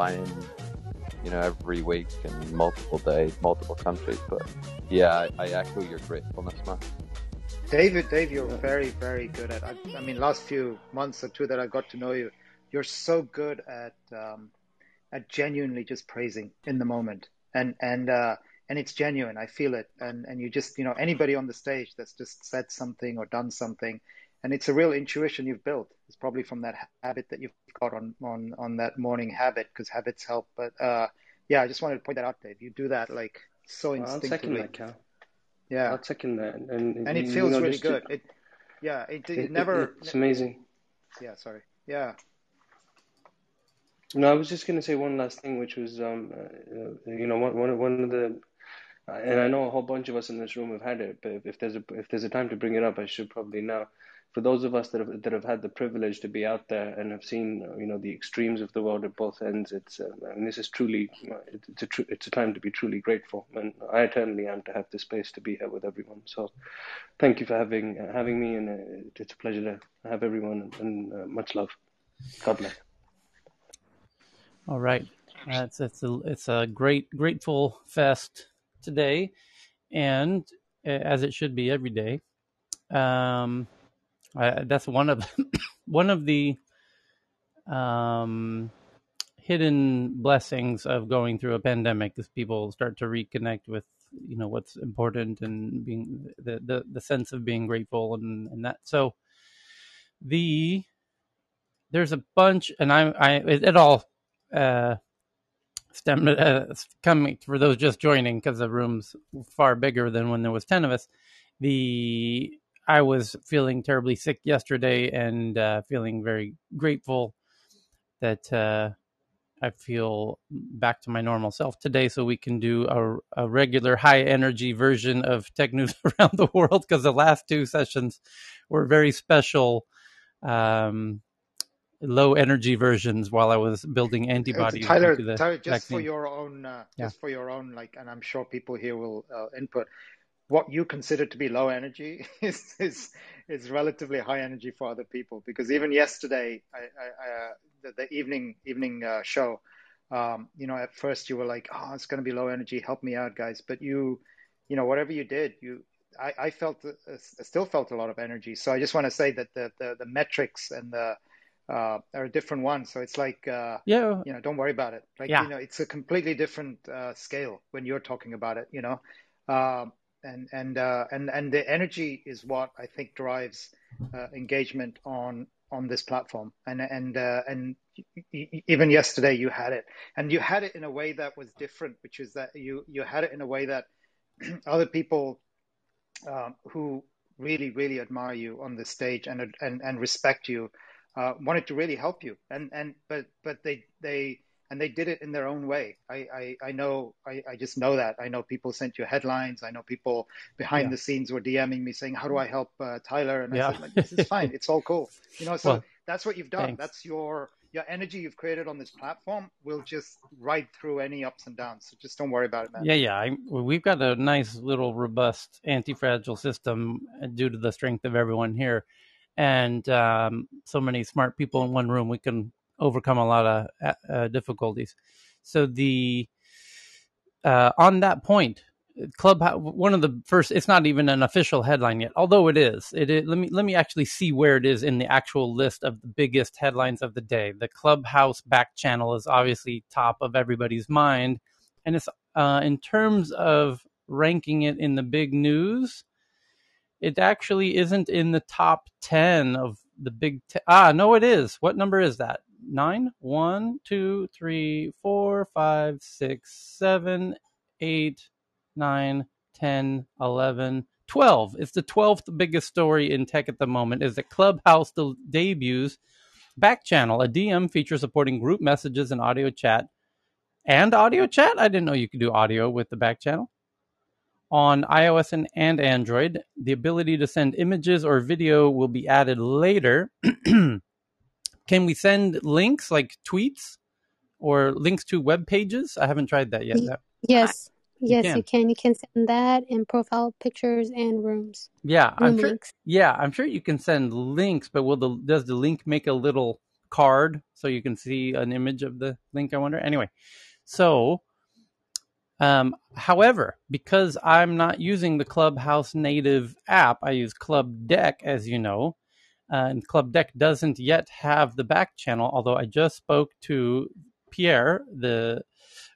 flying, you know, every week and multiple days, multiple countries. But yeah, I, I echo your gratefulness, man. David, Dave, you're very, very good at. I, I, mean, last few months or two that I got to know you, you're so good at um, at genuinely just praising in the moment, and and uh, and it's genuine. I feel it, and and you just you know anybody on the stage that's just said something or done something, and it's a real intuition you've built. It's probably from that habit that you've got on on on that morning habit because habits help. But uh, yeah, I just wanted to point that out, Dave. You do that like so instinctively. I'll second that, Cal. Yeah, I'll second that, and and it feels know, really good. To, it, yeah, it, it, it never. It's amazing. Yeah, sorry. Yeah. No, I was just going to say one last thing, which was, um, uh, you know, one one one of the, and I know a whole bunch of us in this room have had it, but if there's a if there's a time to bring it up, I should probably now for those of us that have that have had the privilege to be out there and have seen you know the extremes of the world at both ends, it's uh, and this is truly it's a tr- it's a time to be truly grateful, and I eternally am to have the space to be here with everyone. So, thank you for having uh, having me, and uh, it's a pleasure to have everyone, and uh, much love. God bless. All right, it's it's a it's a great grateful fest today, and uh, as it should be every day. Um, that's one of one of the um, hidden blessings of going through a pandemic is people start to reconnect with you know what's important and being the the, the sense of being grateful and, and that. So the there's a bunch and i i it, it all uh stemmed uh, coming for those just joining because the room's far bigger than when there was 10 of us. The I was feeling terribly sick yesterday and uh, feeling very grateful that uh, I feel back to my normal self today so we can do a, a regular high energy version of tech news around the world because the last two sessions were very special um, low energy versions while I was building antibodies. Tyler, Tyler just vaccine. for your own, uh, yeah. just for your own, like, and I'm sure people here will uh, input what you consider to be low energy is is, is relatively high energy for other people. Because even yesterday, I, I, uh, the, the, evening evening uh, show, um, you know, at first you were like, "Oh, it's going to be low energy. Help me out, guys!" But you, you know, whatever you did, you, I, I felt, uh, still felt a lot of energy. So I just want to say that the the, the metrics and the uh, are a different one. So it's like, uh, yeah, you know, don't worry about it. Like, yeah. you know, it's a completely different uh, scale when you're talking about it. You know, um, and and uh, and and the energy is what I think drives uh, engagement on on this platform. And and uh, and even yesterday you had it, and you had it in a way that was different, which is that you you had it in a way that other people um, who really really admire you on the stage and and and respect you uh, wanted to really help you, and and but but they they and they did it in their own way. I, I, I know, I, I, just know that. I know people sent you headlines. I know people behind yeah. the scenes were DMing me saying, "How do I help uh, Tyler?" And yeah. I said, "This is fine. it's all cool." You know, so well, that's what you've done. Thanks. That's your your energy you've created on this platform will just ride through any ups and downs. So just don't worry about it, man. Yeah, yeah. I, we've got a nice little robust anti-fragile system due to the strength of everyone here, and um, so many smart people in one room. We can overcome a lot of uh, uh, difficulties. So the uh, on that point, club one of the first. It's not even an official headline yet, although it is. It let me let me actually see where it is in the actual list of the biggest headlines of the day. The clubhouse back channel is obviously top of everybody's mind, and it's uh, in terms of ranking it in the big news. It actually isn't in the top ten of the big. Ah, no, it is. What number is that? Nine. One, two, three, four, five, six, seven, eight, nine, ten, eleven, twelve. It's the twelfth biggest story in tech at the moment. Is that Clubhouse the debuts back channel, a DM feature supporting group messages and audio chat. And audio chat? I didn't know you could do audio with the back channel. On iOS and, and Android, the ability to send images or video will be added later. Can we send links like tweets or links to web pages? I haven't tried that yet. Yes. yes, you can. you can. You can send that and profile pictures and rooms. Yeah, Room I'm sure. Links. Yeah, I'm sure you can send links, but will the does the link make a little card so you can see an image of the link. I wonder. Anyway, so um, however, because I'm not using the Clubhouse native app, I use Club Deck, as you know. Uh, and Club Deck doesn't yet have the back channel, although I just spoke to Pierre, the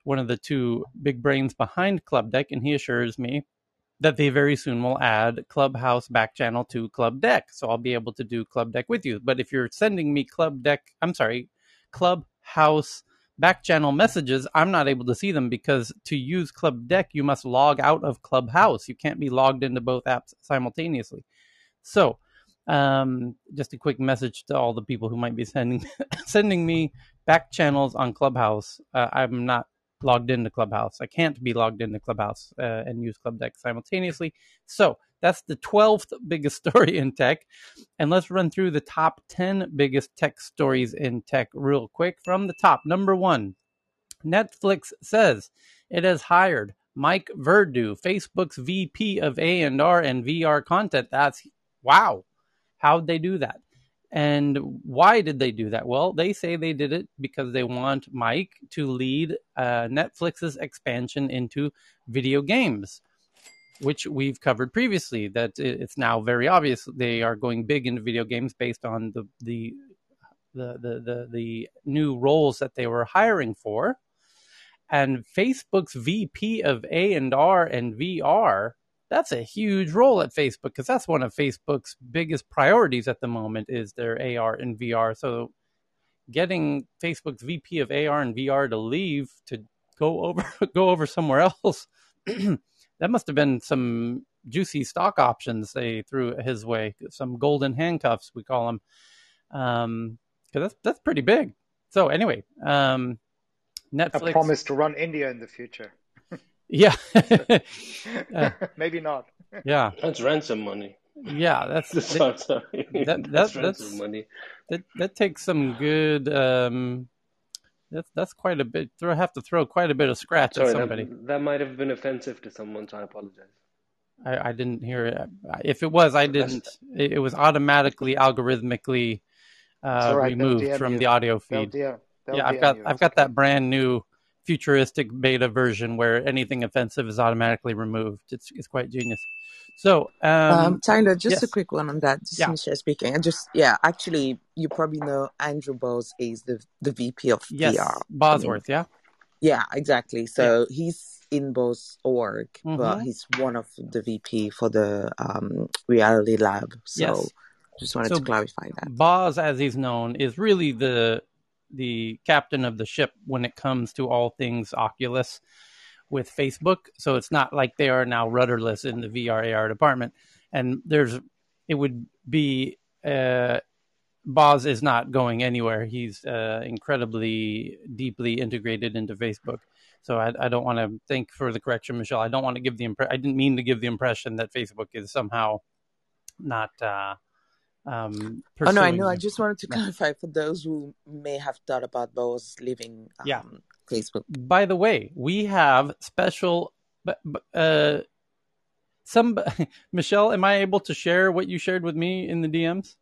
one of the two big brains behind Club Deck, and he assures me that they very soon will add Clubhouse back channel to Club Deck. So I'll be able to do Club Deck with you. But if you're sending me Club Deck, I'm sorry, Clubhouse back channel messages, I'm not able to see them because to use Club Deck, you must log out of Clubhouse. You can't be logged into both apps simultaneously. So, um, just a quick message to all the people who might be sending sending me back channels on Clubhouse. Uh, I'm not logged into Clubhouse. I can't be logged into Clubhouse uh, and use Club Deck simultaneously. So that's the 12th biggest story in tech. And let's run through the top 10 biggest tech stories in tech real quick. From the top, number one Netflix says it has hired Mike Verdu, Facebook's VP of A&R and VR content. That's wow. How'd they do that? And why did they do that? Well, they say they did it because they want Mike to lead uh, Netflix's expansion into video games which we've covered previously. That it's now very obvious they are going big into video games based on the the the the the, the new roles that they were hiring for. And Facebook's VP of A and R and VR, that's a huge role at Facebook because that's one of Facebook's biggest priorities at the moment is their AR and VR. So getting Facebook's VP of AR and VR to leave to go over go over somewhere else that must have been some juicy stock options they threw his way, some golden handcuffs we call them, um, because that's that's pretty big. So anyway, um, Netflix a promise to run India in the future. Yeah, uh, maybe not. Yeah, that's ransom money. Yeah, that's that, that, that's, that's ransom money. That that takes some good um, that's that's quite a bit. Throw have to throw quite a bit of scratch Sorry, at somebody. That, that, might have been offensive to someone, so I apologize. I, I didn't hear it. If it was, I didn't. It, it was automatically algorithmically uh, right, removed from you. the audio feed. They'll, they'll yeah, I've got I've got okay. that brand new futuristic beta version where anything offensive is automatically removed. It's it's quite genius. So, um, um Tyler, just yes. a quick one on that. Just yeah. Michelle speaking. And just, yeah, actually, you probably know Andrew Bose is the, the VP of yes, VR. Bosworth, yeah? Yeah, exactly. So yeah. he's in Bose org, mm-hmm. but he's one of the VP for the um, Reality Lab. So yes. just wanted so to clarify that. Boz, as he's known, is really the the captain of the ship when it comes to all things Oculus with Facebook. So it's not like they are now rudderless in the VR AR department. And there's, it would be, uh, Boz is not going anywhere. He's uh, incredibly deeply integrated into Facebook. So I, I don't want to thank for the correction, Michelle. I don't want to give the impression. I didn't mean to give the impression that Facebook is somehow not. Uh, um, oh no, I know. I just wanted to clarify for those who may have thought about those leaving um, yeah. Facebook. By the way, we have special. Uh, some Michelle, am I able to share what you shared with me in the DMs?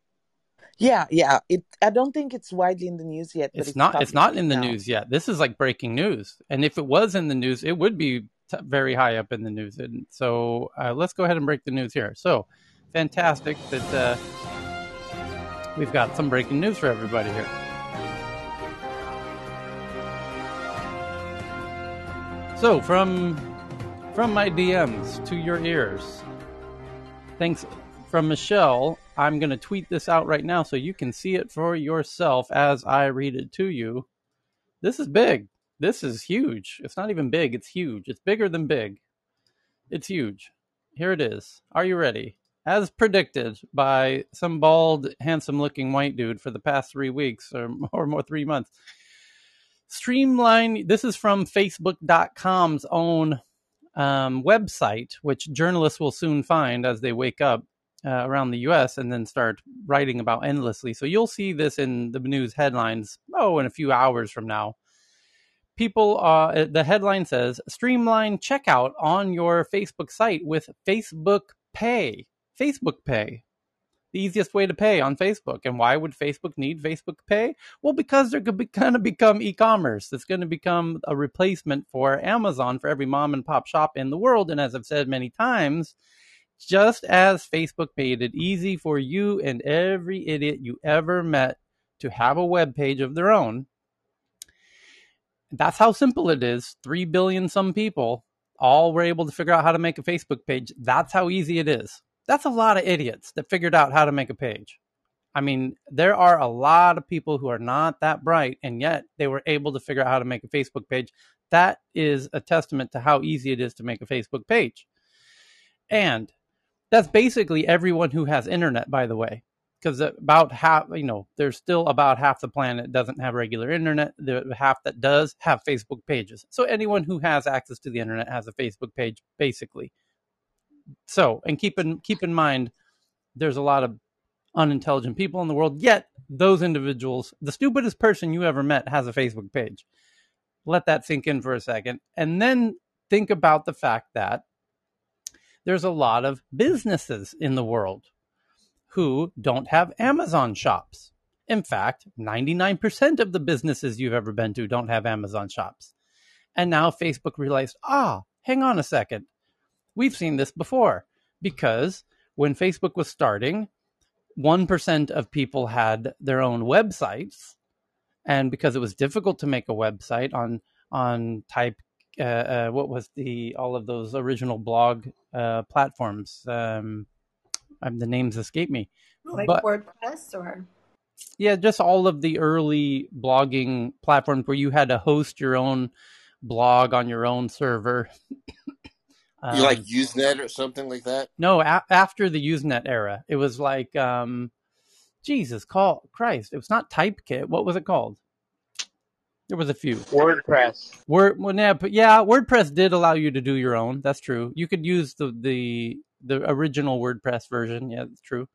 Yeah, yeah. It. I don't think it's widely in the news yet. It's, it's, not. It's not in the now. news yet. This is like breaking news. And if it was in the news, it would be t- very high up in the news. And so uh, let's go ahead and break the news here. So fantastic that uh, we've got some breaking news for everybody here. So from from my DMs to your ears. Thanks from Michelle. I'm going to tweet this out right now so you can see it for yourself as I read it to you. This is big. This is huge. It's not even big, it's huge. It's bigger than big. It's huge. Here it is. Are you ready? As predicted by some bald, handsome looking white dude for the past three weeks or, or more, three months, streamline this is from facebook.com's own um, website which journalists will soon find as they wake up uh, around the us and then start writing about endlessly. So you'll see this in the news headlines oh in a few hours from now. People uh, the headline says streamline checkout on your facebook site with facebook pay facebook pay the easiest way to pay on Facebook. And why would Facebook need Facebook Pay? Well, because they're going to become e-commerce. It's going to become a replacement for Amazon for every mom and pop shop in the world. And as I've said many times, just as Facebook made it easy for you and every idiot you ever met to have a web page of their own, that's how simple it is. Three billion some people all were able to figure out how to make a Facebook page. That's how easy it is. That's a lot of idiots that figured out how to make a page. I mean, there are a lot of people who are not that bright, and yet they were able to figure out how to make a Facebook page. That is a testament to how easy it is to make a Facebook page. And that's basically everyone who has internet, by the way because about half, you know, there's still about half the planet doesn't have regular internet. The half that does have Facebook pages. So anyone who has access to the internet has a Facebook page, basically. So, and keep in keep in mind, there's a lot of unintelligent people in the world. Yet those individuals, the stupidest person you ever met, has a Facebook page. Let that sink in for a second, and then think about the fact that there's a lot of businesses in the world who don't have Amazon shops. In fact, 99% of the businesses you've ever been to don't have Amazon shops. And now Facebook realized, ah, hang on a second. We've seen this before because when Facebook was starting, 1% of people had their own websites. And because it was difficult to make a website on, on type, uh, uh, what was the, all of those original blog uh, platforms, um, um, the names escape me. Like but, WordPress or yeah, just all of the early blogging platforms where you had to host your own blog on your own server. Um, you like Usenet or something like that? No, a- after the Usenet era, it was like, um, Jesus, call Christ! It was not Typekit. What was it called? There was a few. WordPress. Word, well, yeah, but yeah, WordPress did allow you to do your own. That's true. You could use the the the original WordPress version. Yeah, that's true.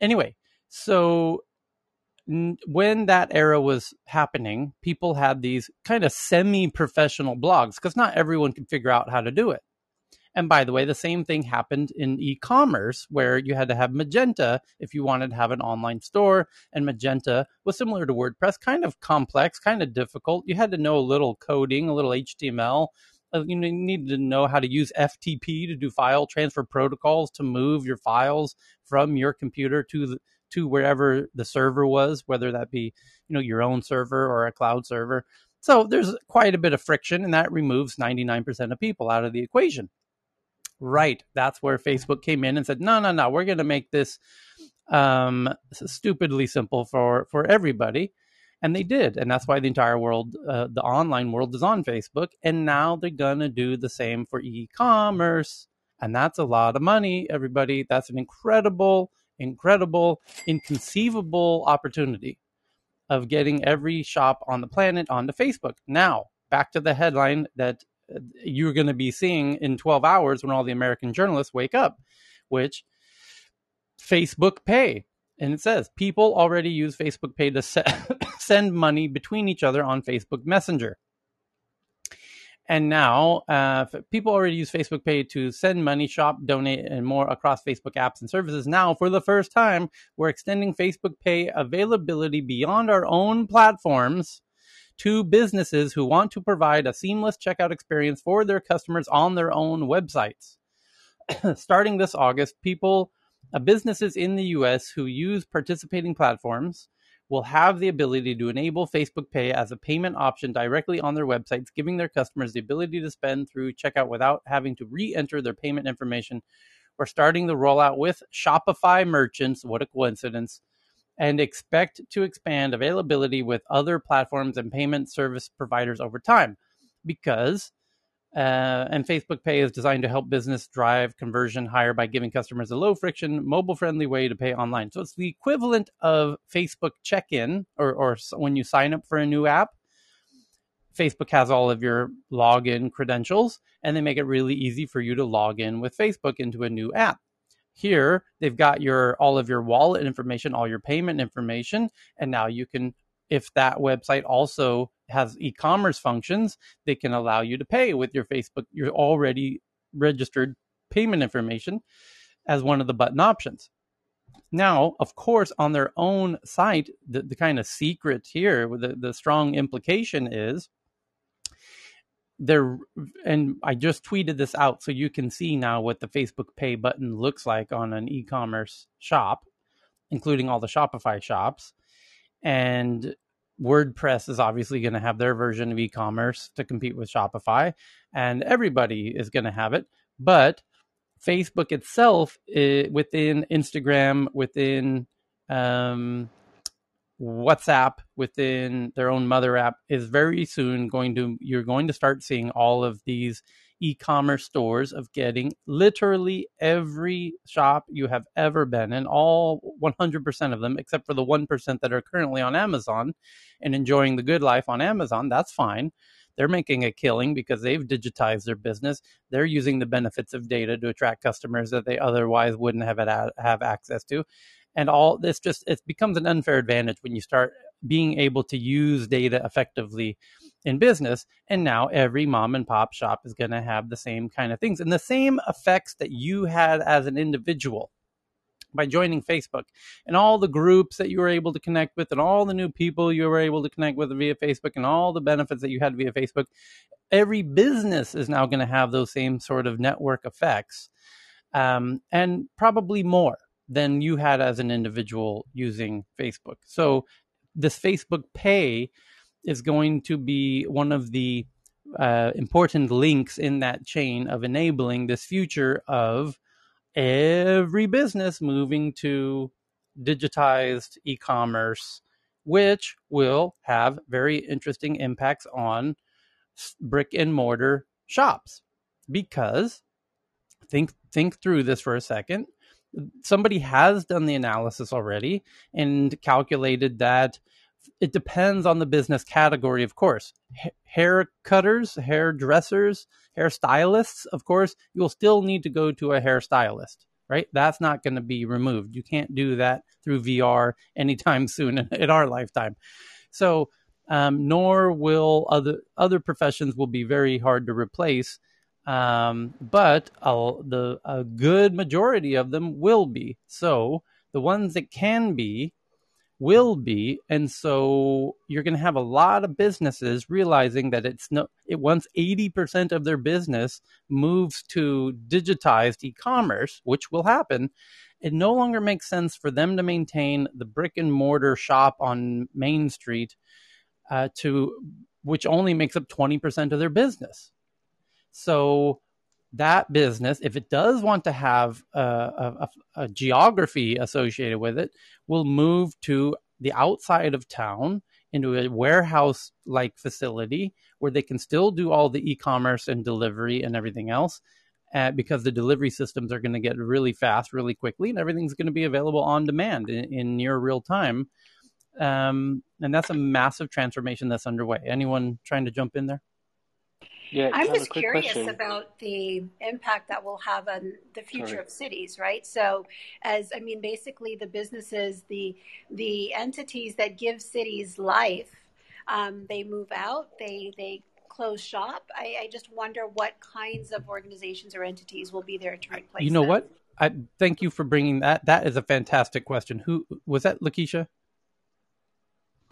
Anyway, so n- when that era was happening, people had these kind of semi professional blogs because not everyone could figure out how to do it. And by the way, the same thing happened in e commerce where you had to have Magento if you wanted to have an online store. And Magento was similar to WordPress, kind of complex, kind of difficult. You had to know a little coding, a little HTML, uh, you, needed to know how to use FTP to do file transfer protocols to move your files from your computer to the to wherever the server was, whether that be you know your own server or a cloud server. So there's quite a bit of friction, and that removes 99% of people out of the equation. Right, that's where Facebook came in and said, "No, no, no, we're going to make this um, stupidly simple for for everybody." and they did. And that's why the entire world uh, the online world is on facebook. And now they're gonna do the same for e-commerce. And that's a lot of money everybody. That's an incredible incredible inconceivable opportunity of getting every shop on the planet onto facebook. Now back to the headline that you're going to be seeing in 12 hours when all the american journalists wake up which facebook pay and it says people already use Facebook Pay to se- send money between each other on Facebook Messenger. And now, uh, people already use Facebook Pay to send money, shop, donate, and more across Facebook apps and services. Now, for the first time, we're extending Facebook Pay availability beyond our own platforms to businesses who want to provide a seamless checkout experience for their customers on their own websites. Starting this August, people uh, businesses in the US who use participating platforms will have the ability to enable Facebook Pay as a payment option directly on their websites, giving their customers the ability to spend through checkout without having to re enter their payment information. We're starting the rollout with Shopify merchants. What a coincidence. And expect to expand availability with other platforms and payment service providers over time because uh, and Facebook Pay is designed to help business drive conversion higher by giving customers a low friction, mobile friendly way to pay online. So it's the equivalent of Facebook check in or, or when you sign up for a new app. Facebook has all of your login credentials and they make it really easy for you to log in with Facebook into a new app. Here, they've got your all of your wallet information, all your payment information, and now you can if that website also has e-commerce functions, they can allow you to pay with your Facebook, your already registered payment information as one of the button options. Now, of course, on their own site, the, the kind of secret here, the, the strong implication is there, and I just tweeted this out so you can see now what the Facebook Pay button looks like on an e commerce shop, including all the Shopify shops. And WordPress is obviously going to have their version of e commerce to compete with Shopify, and everybody is going to have it. But Facebook itself, it, within Instagram, within um, WhatsApp, within their own mother app, is very soon going to, you're going to start seeing all of these e commerce stores of getting literally every shop you have ever been in, all 100% of them, except for the 1% that are currently on Amazon and enjoying the good life on Amazon. That's fine they're making a killing because they've digitized their business. They're using the benefits of data to attract customers that they otherwise wouldn't have had, have access to. And all this just it becomes an unfair advantage when you start being able to use data effectively in business. And now every mom and pop shop is going to have the same kind of things and the same effects that you had as an individual by joining Facebook and all the groups that you were able to connect with and all the new people you were able to connect with via Facebook and all the benefits that you had via Facebook. Every business is now going to have those same sort of network effects um, and probably more than you had as an individual using Facebook. So, this Facebook Pay is going to be one of the uh, important links in that chain of enabling this future of every business moving to digitized e-commerce which will have very interesting impacts on brick and mortar shops because think think through this for a second somebody has done the analysis already and calculated that it depends on the business category, of course. H- hair cutters, hairdressers, hairstylists, of course, you'll still need to go to a hairstylist, right? That's not going to be removed. You can't do that through VR anytime soon in, in our lifetime. So, um, nor will other other professions will be very hard to replace. Um, but a, the a good majority of them will be. So the ones that can be will be and so you're going to have a lot of businesses realizing that it's no it once 80% of their business moves to digitized e-commerce which will happen it no longer makes sense for them to maintain the brick and mortar shop on main street uh, to which only makes up 20% of their business so that business, if it does want to have a, a, a geography associated with it, will move to the outside of town into a warehouse like facility where they can still do all the e-commerce and delivery and everything else uh, because the delivery systems are going to get really fast really quickly and everything's going to be available on demand in, in near real time. Um, and that's a massive transformation that's underway. Anyone trying to jump in there yeah, I'm just curious question. about the impact that will have on the future Sorry. of cities, right? So, as I mean, basically, the businesses, the the entities that give cities life, um, they move out, they they close shop. I, I, just wonder what kinds of organizations or entities will be there to replace. You know them. what? I thank you for bringing that. That is a fantastic question. Who was that, Lakeisha?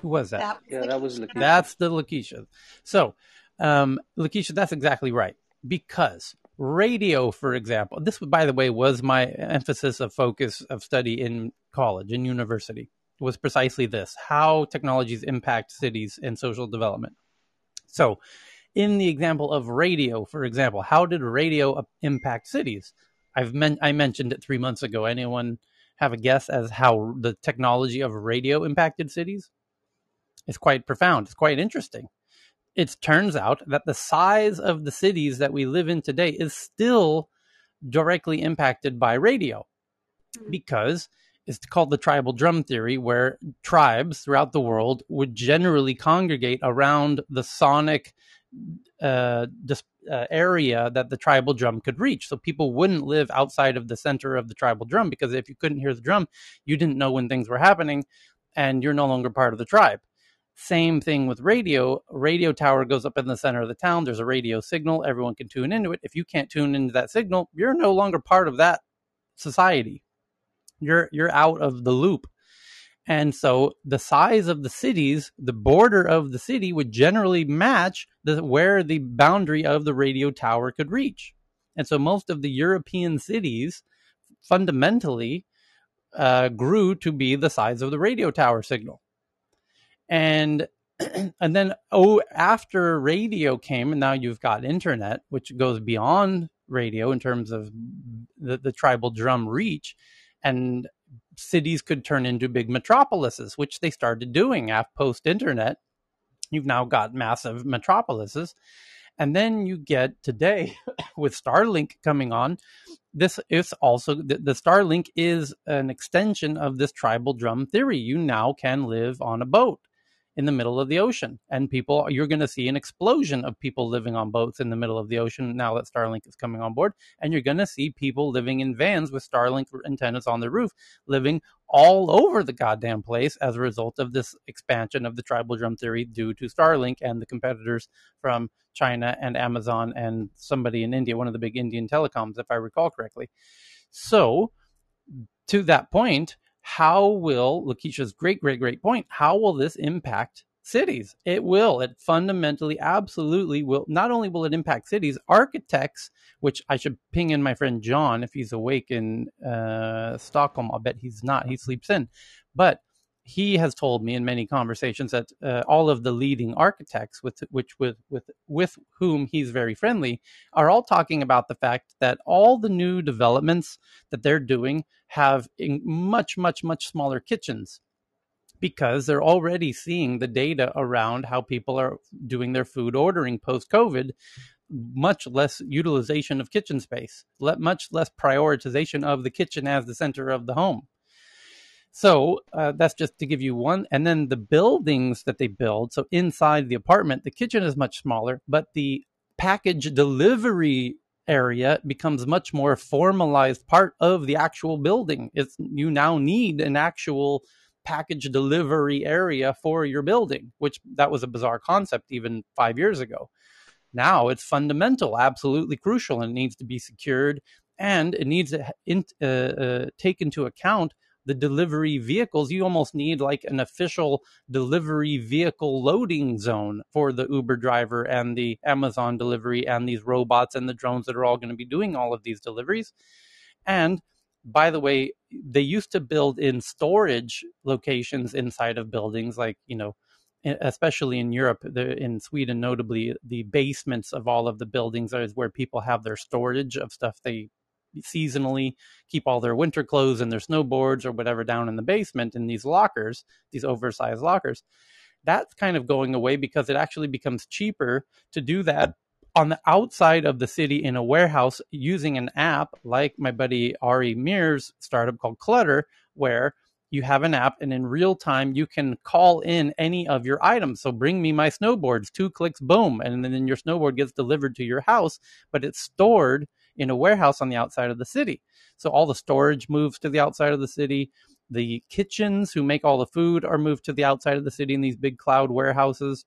Who was that? that was yeah, that was Lakeisha. That's the Lakeisha. So um, Lakeisha, that's exactly right. Because radio, for example, this, by the way, was my emphasis of focus of study in college and university, was precisely this how technologies impact cities and social development. So, in the example of radio, for example, how did radio impact cities? I've men- I mentioned it three months ago. Anyone have a guess as how the technology of radio impacted cities? It's quite profound. It's quite interesting it turns out that the size of the cities that we live in today is still directly impacted by radio hmm. because it's called the tribal drum theory, where tribes throughout the world would generally congregate around the sonic uh, dis- uh, area that the tribal drum could reach. So people wouldn't live outside of the center of the tribal drum because if you couldn't hear the drum, you didn't know when things were happening and you're no longer part of the tribe. Same thing with radio. radio tower goes up in the center of the town. There's a radio signal. Everyone can tune into it. If you can't tune into that signal, you're no longer part of that society. You're you're out of the loop. And so the size of the cities, the border of the city would generally match the, where the boundary of the radio tower could reach. And so most of the European cities fundamentally uh, grew to be the size of the radio tower signal. And and then oh after radio came and now you've got internet which goes beyond radio in terms of the, the tribal drum reach and cities could turn into big metropolises, which they started doing after post internet. You've now got massive metropolises. And then you get today with Starlink coming on. This is also the, the Starlink is an extension of this tribal drum theory. You now can live on a boat in the middle of the ocean. And people, you're going to see an explosion of people living on boats in the middle of the ocean now that Starlink is coming on board. And you're going to see people living in vans with Starlink antennas on the roof, living all over the goddamn place as a result of this expansion of the tribal drum theory due to Starlink and the competitors from China and Amazon and somebody in India, one of the big Indian telecoms, if I recall correctly. So, to that point, how will Lakeisha's great, great, great point? How will this impact cities? It will. It fundamentally, absolutely will. Not only will it impact cities, architects, which I should ping in my friend John if he's awake in uh, Stockholm. I'll bet he's not. He sleeps in. But he has told me in many conversations that uh, all of the leading architects with which with with with whom he's very friendly are all talking about the fact that all the new developments that they're doing have much much much smaller kitchens because they're already seeing the data around how people are doing their food ordering post covid much less utilization of kitchen space much less prioritization of the kitchen as the center of the home so uh, that's just to give you one. And then the buildings that they build. So inside the apartment, the kitchen is much smaller, but the package delivery area becomes much more formalized part of the actual building. It's you now need an actual package delivery area for your building, which that was a bizarre concept even five years ago. Now it's fundamental, absolutely crucial, and it needs to be secured, and it needs to uh, uh, take into account the delivery vehicles, you almost need like an official delivery vehicle loading zone for the Uber driver and the Amazon delivery and these robots and the drones that are all going to be doing all of these deliveries. And by the way, they used to build in storage locations inside of buildings, like, you know, especially in Europe, in Sweden, notably, the basements of all of the buildings is where people have their storage of stuff they seasonally keep all their winter clothes and their snowboards or whatever down in the basement in these lockers, these oversized lockers. That's kind of going away because it actually becomes cheaper to do that on the outside of the city in a warehouse using an app like my buddy Ari Mervis startup called Clutter, where you have an app and in real time you can call in any of your items. So bring me my snowboards, two clicks, boom, and then your snowboard gets delivered to your house, but it's stored in a warehouse on the outside of the city. So all the storage moves to the outside of the city. The kitchens who make all the food are moved to the outside of the city in these big cloud warehouses.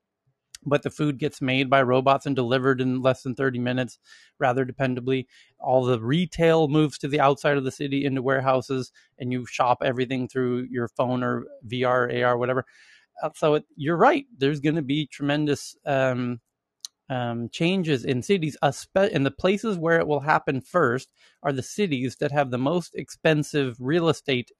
But the food gets made by robots and delivered in less than 30 minutes, rather dependably. All the retail moves to the outside of the city into warehouses, and you shop everything through your phone or VR, AR, whatever. Uh, so it, you're right. There's going to be tremendous um, um, changes in cities, and the places where it will happen first are the cities that have the most expensive real estate,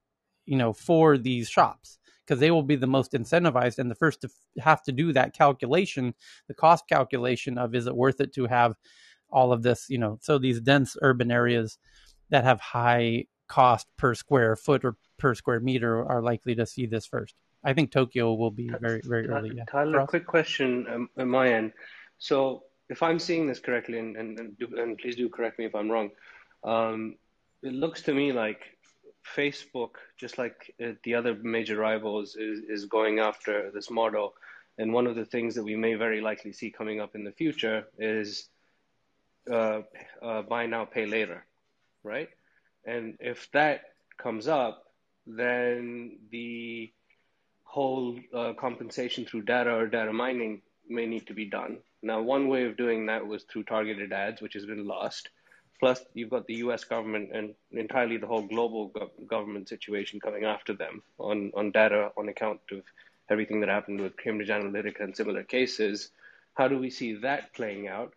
you know, for these shops because they will be the most incentivized and the first to have to do that calculation, the cost calculation of is it worth it to have all of this, you know, so these dense urban areas that have high cost per square foot or per square meter are likely to see this first. I think Tokyo will be very, very early. Yeah. Tyler, quick question um, on my end. So if I'm seeing this correctly, and, and, and, do, and please do correct me if I'm wrong, um, it looks to me like Facebook, just like uh, the other major rivals, is, is going after this model. And one of the things that we may very likely see coming up in the future is uh, uh, buy now, pay later, right? And if that comes up, then the whole uh, compensation through data or data mining may need to be done. Now, one way of doing that was through targeted ads, which has been lost Plus, you've got the U.S. government and entirely the whole global go- government situation coming after them on on data on account of everything that happened with Cambridge Analytica and similar cases. How do we see that playing out?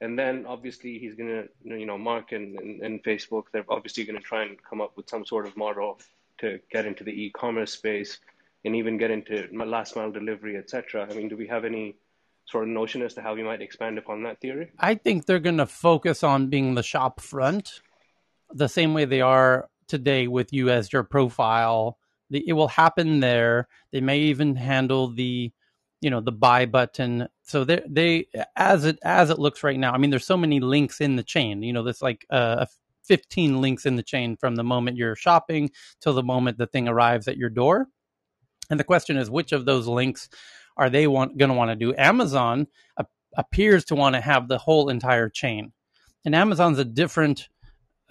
And then obviously he's going to, you know, Mark and, and, and Facebook, they're obviously going to try and come up with some sort of model to get into the e-commerce space and even get into last mile delivery, etc. I mean, do we have any sort of notion as to how we might expand upon that theory? I think they're going to focus on being the shop front the same way they are today with you as your profile. it will happen there. They may even handle the you know the buy button so they they as it as it looks right now i mean there's so many links in the chain you know there's like uh, 15 links in the chain from the moment you're shopping till the moment the thing arrives at your door and the question is which of those links are they want going to want to do amazon appears to want to have the whole entire chain and amazon's a different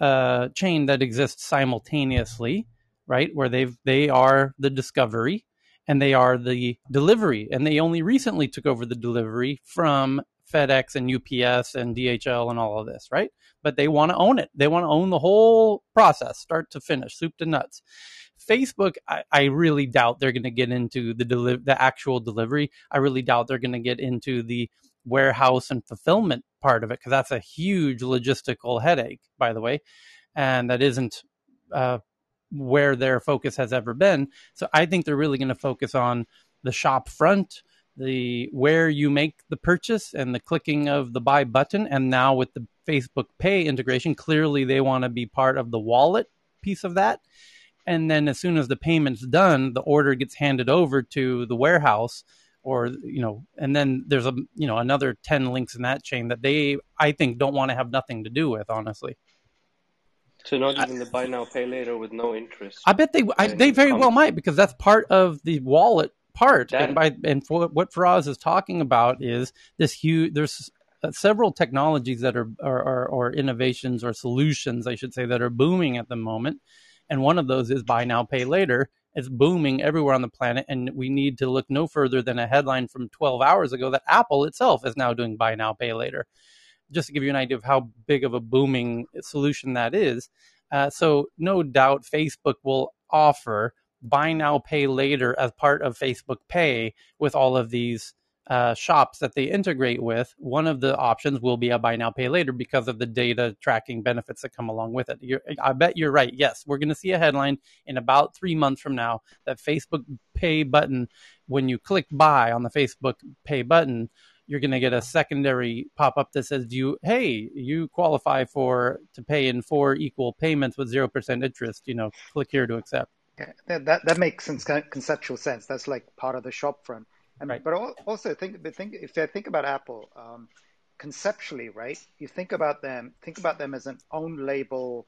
uh, chain that exists simultaneously right where they've they are the discovery and they are the delivery. And they only recently took over the delivery from FedEx and UPS and DHL and all of this, right? But they want to own it. They want to own the whole process, start to finish, soup to nuts. Facebook, I, I really doubt they're going to get into the deli- the actual delivery. I really doubt they're going to get into the warehouse and fulfillment part of it because that's a huge logistical headache, by the way, and that isn't uh, where their focus has ever been. So I think they're really going to focus on the shop front, the where you make the purchase and the clicking of the buy button and now with the Facebook Pay integration, clearly they want to be part of the wallet piece of that. And then as soon as the payment's done, the order gets handed over to the warehouse or you know and then there's a you know another 10 links in that chain that they i think don't want to have nothing to do with honestly so not even the buy now pay later with no interest. I bet they I, they very well might because that's part of the wallet part. That, and by and for, what Faraz is talking about is this huge. There's uh, several technologies that are, are, are or innovations or solutions, I should say, that are booming at the moment, and one of those is buy now pay later. It's booming everywhere on the planet, and we need to look no further than a headline from 12 hours ago that Apple itself is now doing buy now pay later just to give you an idea of how big of a booming solution that is. Uh, so, no doubt, Facebook will offer buy now, pay later as part of Facebook Pay with all of these uh, shops that they integrate with. One of the options will be a buy now, pay later because of the data tracking benefits that come along with it. You're, I bet you're right. Yes, we're going to see a headline in about three months from now that Facebook Pay button, when you click buy on the Facebook Pay button, you're going to get a secondary pop up that says, "Do you? Hey, you qualify for to pay in four equal payments with zero percent interest. You know, click here to accept." Yeah, that that makes some conceptual sense. That's like part of the shop right. But also think, but think if I think about Apple, um, conceptually, right? You think about them, think about them as an own label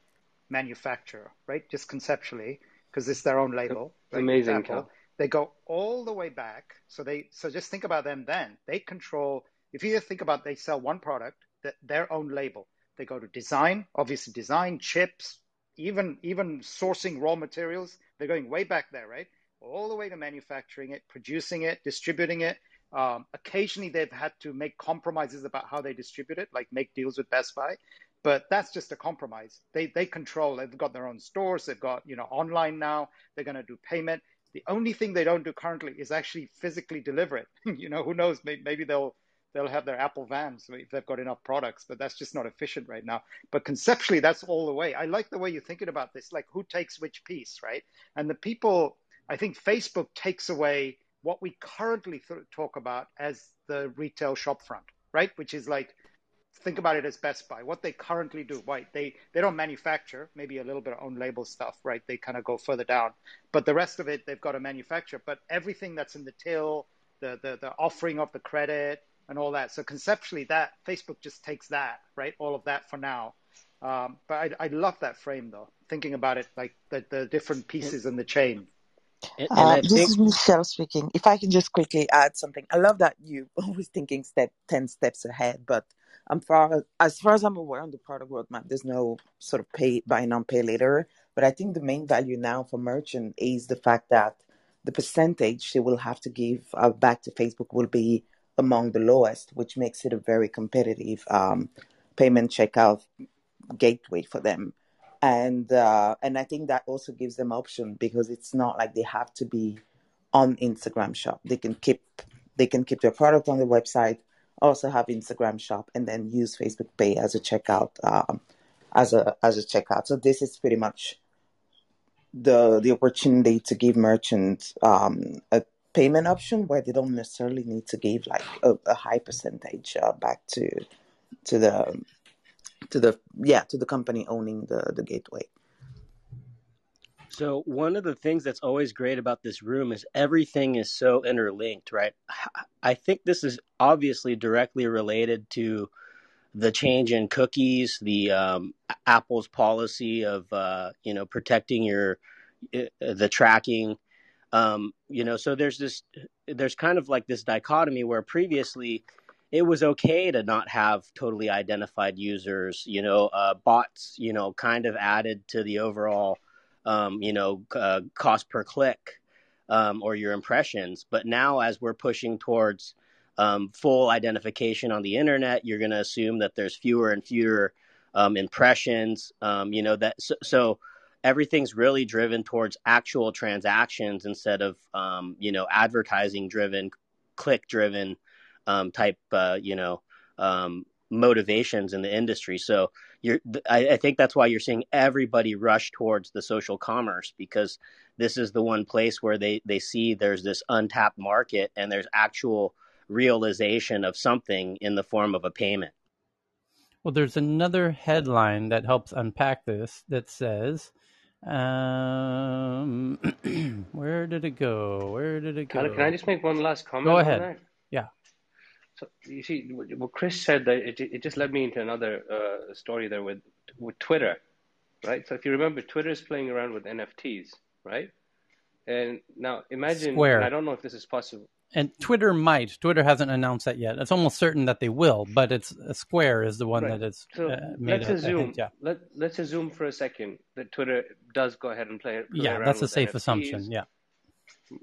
manufacturer, right? Just conceptually, because it's their own label. Right? Amazing, Apple. They go all the way back. So they so just think about them then. They control if you think about they sell one product, that their own label. They go to design, obviously design, chips, even even sourcing raw materials. They're going way back there, right? All the way to manufacturing it, producing it, distributing it. Um, occasionally, they've had to make compromises about how they distribute it, like make deals with Best Buy. But that's just a compromise. They they control. They've got their own stores. They've got you know online now. They're going to do payment. The only thing they don't do currently is actually physically deliver it. you know, who knows? Maybe, maybe they'll they'll have their Apple vans if they've got enough products, but that's just not efficient right now. But conceptually, that's all the way. I like the way you're thinking about this, like who takes which piece, right? And the people, I think Facebook takes away what we currently th- talk about as the retail shopfront, right? Which is like think about it as Best Buy. What they currently do, right? They they don't manufacture, maybe a little bit of own label stuff, right? They kind of go further down, but the rest of it they've got to manufacture. But everything that's in the till, the the, the offering of the credit and all that. So conceptually, that Facebook just takes that, right? All of that for now. Um, but I, I love that frame though, thinking about it like the, the different pieces in the chain. Uh, this think... is Michelle speaking. If I can just quickly add something, I love that you always thinking step ten steps ahead, but I'm far as far as I'm aware on the product roadmap, there's no sort of pay buy now pay later. But I think the main value now for merchant is the fact that the percentage they will have to give uh, back to Facebook will be among the lowest, which makes it a very competitive um, payment checkout gateway for them and uh, and I think that also gives them option because it's not like they have to be on Instagram shop. They can keep they can keep their product on the website, also have Instagram shop, and then use Facebook Pay as a checkout um, as a as a checkout. So this is pretty much the the opportunity to give merchants um, a payment option where they don't necessarily need to give like a, a high percentage uh, back to to the to the yeah to the company owning the the gateway. So one of the things that's always great about this room is everything is so interlinked, right? I think this is obviously directly related to the change in cookies, the um, Apple's policy of uh, you know protecting your uh, the tracking. Um, you know, so there's this there's kind of like this dichotomy where previously it was okay to not have totally identified users. You know, uh, bots, you know, kind of added to the overall, um, you know, uh, cost per click um, or your impressions. But now, as we're pushing towards um, full identification on the internet, you're going to assume that there's fewer and fewer um, impressions. Um, you know that so, so, everything's really driven towards actual transactions instead of um, you know advertising driven, click driven um, type, uh, you know, um, motivations in the industry. So you're, I, I, think that's why you're seeing everybody rush towards the social commerce because this is the one place where they, they see there's this untapped market and there's actual realization of something in the form of a payment. Well, there's another headline that helps unpack this that says, um, where did it go? Where did it go? Can I just make one last comment? Go ahead. So you see, what Chris said, that it, it just led me into another uh, story there with with Twitter, right? So if you remember, Twitter is playing around with NFTs, right? And now imagine, Square. I don't know if this is possible. And Twitter might. Twitter hasn't announced that yet. It's almost certain that they will, but it's Square is the one right. that is so uh, made let's a, assume, hint, yeah. Let, let's assume for a second that Twitter does go ahead and play. play yeah, that's a safe NFTs, assumption. Yeah.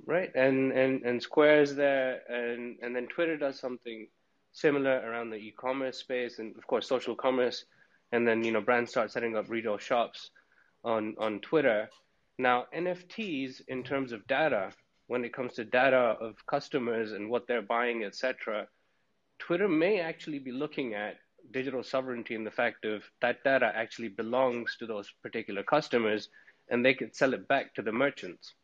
Right, and and and Square is there, and and then Twitter does something similar around the e-commerce space and of course social commerce and then you know brands start setting up retail shops on on twitter. Now nfts in terms of data when it comes to data of customers and what they're buying etc twitter may actually be looking at digital sovereignty and the fact of that data actually belongs to those particular customers and they could sell it back to the merchants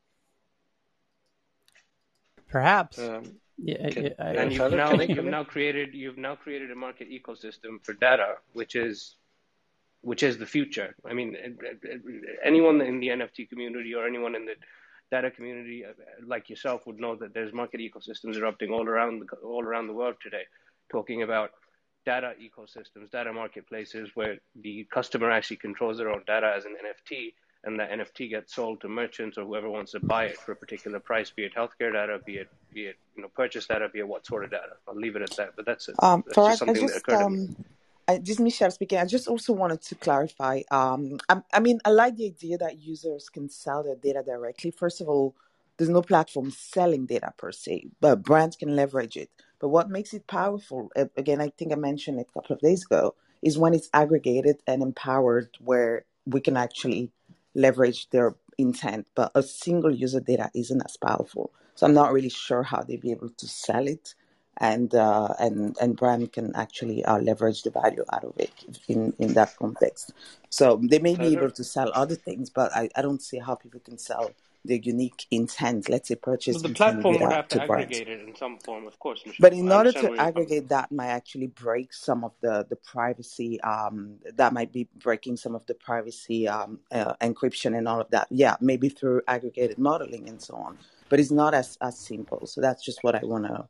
perhaps. Um, yeah, yeah, I, and you've now you've now created you've now created a market ecosystem for data, which is which is the future. I mean, anyone in the NFT community or anyone in the data community, uh, like yourself, would know that there's market ecosystems erupting all around the, all around the world today, talking about data ecosystems, data marketplaces where the customer actually controls their own data as an NFT, and that NFT gets sold to merchants or whoever wants to buy it for a particular price, be it healthcare data, be it be it you know purchase data, be it what sort of data. I'll leave it at that. But that's, it. Um, that's for just I something that just me. um, I, this is Michelle speaking. I just also wanted to clarify. Um, I, I mean, I like the idea that users can sell their data directly. First of all, there's no platform selling data per se, but brands can leverage it. But what makes it powerful, again, I think I mentioned it a couple of days ago, is when it's aggregated and empowered, where we can actually leverage their intent. But a single user data isn't as powerful, so I'm not really sure how they'd be able to sell it and uh, and and brand can actually uh, leverage the value out of it in in that context. So they may be able to sell other things, but I, I don't see how people can sell the unique intent. Let's say purchase Well, the platform would have to to aggregate it in some form, of course. Michelle. But in I order to where you're coming aggregate that might actually break some of the, the privacy, um, that might be breaking some of the privacy um, uh, encryption and all of that. Yeah, maybe through aggregated modeling and so on. But it's not as, as simple. So that's just what I wanna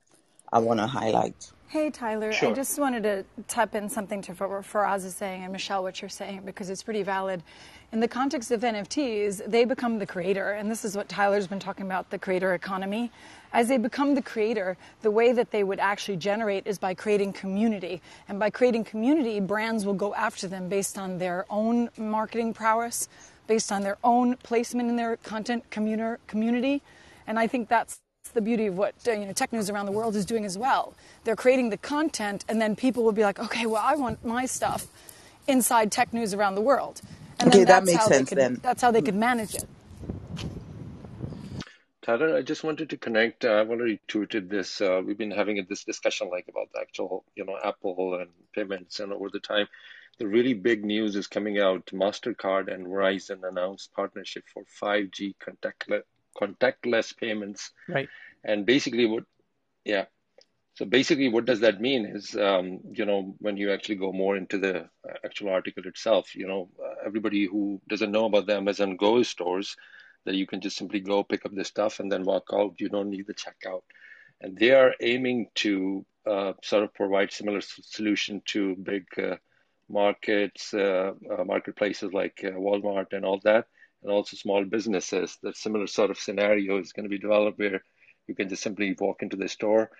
I wanna highlight. Hey, Tyler. I just wanted to tap in something to what Faraz is saying and Michelle, what you're saying, because it's pretty valid. In the context of NFTs, they become the creator. And this is what Tyler's been talking about the creator economy. As they become the creator, the way that they would actually generate is by creating community. And by creating community, brands will go after them based on their own marketing prowess, based on their own placement in their content community. And I think that's the beauty of what uh, you know tech news around the world is doing as well. They're creating the content, and then people will be like, okay, well, I want my stuff inside tech news around the world. And okay, that makes sense could, then. That's how they could manage it. Tyler, I just wanted to connect. Uh, I've already tweeted this. Uh, we've been having this discussion like about the actual, you know, Apple and payments and over the time. The really big news is coming out. MasterCard and Verizon announced partnership for 5G contactless, contactless payments. Right. And basically what, yeah. So basically what does that mean is, um, you know, when you actually go more into the actual article itself, you know, uh, everybody who doesn't know about the Amazon Go stores, that you can just simply go pick up the stuff and then walk out. You don't need the checkout. And they are aiming to uh, sort of provide similar solution to big uh, markets, uh, uh marketplaces like uh, Walmart and all that, and also small businesses. That similar sort of scenario is going to be developed where you can just simply walk into the store,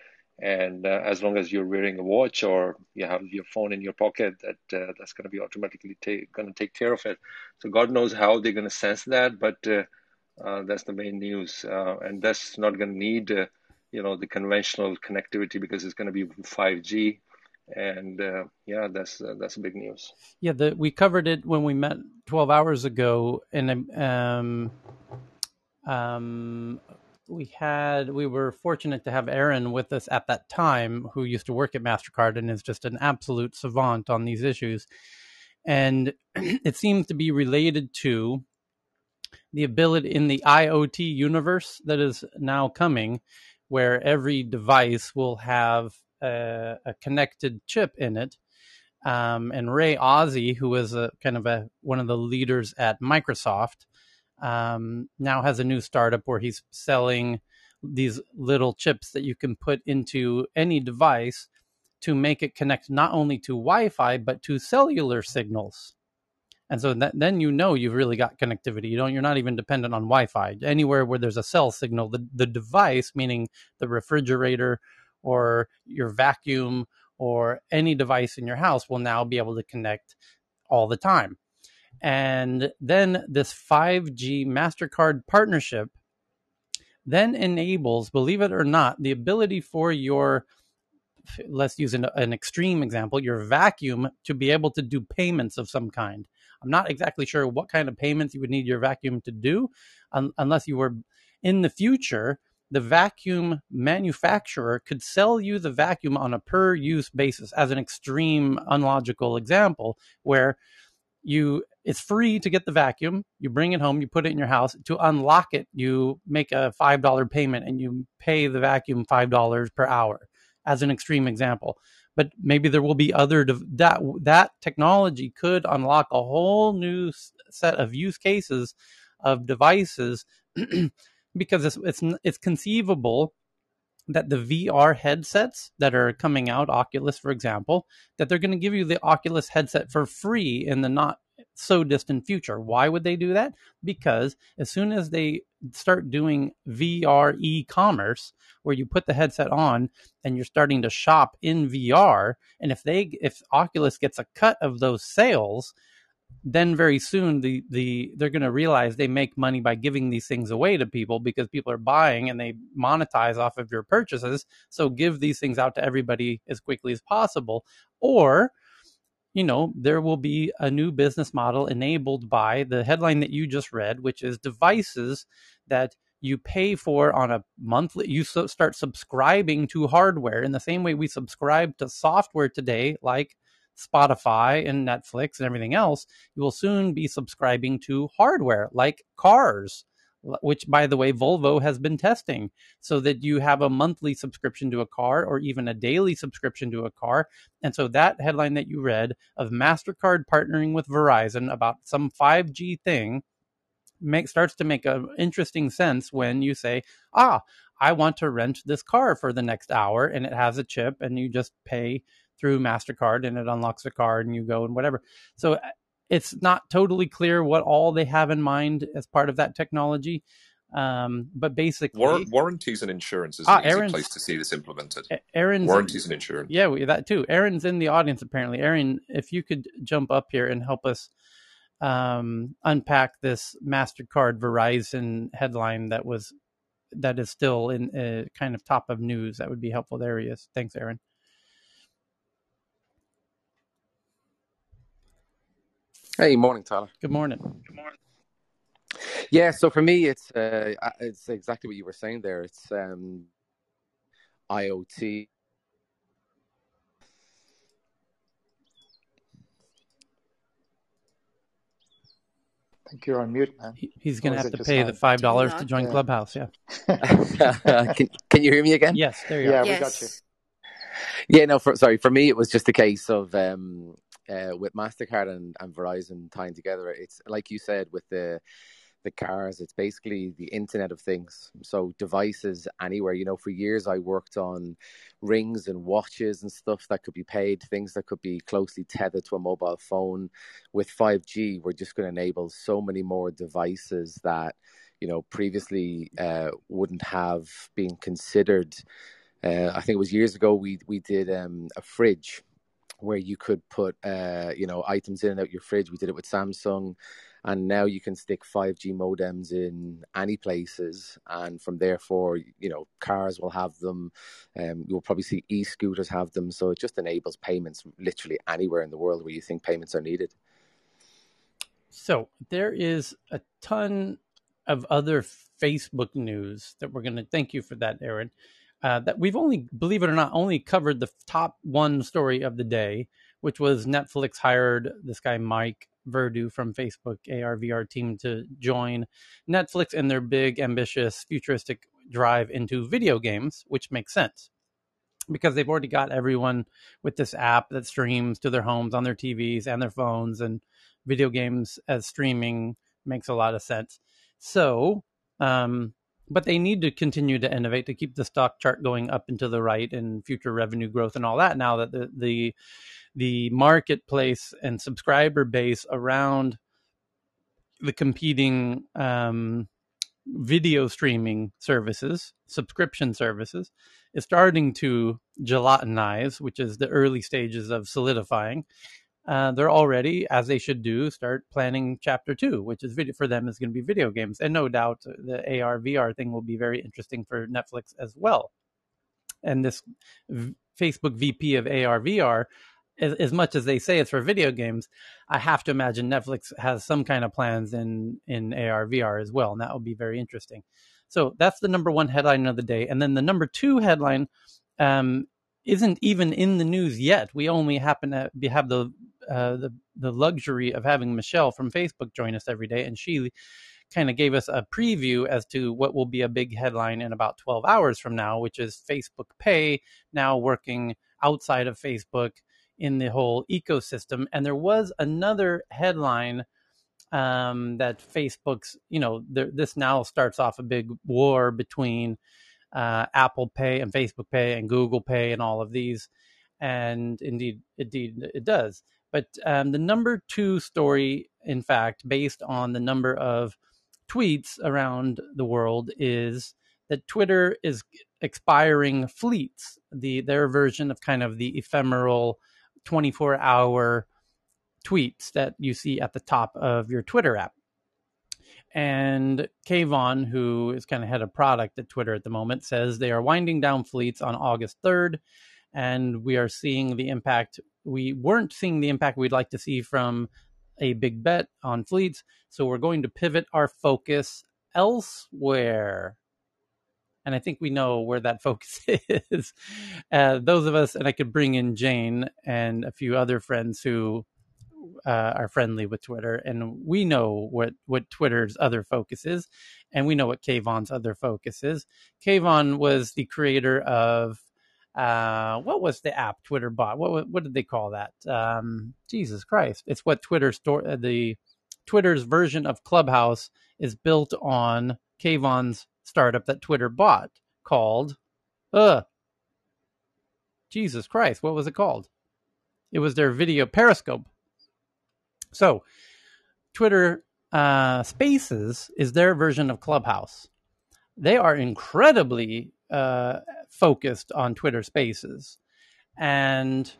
and uh, as long as you're wearing a watch or you have your phone in your pocket, that that's going to be automatically going to take care of it. So God knows how they're going to sense that, but uh, that's the main news, uh, and that's not going to need, uh, you know, the conventional connectivity because it's going to be 5G, and uh, yeah, that's uh, that's big news. Yeah, the, we covered it when we met 12 hours ago, and um, um, we had we were fortunate to have Aaron with us at that time, who used to work at Mastercard and is just an absolute savant on these issues, and it seems to be related to the ability in the IoT universe that is now coming, where every device will have a, a connected chip in it. Um, and Ray Ozzie, who is a kind of a one of the leaders at Microsoft, um, now has a new startup where he's selling these little chips that you can put into any device to make it connect not only to Wi-Fi but to cellular signals and so that, then you know you've really got connectivity you don't you're not even dependent on wi-fi anywhere where there's a cell signal the, the device meaning the refrigerator or your vacuum or any device in your house will now be able to connect all the time and then this 5g mastercard partnership then enables believe it or not the ability for your let's use an, an extreme example your vacuum to be able to do payments of some kind I'm not exactly sure what kind of payments you would need your vacuum to do un- unless you were in the future. The vacuum manufacturer could sell you the vacuum on a per use basis as an extreme, unlogical example where you it's free to get the vacuum you bring it home you put it in your house to unlock it you make a five dollar payment and you pay the vacuum five dollars per hour as an extreme example. But maybe there will be other that that technology could unlock a whole new set of use cases of devices because it's it's it's conceivable that the VR headsets that are coming out, Oculus, for example, that they're going to give you the Oculus headset for free in the not so distant future. Why would they do that? Because as soon as they start doing VR e commerce, where you put the headset on and you're starting to shop in VR, and if they if Oculus gets a cut of those sales, then very soon the the they're going to realize they make money by giving these things away to people because people are buying and they monetize off of your purchases. So give these things out to everybody as quickly as possible. Or you know, there will be a new business model enabled by the headline that you just read, which is devices that you pay for on a monthly you start subscribing to hardware. In the same way we subscribe to software today like Spotify and Netflix and everything else you will soon be subscribing to hardware like cars which by the way Volvo has been testing so that you have a monthly subscription to a car or even a daily subscription to a car. And so that headline that you read of Mastercard partnering with Verizon about some 5G thing make starts to make an interesting sense when you say ah I want to rent this car for the next hour and it has a chip and you just pay through Mastercard and it unlocks a card and you go and whatever so it's not totally clear what all they have in mind as part of that technology. Um, but basically, War- warranties and insurance is ah, an easy place to see this implemented. Aaron's warranties and insurance. Yeah, we, that too. Aaron's in the audience apparently. Aaron, if you could jump up here and help us um, unpack this Mastercard Verizon headline that was that is still in uh, kind of top of news, that would be helpful. There he is. Thanks, Aaron. Hey, morning, Tyler. Good morning. Good morning. Yeah, so for me, it's uh, it's exactly what you were saying there. It's um, IoT. I think you're on mute, man. he's going to have to pay the five dollars to join yeah. Clubhouse. Yeah. can Can you hear me again? Yes, there you yeah, are. Yeah, we got you. Yeah, no, for, sorry. For me, it was just a case of um, uh, with Mastercard and, and Verizon tying together. It's like you said with the the cars. It's basically the Internet of Things. So devices anywhere. You know, for years I worked on rings and watches and stuff that could be paid, things that could be closely tethered to a mobile phone. With 5G, we're just going to enable so many more devices that you know previously uh, wouldn't have been considered. Uh, I think it was years ago we we did um, a fridge where you could put uh, you know items in and out your fridge. We did it with Samsung and now you can stick 5G modems in any places, and from therefore, you know, cars will have them. Um, you'll probably see e-scooters have them, so it just enables payments literally anywhere in the world where you think payments are needed. So there is a ton of other Facebook news that we're going to thank you for that, Aaron. Uh, that we've only, believe it or not, only covered the top one story of the day, which was Netflix hired this guy Mike Verdu from Facebook ARVR team to join Netflix in their big, ambitious, futuristic drive into video games, which makes sense because they've already got everyone with this app that streams to their homes on their TVs and their phones, and video games as streaming makes a lot of sense. So, um, but they need to continue to innovate to keep the stock chart going up and to the right and future revenue growth and all that. Now that the the the marketplace and subscriber base around the competing um, video streaming services, subscription services, is starting to gelatinize, which is the early stages of solidifying. Uh, they're already, as they should do, start planning chapter two, which is video for them is going to be video games, and no doubt the AR VR thing will be very interesting for Netflix as well. And this v- Facebook VP of AR VR as, as much as they say it's for video games, I have to imagine Netflix has some kind of plans in in AR VR as well, and that will be very interesting. So that's the number one headline of the day, and then the number two headline um, isn't even in the news yet. We only happen to have the uh, the the luxury of having Michelle from Facebook join us every day, and she kind of gave us a preview as to what will be a big headline in about 12 hours from now, which is Facebook Pay now working outside of Facebook in the whole ecosystem. And there was another headline um, that Facebook's, you know, there, this now starts off a big war between uh, Apple Pay and Facebook Pay and Google Pay and all of these. And indeed, indeed, it does. But um, the number two story, in fact, based on the number of tweets around the world, is that Twitter is expiring fleets, the their version of kind of the ephemeral 24 hour tweets that you see at the top of your Twitter app. And Kayvon, who is kind of head of product at Twitter at the moment, says they are winding down fleets on August 3rd. And we are seeing the impact. We weren't seeing the impact we'd like to see from a big bet on fleets. So we're going to pivot our focus elsewhere and I think we know where that focus is. Uh, those of us, and I could bring in Jane and a few other friends who uh, are friendly with Twitter, and we know what what Twitter's other focus is, and we know what Kayvon's other focus is. Kayvon was the creator of uh, what was the app Twitter bought? What what did they call that? Um, Jesus Christ! It's what Twitter store uh, the Twitter's version of Clubhouse is built on Kayvon's startup that Twitter bought called, uh, Jesus Christ, what was it called? It was their video Periscope. So, Twitter uh, Spaces is their version of Clubhouse. They are incredibly uh, focused on Twitter Spaces, and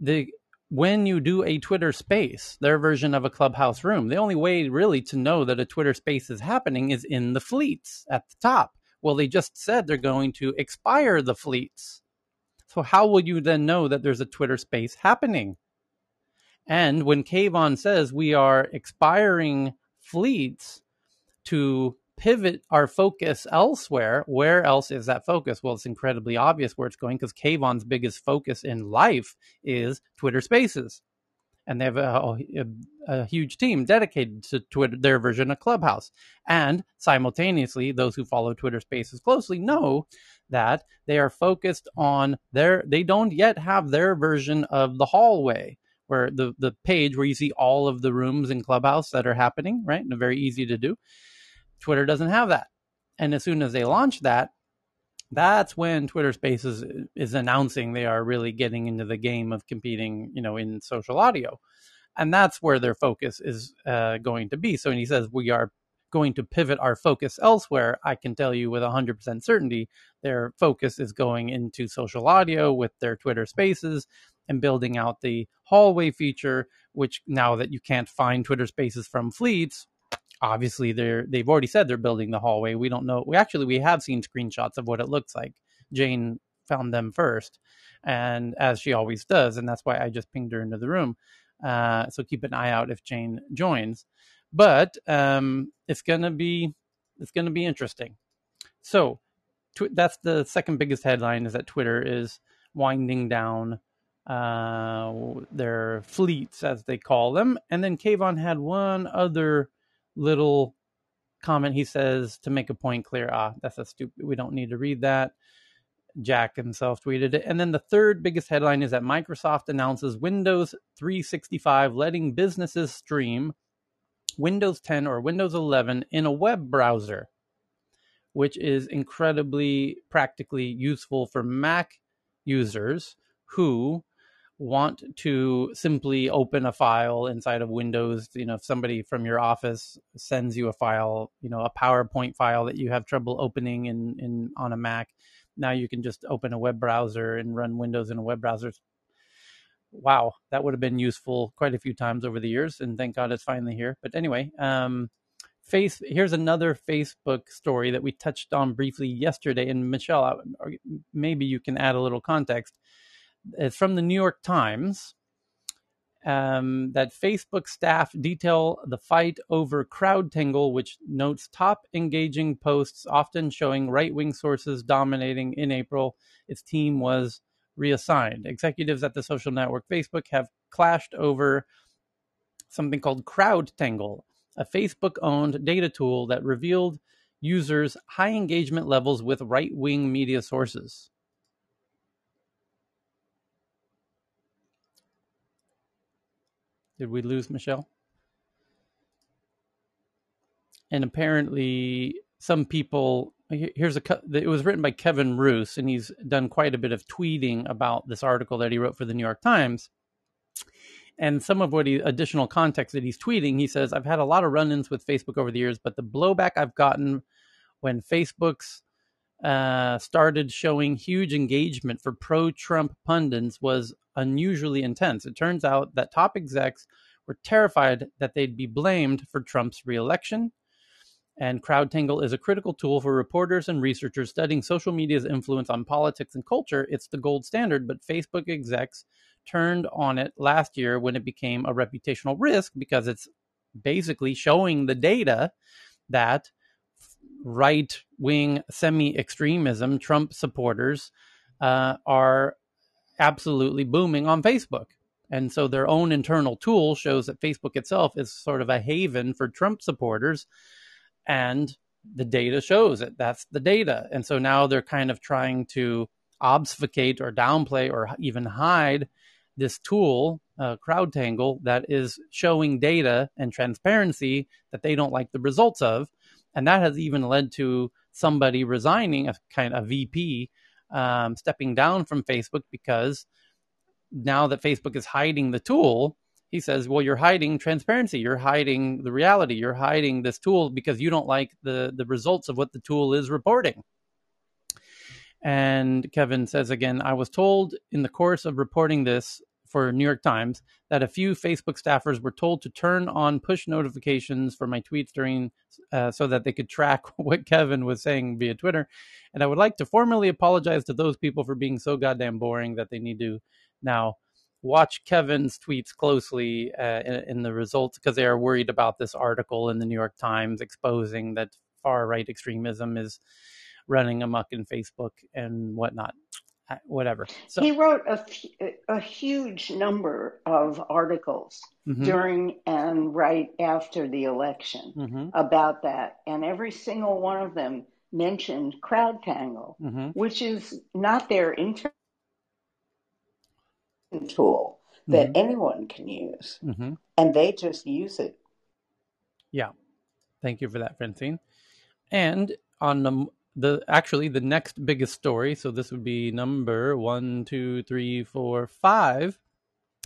the when you do a Twitter space, their version of a clubhouse room, the only way really to know that a Twitter space is happening is in the fleets at the top. Well, they just said they're going to expire the fleets. So, how will you then know that there's a Twitter space happening? And when Kayvon says we are expiring fleets to pivot our focus elsewhere, where else is that focus? Well, it's incredibly obvious where it's going because Kayvon's biggest focus in life is Twitter Spaces. And they have a, a, a huge team dedicated to Twitter, their version of Clubhouse. And simultaneously, those who follow Twitter Spaces closely know that they are focused on their, they don't yet have their version of the hallway where the, the page where you see all of the rooms in Clubhouse that are happening, right? And very easy to do. Twitter doesn't have that. And as soon as they launch that, that's when Twitter Spaces is announcing they are really getting into the game of competing, you know, in social audio, and that's where their focus is uh, going to be. So when he says we are going to pivot our focus elsewhere, I can tell you with 100% certainty their focus is going into social audio with their Twitter Spaces and building out the hallway feature, which now that you can't find Twitter Spaces from fleets, obviously they're they've already said they're building the hallway. We don't know. We actually we have seen screenshots of what it looks like. Jane found them first, and as she always does, and that's why I just pinged her into the room. Uh, so keep an eye out if Jane joins. But um, it's gonna be it's gonna be interesting. So tw- that's the second biggest headline is that Twitter is winding down uh, their fleets as they call them, and then Kayvon had one other little comment he says to make a point clear. Ah that's a stupid we don't need to read that. Jack himself tweeted it. And then the third biggest headline is that microsoft announces windows 365 letting businesses stream windows 10 or windows 11 in a web browser which is incredibly practically useful for mac users who want to simply open a file inside of Windows, you know, if somebody from your office sends you a file, you know, a PowerPoint file that you have trouble opening in, in on a Mac, now you can just open a web browser and run Windows in a web browser. Wow, that would have been useful quite a few times over the years, and thank God it's finally here. But anyway, um, face here's another Facebook story that we touched on briefly yesterday. And Michelle, maybe you can add a little context it's from the New York Times um, that Facebook staff detail the fight over CrowdTangle, which notes top engaging posts often showing right wing sources dominating in April. Its team was reassigned. Executives at the social network Facebook have clashed over something called CrowdTangle, a Facebook owned data tool that revealed users' high engagement levels with right wing media sources. Did we lose Michelle? And apparently, some people here's a it was written by Kevin Roose, and he's done quite a bit of tweeting about this article that he wrote for the New York Times. And some of what he additional context that he's tweeting, he says, I've had a lot of run-ins with Facebook over the years, but the blowback I've gotten when Facebook's uh, started showing huge engagement for pro Trump pundits was unusually intense. It turns out that top execs were terrified that they'd be blamed for Trump's reelection. And CrowdTangle is a critical tool for reporters and researchers studying social media's influence on politics and culture. It's the gold standard, but Facebook execs turned on it last year when it became a reputational risk because it's basically showing the data that right wing semi extremism, Trump supporters, uh, are absolutely booming on Facebook. And so their own internal tool shows that Facebook itself is sort of a haven for Trump supporters. And the data shows it. That's the data. And so now they're kind of trying to obfuscate or downplay or even hide this tool, uh, CrowdTangle, that is showing data and transparency that they don't like the results of and that has even led to somebody resigning, a kind of VP, um, stepping down from Facebook because now that Facebook is hiding the tool, he says, "Well, you're hiding transparency. You're hiding the reality. You're hiding this tool because you don't like the the results of what the tool is reporting." And Kevin says again, I was told in the course of reporting this for New York Times that a few Facebook staffers were told to turn on push notifications for my tweets during uh, so that they could track what Kevin was saying via Twitter. And I would like to formally apologize to those people for being so goddamn boring that they need to now watch Kevin's tweets closely uh, in, in, the results because they are worried about this article in the New York Times exposing that far right extremism is running amok in Facebook and whatnot. Whatever. So he wrote a, a huge number of articles mm-hmm. during and right after the election mm-hmm. about that, and every single one of them mentioned CrowdTangle, mm-hmm. which is not their internal tool that mm-hmm. anyone can use, mm-hmm. and they just use it. Yeah, thank you for that, Francine. And on the the actually the next biggest story, so this would be number one, two, three, four, five,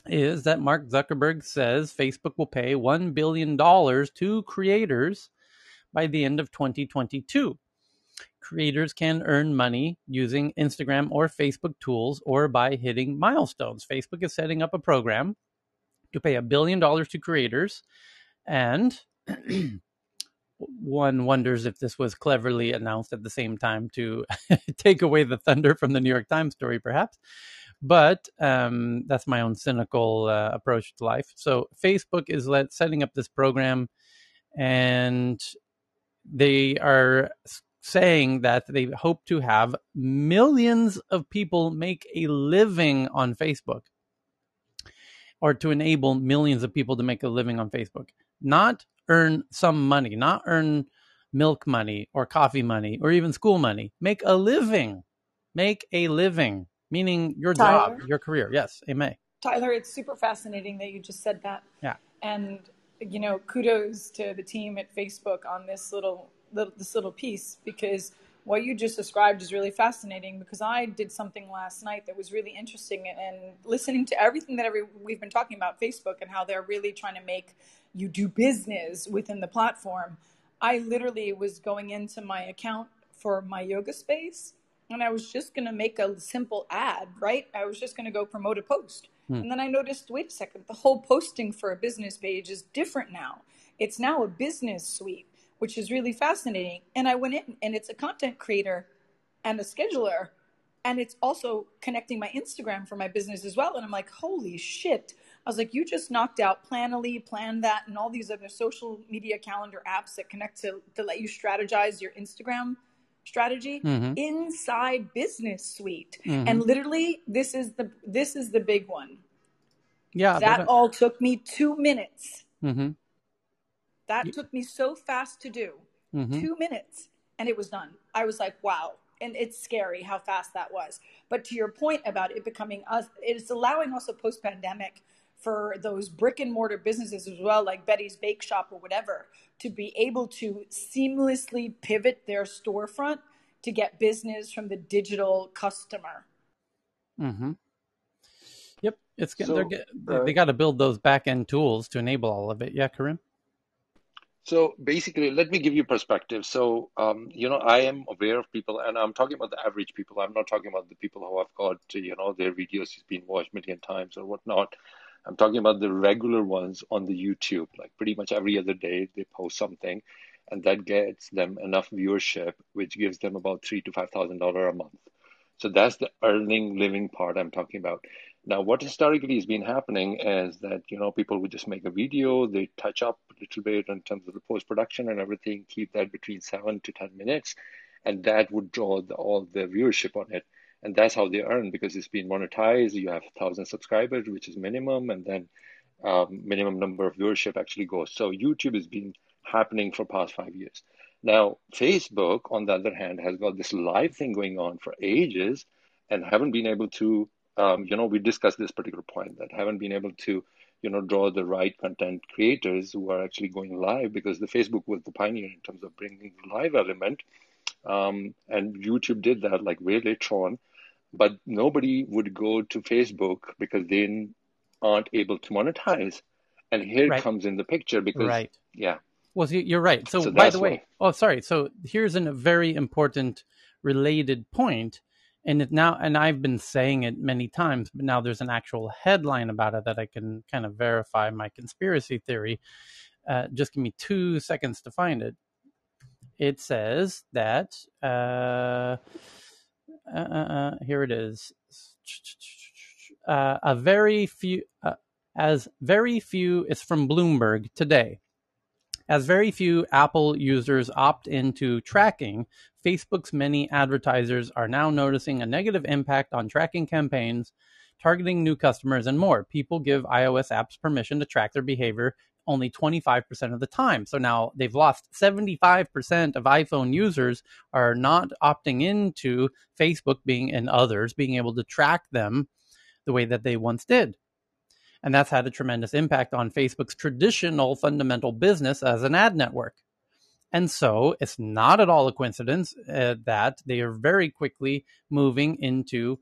is that Mark Zuckerberg says Facebook will pay one billion dollars to creators by the end of 2022. Creators can earn money using Instagram or Facebook tools or by hitting milestones. Facebook is setting up a program to pay a billion dollars to creators and one wonders if this was cleverly announced at the same time to take away the thunder from the New York Times story, perhaps. But um, that's my own cynical uh, approach to life. So Facebook is let, setting up this program, and they are saying that they hope to have millions of people make a living on Facebook, or to enable millions of people to make a living on Facebook. Not earn some money, not earn milk money or coffee money or even school money. Make a living. Make a living, meaning your Tyler, job, your career. Yes, Amen. Tyler, it's super fascinating that you just said that. Yeah. And you know, kudos to the team at Facebook on this little, little this little piece because what you just described is really fascinating because I did something last night that was really interesting and listening to everything that every, we've been talking about Facebook and how they're really trying to make you do business within the platform. I literally was going into my account for my yoga space and I was just going to make a simple ad, right? I was just going to go promote a post. Hmm. And then I noticed, wait a second, the whole posting for a business page is different now. It's now a business suite which is really fascinating. And I went in and it's a content creator and a scheduler. And it's also connecting my Instagram for my business as well. And I'm like, holy shit. I was like, you just knocked out Planoly, Plan That, and all these other social media calendar apps that connect to, to let you strategize your Instagram strategy mm-hmm. inside Business Suite. Mm-hmm. And literally, this is the this is the big one. Yeah, that all took me two minutes. Mm-hmm. That took me so fast to do. Mm-hmm. Two minutes and it was done. I was like, wow. And it's scary how fast that was. But to your point about it becoming us, it's allowing also post pandemic for those brick and mortar businesses as well, like Betty's Bake Shop or whatever, to be able to seamlessly pivot their storefront to get business from the digital customer. Mm-hmm. Yep, it's so, uh, they got to build those back end tools to enable all of it. Yeah, Karim. So basically, let me give you perspective. So, um, you know, I am aware of people, and I'm talking about the average people. I'm not talking about the people who have got, you know, their videos has been watched million times or whatnot. I'm talking about the regular ones on the YouTube. Like pretty much every other day, they post something, and that gets them enough viewership, which gives them about three to five thousand dollar a month. So that's the earning living part I'm talking about. Now, what historically has been happening is that you know people would just make a video, they touch up a little bit in terms of the post production and everything, keep that between seven to ten minutes, and that would draw the, all the viewership on it, and that's how they earn because it's been monetized. You have thousand subscribers, which is minimum, and then um, minimum number of viewership actually goes. So YouTube has been happening for past five years. Now, Facebook, on the other hand, has got this live thing going on for ages and haven't been able to um, you know, we discussed this particular point that haven't been able to, you know, draw the right content creators who are actually going live because the Facebook was the pioneer in terms of bringing the live element. Um, and YouTube did that like way later on, but nobody would go to Facebook because they aren't able to monetize. And here right. comes in the picture because, right. yeah. Well, you're right. So, so by the way, why. oh, sorry. So here's a very important related point and it now and I've been saying it many times, but now there's an actual headline about it that I can kind of verify my conspiracy theory. Uh, just give me two seconds to find it. It says that uh, uh, uh, uh here it is. uh, a very few, uh, as very few, it's from Bloomberg today. As very few Apple users opt into tracking, Facebook's many advertisers are now noticing a negative impact on tracking campaigns, targeting new customers, and more. People give iOS apps permission to track their behavior only 25% of the time. So now they've lost 75% of iPhone users are not opting into Facebook being and others being able to track them the way that they once did. And that's had a tremendous impact on Facebook's traditional fundamental business as an ad network. And so it's not at all a coincidence uh, that they are very quickly moving into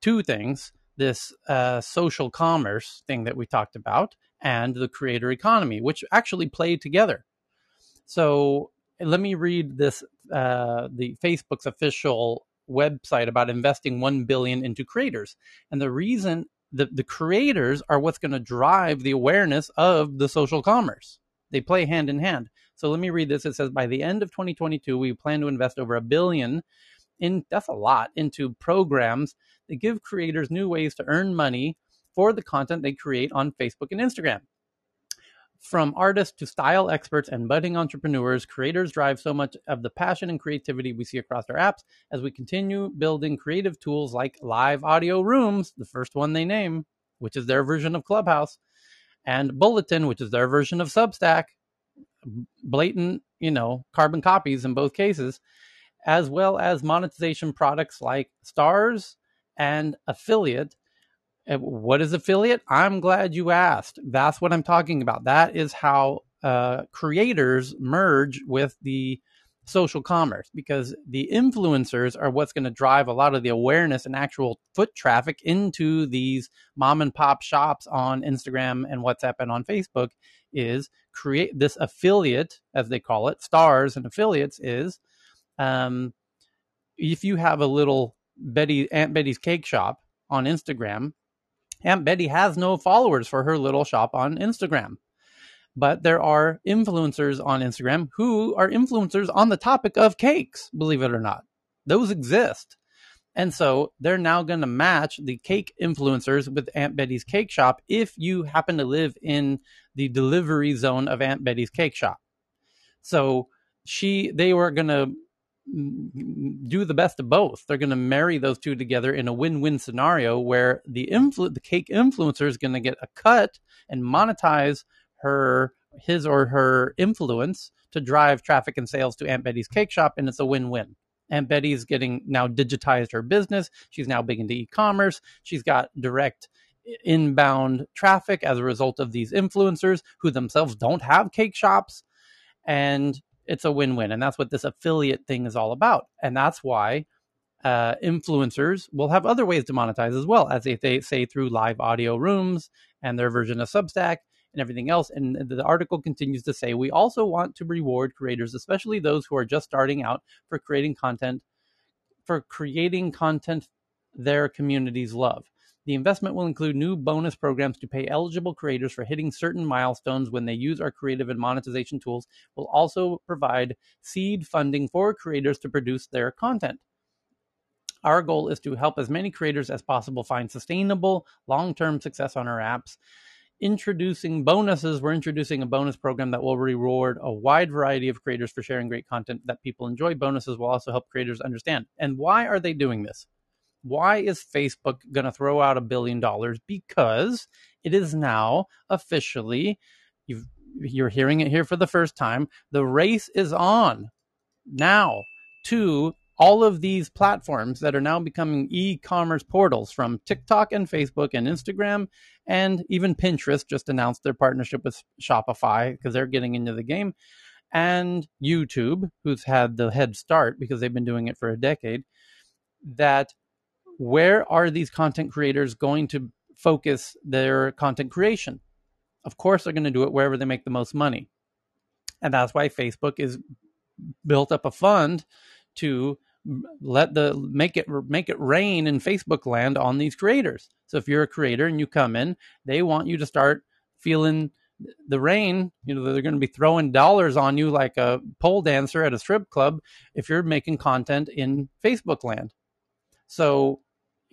two things this uh, social commerce thing that we talked about and the creator economy, which actually play together. So let me read this uh, the Facebook's official website about investing 1 billion into creators. And the reason the, the creators are what's going to drive the awareness of the social commerce. They play hand in hand. So let me read this. It says by the end of 2022, we plan to invest over a billion in that's a lot into programs that give creators new ways to earn money for the content they create on Facebook and Instagram. From artists to style experts and budding entrepreneurs, creators drive so much of the passion and creativity we see across our apps as we continue building creative tools like live audio rooms, the first one they name, which is their version of Clubhouse, and Bulletin, which is their version of Substack. Blatant, you know, carbon copies in both cases, as well as monetization products like Stars and Affiliate what is affiliate? I'm glad you asked. That's what I'm talking about. That is how uh, creators merge with the social commerce because the influencers are what's going to drive a lot of the awareness and actual foot traffic into these mom and pop shops on Instagram and WhatsApp and on Facebook is create this affiliate as they call it stars and affiliates is um, if you have a little Betty Aunt Betty's cake shop on Instagram Aunt Betty has no followers for her little shop on Instagram. But there are influencers on Instagram who are influencers on the topic of cakes, believe it or not. Those exist. And so they're now going to match the cake influencers with Aunt Betty's cake shop if you happen to live in the delivery zone of Aunt Betty's cake shop. So she they were going to do the best of both. They're going to marry those two together in a win-win scenario where the influ- the cake influencer is going to get a cut and monetize her his or her influence to drive traffic and sales to Aunt Betty's cake shop and it's a win-win. Aunt Betty's getting now digitized her business. She's now big into e-commerce. She's got direct inbound traffic as a result of these influencers who themselves don't have cake shops and it's a win-win and that's what this affiliate thing is all about and that's why uh, influencers will have other ways to monetize as well as they, they say through live audio rooms and their version of substack and everything else and the article continues to say we also want to reward creators especially those who are just starting out for creating content for creating content their communities love the investment will include new bonus programs to pay eligible creators for hitting certain milestones when they use our creative and monetization tools. We'll also provide seed funding for creators to produce their content. Our goal is to help as many creators as possible find sustainable, long term success on our apps. Introducing bonuses, we're introducing a bonus program that will reward a wide variety of creators for sharing great content that people enjoy. Bonuses will also help creators understand. And why are they doing this? Why is Facebook going to throw out a billion dollars? Because it is now officially, you're hearing it here for the first time. The race is on now to all of these platforms that are now becoming e-commerce portals from TikTok and Facebook and Instagram and even Pinterest just announced their partnership with Shopify because they're getting into the game and YouTube who's had the head start because they've been doing it for a decade that where are these content creators going to focus their content creation? Of course, they're going to do it wherever they make the most money. And that's why Facebook is built up a fund to let the make it make it rain in Facebook land on these creators. So if you're a creator and you come in, they want you to start feeling the rain. You know they're going to be throwing dollars on you like a pole dancer at a strip club if you're making content in Facebook land. So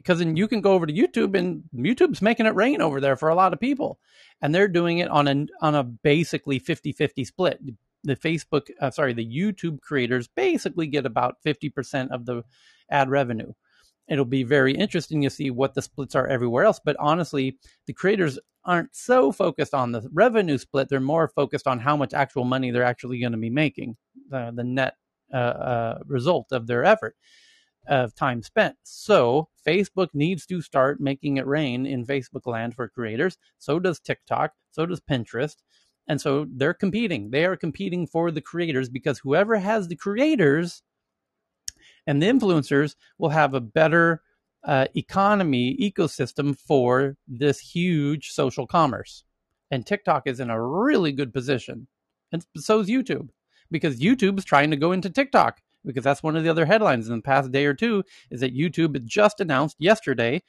because then you can go over to YouTube and YouTube's making it rain over there for a lot of people. And they're doing it on a on a basically 50-50 split. The Facebook uh, sorry, the YouTube creators basically get about 50% of the ad revenue. It'll be very interesting to see what the splits are everywhere else, but honestly, the creators aren't so focused on the revenue split. They're more focused on how much actual money they're actually going to be making, the, the net uh, uh, result of their effort of time spent. So Facebook needs to start making it rain in Facebook land for creators. So does TikTok. So does Pinterest. And so they're competing. They are competing for the creators because whoever has the creators and the influencers will have a better uh, economy ecosystem for this huge social commerce. And TikTok is in a really good position. And so is YouTube because YouTube is trying to go into TikTok because that's one of the other headlines in the past day or two is that YouTube just announced yesterday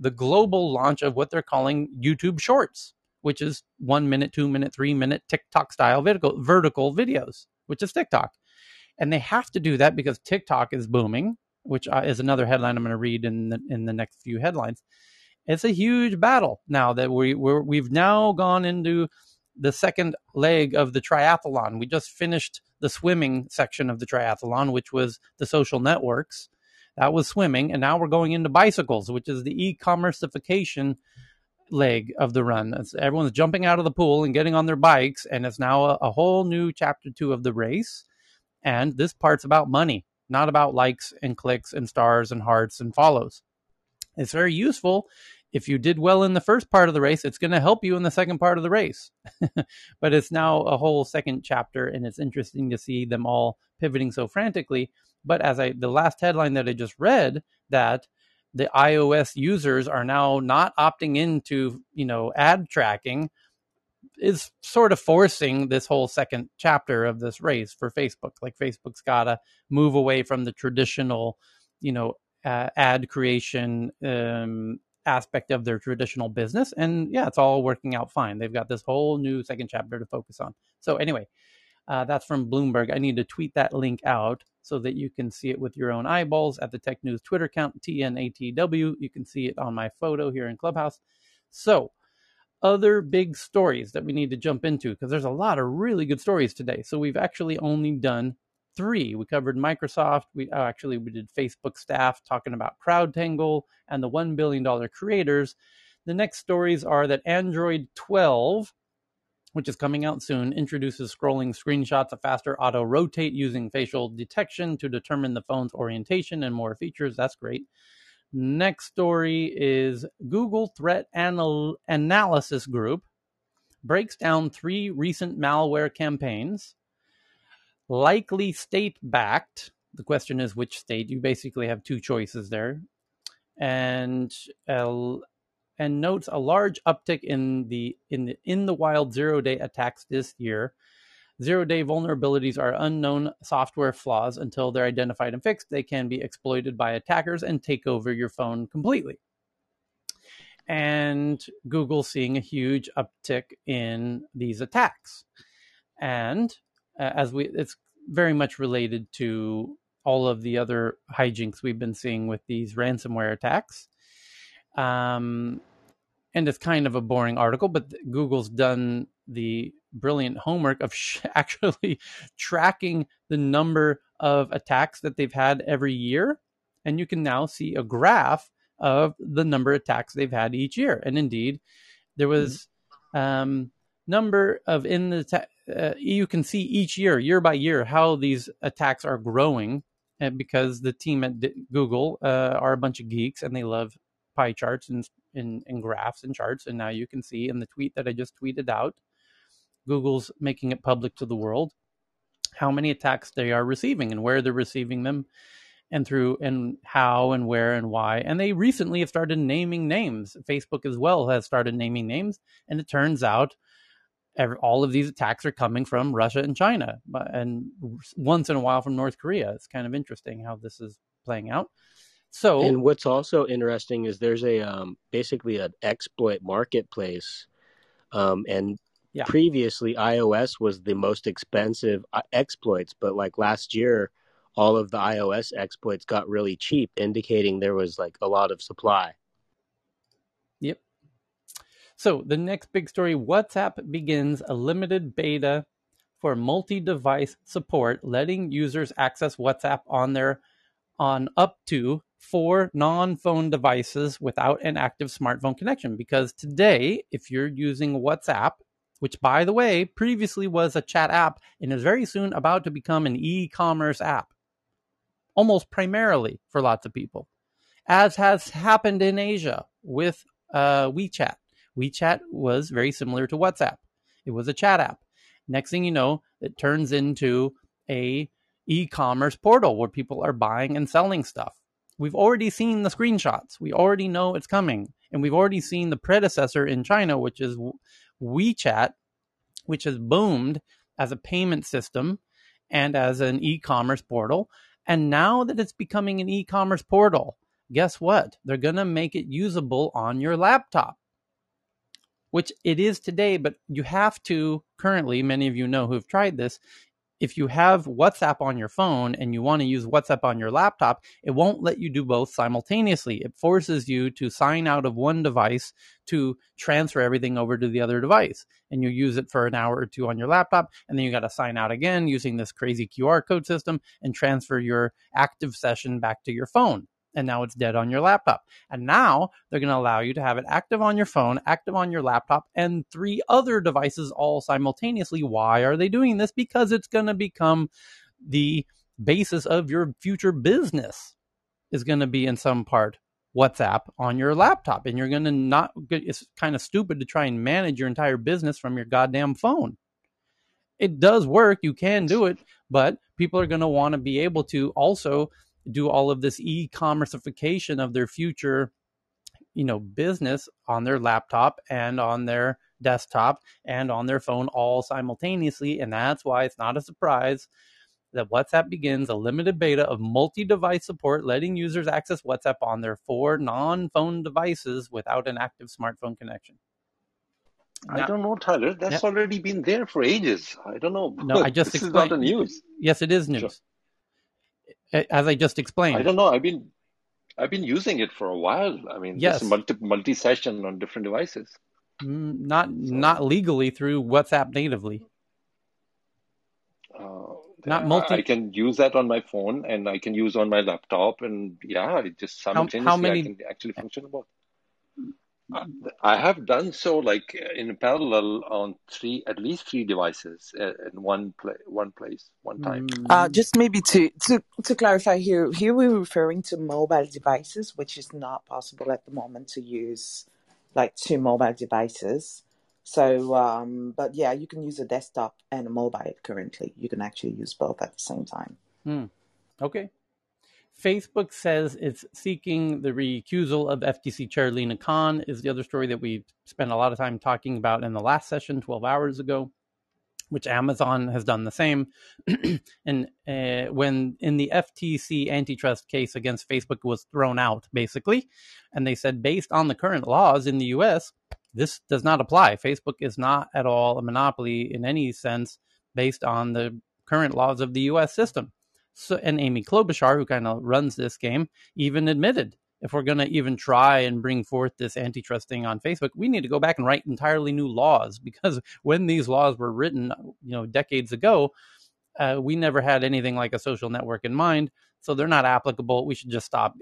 the global launch of what they're calling YouTube Shorts, which is one minute, two minute, three minute TikTok style vertical, vertical videos, which is TikTok. And they have to do that because TikTok is booming, which uh, is another headline I'm going to read in the, in the next few headlines. It's a huge battle now that we we we've now gone into the second leg of the triathlon. We just finished the swimming section of the triathlon, which was the social networks. That was swimming, and now we're going into bicycles, which is the e-commerceification leg of the run. It's, everyone's jumping out of the pool and getting on their bikes, and it's now a, a whole new chapter two of the race. And this part's about money, not about likes and clicks and stars and hearts and follows. It's very useful if you did well in the first part of the race, it's going to help you in the second part of the race. but it's now a whole second chapter, and it's interesting to see them all pivoting so frantically. But as I, the last headline that I just read, that the iOS users are now not opting into, you know, ad tracking is sort of forcing this whole second chapter of this race for Facebook. Like Facebook's got to move away from the traditional, you know, uh, ad creation um, aspect of their traditional business. And yeah, it's all working out fine. They've got this whole new second chapter to focus on. So, anyway, uh, that's from Bloomberg. I need to tweet that link out so that you can see it with your own eyeballs at the Tech News Twitter account, TNATW. You can see it on my photo here in Clubhouse. So, other big stories that we need to jump into because there's a lot of really good stories today. So, we've actually only done three. We covered Microsoft. We oh, actually we did Facebook staff talking about CrowdTangle and the one billion dollar creators. The next stories are that Android 12, which is coming out soon, introduces scrolling screenshots, a faster auto rotate using facial detection to determine the phone's orientation and more features. That's great. Next story is Google Threat Anal- Analysis Group breaks down three recent malware campaigns likely state backed. The question is which state. You basically have two choices there, and uh, and notes a large uptick in the in the in the wild zero day attacks this year. Zero day vulnerabilities are unknown software flaws until they're identified and fixed. They can be exploited by attackers and take over your phone completely. And Google seeing a huge uptick in these attacks. And uh, as we it's very much related to all of the other hijinks we've been seeing with these ransomware attacks. Um, and it's kind of a boring article, but Google's done the brilliant homework of sh- actually tracking the number of attacks that they've had every year. And you can now see a graph of the number of attacks they've had each year. And indeed, there was um, number of in the ta- uh, you can see each year, year by year, how these attacks are growing. And because the team at Google uh, are a bunch of geeks and they love pie charts and, and, and graphs and charts. And now you can see in the tweet that I just tweeted out, Google's making it public to the world how many attacks they are receiving and where they're receiving them and through and how and where and why. And they recently have started naming names. Facebook as well has started naming names. And it turns out all of these attacks are coming from Russia and China, and once in a while from North Korea. It's kind of interesting how this is playing out. So, and what's also interesting is there's a um, basically an exploit marketplace, um, and yeah. previously iOS was the most expensive uh, exploits, but like last year, all of the iOS exploits got really cheap, indicating there was like a lot of supply. So the next big story WhatsApp begins a limited beta for multi-device support, letting users access WhatsApp on their on up to four non-phone devices without an active smartphone connection. Because today, if you're using WhatsApp, which by the way previously was a chat app and is very soon about to become an e-commerce app, almost primarily for lots of people, as has happened in Asia with uh, WeChat. WeChat was very similar to WhatsApp. It was a chat app. Next thing you know, it turns into a e-commerce portal where people are buying and selling stuff. We've already seen the screenshots. We already know it's coming. And we've already seen the predecessor in China, which is WeChat, which has boomed as a payment system and as an e-commerce portal. And now that it's becoming an e-commerce portal, guess what? They're going to make it usable on your laptop which it is today, but you have to currently, many of you know who've tried this. If you have WhatsApp on your phone and you want to use WhatsApp on your laptop, it won't let you do both simultaneously. It forces you to sign out of one device to transfer everything over to the other device. And you use it for an hour or two on your laptop, and then you got to sign out again using this crazy QR code system and transfer your active session back to your phone and now it's dead on your laptop. And now they're going to allow you to have it active on your phone, active on your laptop, and three other devices all simultaneously. Why are they doing this? Because it's going to become the basis of your future business is going to be in some part WhatsApp on your laptop. And you're going to not, it's kind of stupid to try and manage your entire business from your goddamn phone. It does work. You can do it, but people are going to want to be able to also do all of this e-commerceification of their future you know business on their laptop and on their desktop and on their phone all simultaneously and that's why it's not a surprise that WhatsApp begins a limited beta of multi-device support letting users access WhatsApp on their four non-phone devices without an active smartphone connection. Now, I don't know, Tyler. That's yeah. already been there for ages. I don't know. No, I just this explained. is not news. Yes, it is news. Sure as I just explained. I don't know. I've been I've been using it for a while. I mean, yes, multi multi session on different devices. Mm, not so, not legally through WhatsApp natively. Uh, not multi. I can use that on my phone, and I can use on my laptop, and yeah, it just simultaneously how, how many... I can actually function about. I have done so like in parallel on three, at least three devices uh, in one place, one place, one time. Uh, just maybe to, to, to clarify here, here we're referring to mobile devices, which is not possible at the moment to use like two mobile devices. So, um, but yeah, you can use a desktop and a mobile currently. You can actually use both at the same time. Hmm. Okay. Facebook says it's seeking the recusal of FTC Chair Lina Khan, is the other story that we spent a lot of time talking about in the last session 12 hours ago, which Amazon has done the same. and uh, when in the FTC antitrust case against Facebook was thrown out, basically, and they said, based on the current laws in the US, this does not apply. Facebook is not at all a monopoly in any sense based on the current laws of the US system. So, and Amy Klobuchar, who kind of runs this game, even admitted if we're going to even try and bring forth this antitrust thing on Facebook, we need to go back and write entirely new laws because when these laws were written, you know, decades ago, uh, we never had anything like a social network in mind. So they're not applicable. We should just stop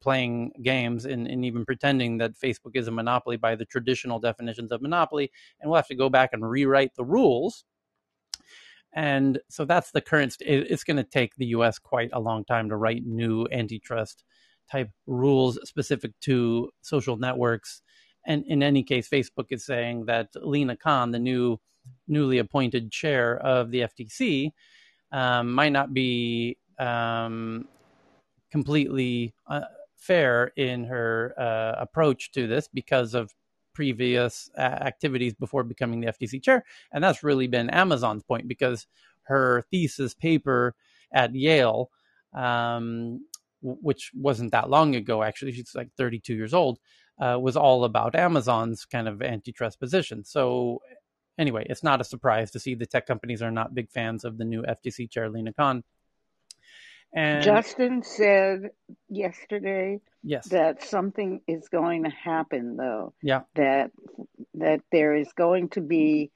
playing games and, and even pretending that Facebook is a monopoly by the traditional definitions of monopoly. And we'll have to go back and rewrite the rules and so that's the current. It's going to take the U.S. quite a long time to write new antitrust type rules specific to social networks. And in any case, Facebook is saying that Lina Khan, the new newly appointed chair of the FTC, um, might not be um, completely uh, fair in her uh, approach to this because of previous uh, activities before becoming the FTC chair. And that's really been Amazon's point because her thesis paper at Yale, um, which wasn't that long ago, actually, she's like 32 years old, uh, was all about Amazon's kind of antitrust position. So, anyway, it's not a surprise to see the tech companies are not big fans of the new FTC chair, Lina Khan. And Justin said yesterday yes. that something is going to happen though. Yeah. That that there is going to be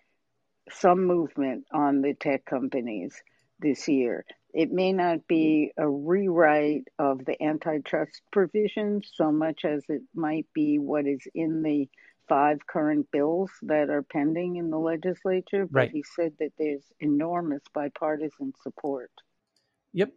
some movement on the tech companies this year. It may not be a rewrite of the antitrust provisions so much as it might be what is in the five current bills that are pending in the legislature. But right. he said that there's enormous bipartisan support. Yep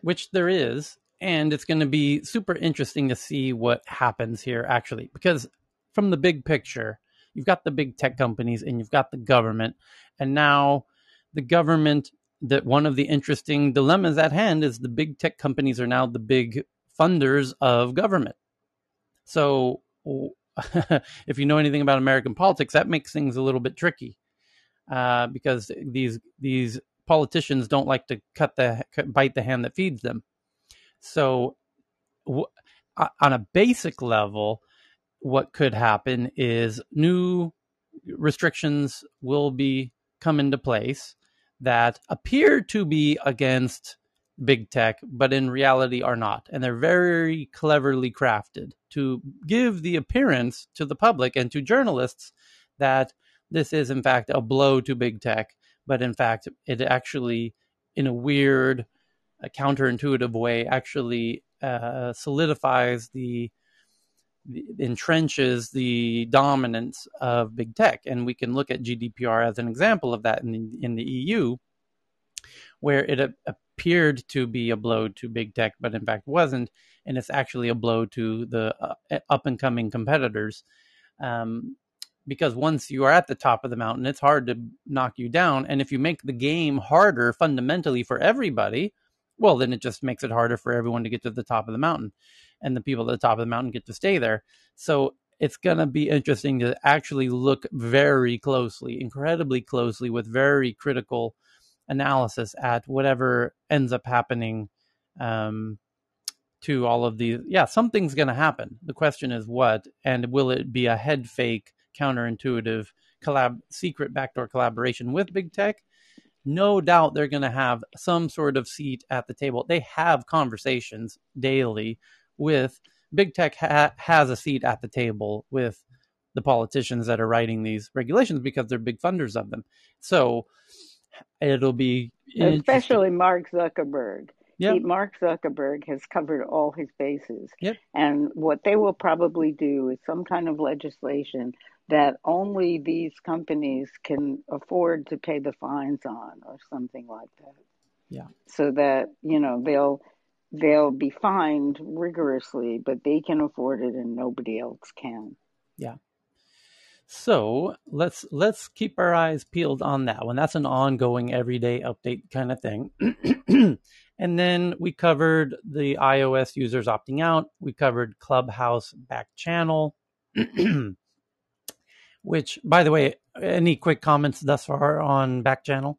which there is, and it's going to be super interesting to see what happens here actually because from the big picture you've got the big tech companies and you've got the government and now the government that one of the interesting dilemmas at hand is the big tech companies are now the big funders of government. So if you know anything about american politics that makes things a little bit tricky uh, because these these politicians don't like to cut the bite the hand that feeds them. So, w- on a basic level, what could happen is new restrictions will be come into place that appear to be against big tech, but in reality are not. And they're very cleverly crafted to give the appearance to the public and to journalists that this is, in fact, a blow to big tech but in fact, it actually, in a weird, a counterintuitive way, actually uh, solidifies the, the, entrenches the dominance of big tech, and we can look at GDPR as an example of that in the, in the EU, where it a- appeared to be a blow to big tech, but in fact wasn't, and it's actually a blow to the uh, up and coming competitors. Um, because once you are at the top of the mountain, it's hard to knock you down. And if you make the game harder fundamentally for everybody, well, then it just makes it harder for everyone to get to the top of the mountain. And the people at the top of the mountain get to stay there. So it's going to be interesting to actually look very closely, incredibly closely, with very critical analysis at whatever ends up happening um, to all of these. Yeah, something's going to happen. The question is what, and will it be a head fake? Counterintuitive collab secret backdoor collaboration with big tech no doubt they're going to have some sort of seat at the table they have conversations daily with big tech ha- has a seat at the table with the politicians that are writing these regulations because they're big funders of them so it'll be especially mark zuckerberg Yep. Mark Zuckerberg has covered all his bases. Yep. And what they will probably do is some kind of legislation that only these companies can afford to pay the fines on or something like that. Yeah. So that, you know, they'll they'll be fined rigorously, but they can afford it and nobody else can. Yeah. So let's let's keep our eyes peeled on that one. That's an ongoing everyday update kind of thing. and then we covered the iOS users opting out. We covered Clubhouse back channel. Which, by the way, any quick comments thus far on back channel?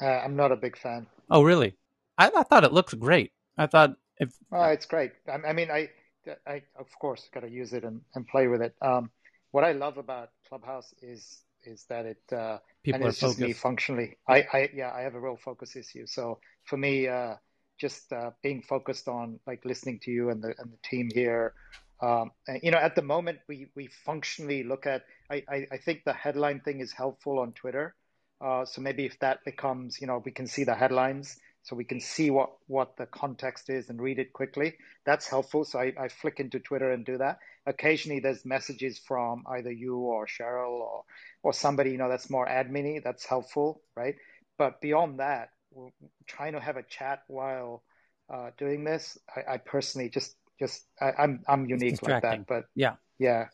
Uh, I'm not a big fan. Oh, really? I, I thought it looks great. I thought if oh, it's great. I, I mean, I, I of course got to use it and, and play with it. Um, what I love about Clubhouse is is that it uh, people and it's just me functionally. I, I yeah, I have a real focus issue. So for me, uh, just uh, being focused on like listening to you and the and the team here, um, you know, at the moment, we, we functionally look at, I, I, I think the headline thing is helpful on Twitter. Uh, so maybe if that becomes, you know, we can see the headlines so we can see what, what the context is and read it quickly. That's helpful. So I, I flick into Twitter and do that. Occasionally there's messages from either you or Cheryl or, or somebody, you know, that's more admin That's helpful, right? But beyond that, we're trying to have a chat while uh, doing this, I, I personally just just I, am I'm, I'm unique like that. But yeah, yeah.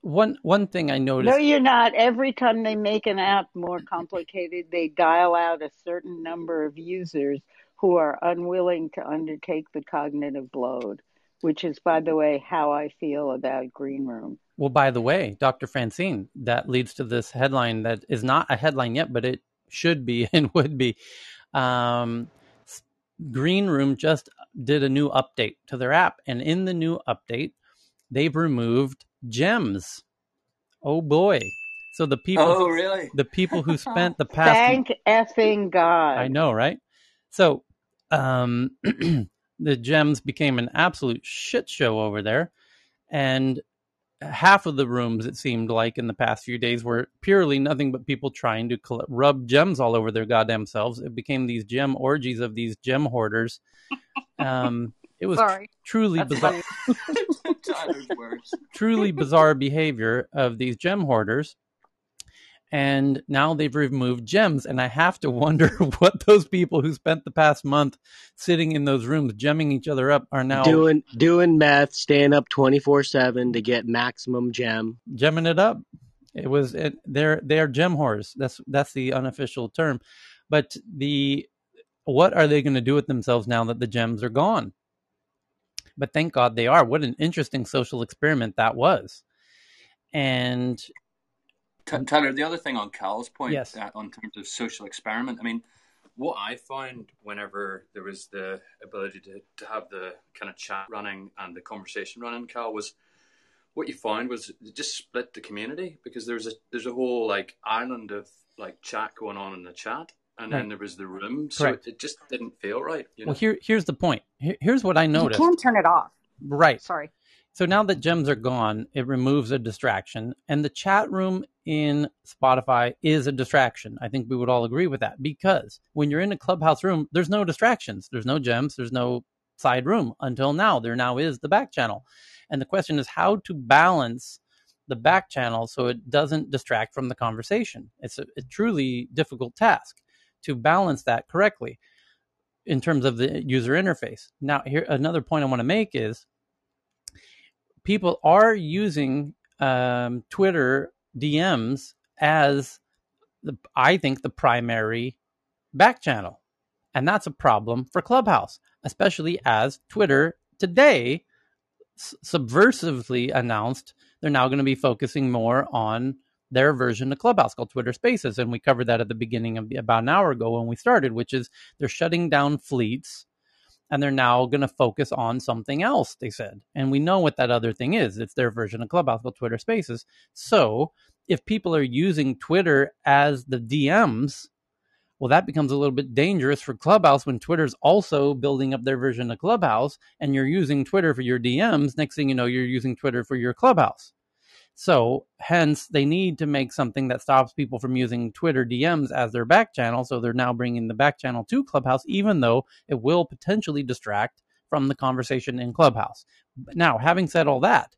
One one thing I noticed. No, you're not. Every time they make an app more complicated, they dial out a certain number of users who are unwilling to undertake the cognitive load. Which is, by the way, how I feel about Green Room. Well, by the way, Dr. Francine, that leads to this headline that is not a headline yet, but it should be and would be. Um, Green Room just did a new update to their app, and in the new update, they've removed gems. Oh boy. So the people, oh really, the people who spent the past, thank effing God. I know, right? So, um, the gems became an absolute shit show over there, and half of the rooms it seemed like in the past few days were purely nothing but people trying to collect, rub gems all over their goddamn selves. It became these gem orgies of these gem hoarders. Um, it was tr- truly That's bizarre. truly bizarre behavior of these gem hoarders. And now they've removed gems, and I have to wonder what those people who spent the past month sitting in those rooms gemming each other up are now doing doing meth, staying up twenty four seven to get maximum gem, gemming it up. It was it, they're they're gem whores. That's that's the unofficial term. But the what are they going to do with themselves now that the gems are gone? But thank God they are. What an interesting social experiment that was. And Tyler, the other thing on Cal's point, yes. that on terms of social experiment, I mean, what I found whenever there was the ability to, to have the kind of chat running and the conversation running, Cal, was what you found was it just split the community because there's a there's a whole like island of like chat going on in the chat, and right. then there was the room, so it, it, just didn't feel right. You know? Well, here here's the point. Here, here's what I noticed. You can turn it off. Right. Sorry. So now that gems are gone, it removes a distraction, and the chat room in Spotify is a distraction. I think we would all agree with that because when you're in a clubhouse room, there's no distractions, there's no gems, there's no side room until now. There now is the back channel, and the question is how to balance the back channel so it doesn't distract from the conversation. It's a, a truly difficult task to balance that correctly in terms of the user interface. Now, here another point I want to make is people are using um, Twitter DMs as the, I think the primary back channel. And that's a problem for Clubhouse, especially as Twitter today subversively announced they're now going to be focusing more on their version of Clubhouse called Twitter Spaces. And we covered that at the beginning of the, about an hour ago when we started, which is they're shutting down fleets and they're now going to focus on something else, they said. And we know what that other thing is. It's their version of Clubhouse called Twitter Spaces. So if people are using Twitter as the DMs, well, that becomes a little bit dangerous for Clubhouse when Twitter's also building up their version of Clubhouse and you're using Twitter for your DMs. Next thing you know, you're using Twitter for your Clubhouse. So, hence, they need to make something that stops people from using Twitter DMs as their back channel. So, they're now bringing the back channel to Clubhouse, even though it will potentially distract from the conversation in Clubhouse. Now, having said all that,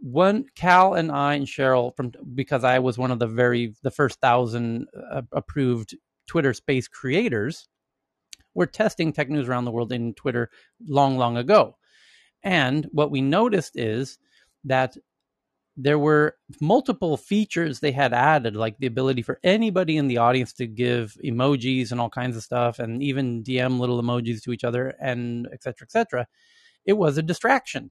one Cal and I and Cheryl from because I was one of the very the first thousand uh, approved Twitter Space creators, were testing tech news around the world in Twitter long, long ago, and what we noticed is that there were multiple features they had added, like the ability for anybody in the audience to give emojis and all kinds of stuff, and even DM little emojis to each other, and et cetera, et cetera. It was a distraction,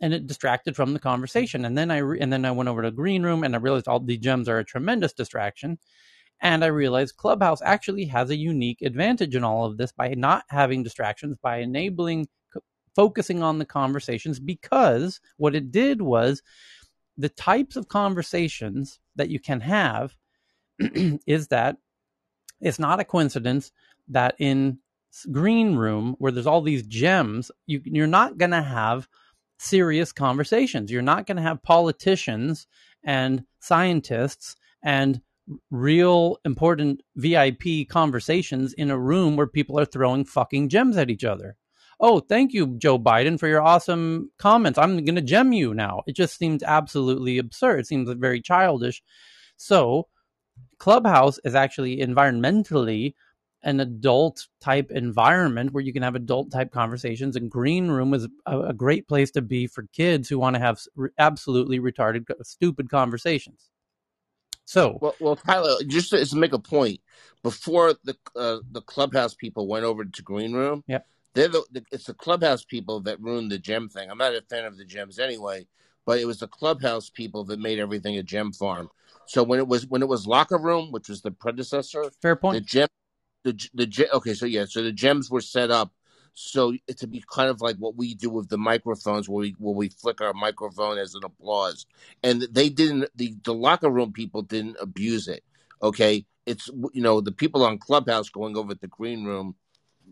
and it distracted from the conversation. And then I re- and then I went over to Green Room, and I realized all the gems are a tremendous distraction. And I realized Clubhouse actually has a unique advantage in all of this by not having distractions, by enabling focusing on the conversations, because what it did was the types of conversations that you can have is that it's not a coincidence that in green room where there's all these gems you, you're not going to have serious conversations. You're not going to have politicians and scientists and real important vip conversations in a room where people are throwing fucking gems at each other oh, thank you, Joe Biden, for your awesome comments. I'm going to gem you now. It just seems absolutely absurd. It seems very childish. So, Clubhouse is actually environmentally an adult type environment where you can have adult type conversations and green room is a, a great place to be for kids who want to have re- absolutely retarded stupid conversations so well, well tyler just to, to make a point before the uh, the clubhouse people went over to green room yep they're the, the, it's the clubhouse people that ruined the gem thing. I'm not a fan of the gems anyway, but it was the clubhouse people that made everything a gem farm. So when it was when it was locker room, which was the predecessor, fair point. The gem, the the gem. Okay, so yeah, so the gems were set up So it to be kind of like what we do with the microphones, where we where we flick our microphone as an applause, and they didn't. The the locker room people didn't abuse it. Okay, it's you know the people on Clubhouse going over at the green room,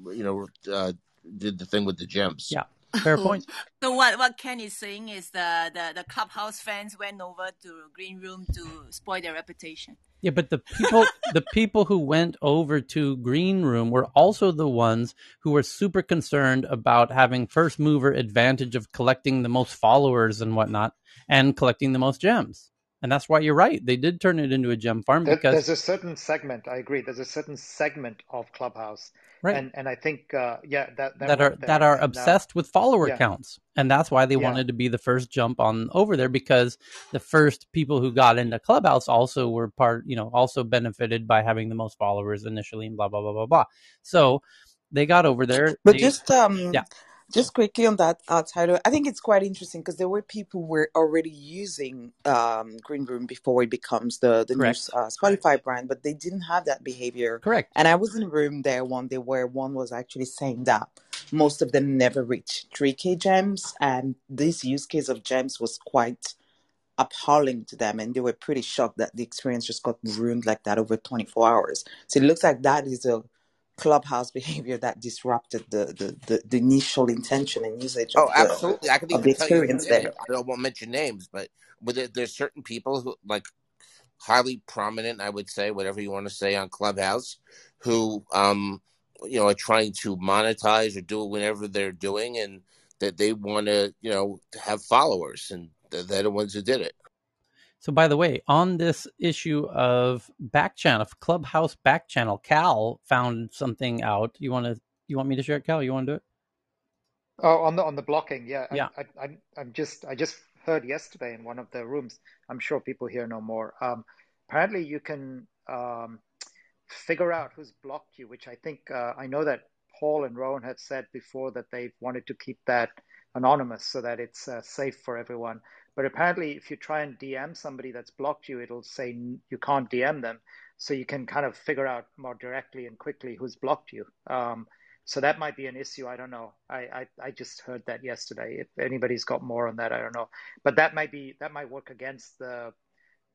you know, uh, did the thing with the gems. Yeah. Fair point. so what what Ken is saying is the, the the clubhouse fans went over to green room to spoil their reputation. Yeah, but the people the people who went over to green room were also the ones who were super concerned about having first mover advantage of collecting the most followers and whatnot and collecting the most gems. And that's why you're right. They did turn it into a gem farm because there's a certain segment. I agree. There's a certain segment of Clubhouse, right? And and I think uh, yeah that that, that are that are obsessed with follower yeah. counts, and that's why they yeah. wanted to be the first jump on over there because the first people who got into Clubhouse also were part, you know, also benefited by having the most followers initially, and blah blah blah blah blah. So they got over there. But they, just um, yeah just quickly on that uh, Tyler, I think it's quite interesting because there were people who were already using um, Green Room before it becomes the the Correct. new uh, Spotify brand, but they didn't have that behavior. Correct. And I was in a room there one day where one was actually saying that most of them never reached 3K gems, and this use case of gems was quite appalling to them, and they were pretty shocked that the experience just got ruined like that over 24 hours. So it looks like that is a clubhouse behavior that disrupted the, the, the, the initial intention and usage oh the, absolutely. I can even the experience you, there. I won't mention names but with there's certain people who like highly prominent i would say whatever you want to say on clubhouse who um you know are trying to monetize or do whatever they're doing and that they want to you know have followers and they're the ones who did it so, by the way, on this issue of back channel, Clubhouse back channel, Cal found something out. You want to? You want me to share it, Cal? You want to do it? Oh, on the on the blocking, yeah. Yeah. I, I, I'm just I just heard yesterday in one of the rooms. I'm sure people here know more. Um, apparently, you can um, figure out who's blocked you, which I think uh, I know that Paul and Rohan had said before that they wanted to keep that anonymous so that it's uh, safe for everyone. But apparently, if you try and DM somebody that's blocked you, it'll say you can't DM them. So you can kind of figure out more directly and quickly who's blocked you. Um, so that might be an issue. I don't know. I, I, I just heard that yesterday. If anybody's got more on that, I don't know. But that might be that might work against the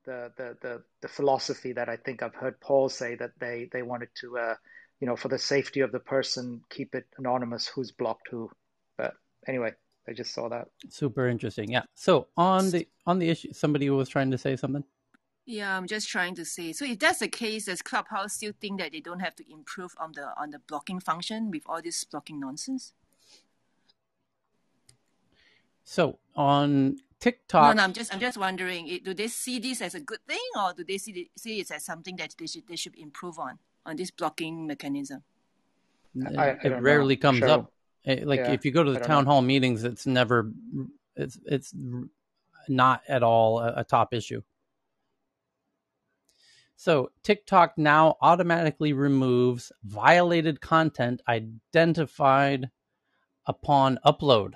the the the, the philosophy that I think I've heard Paul say that they they wanted to uh, you know for the safety of the person keep it anonymous who's blocked who. But anyway, I just saw that. Super interesting. Yeah. So on the on the issue, somebody was trying to say something. Yeah, I'm just trying to say. So if that's the case, does Clubhouse still think that they don't have to improve on the on the blocking function with all this blocking nonsense? So on TikTok, no, no, I'm just I'm just wondering, do they see this as a good thing, or do they see see it as something that they should they should improve on on this blocking mechanism? I, I it rarely know. comes sure. up. Eh, like yeah, if you go to the town know. hall meetings, it's never, it's it's not at all a, a top issue. So TikTok now automatically removes violated content identified upon upload.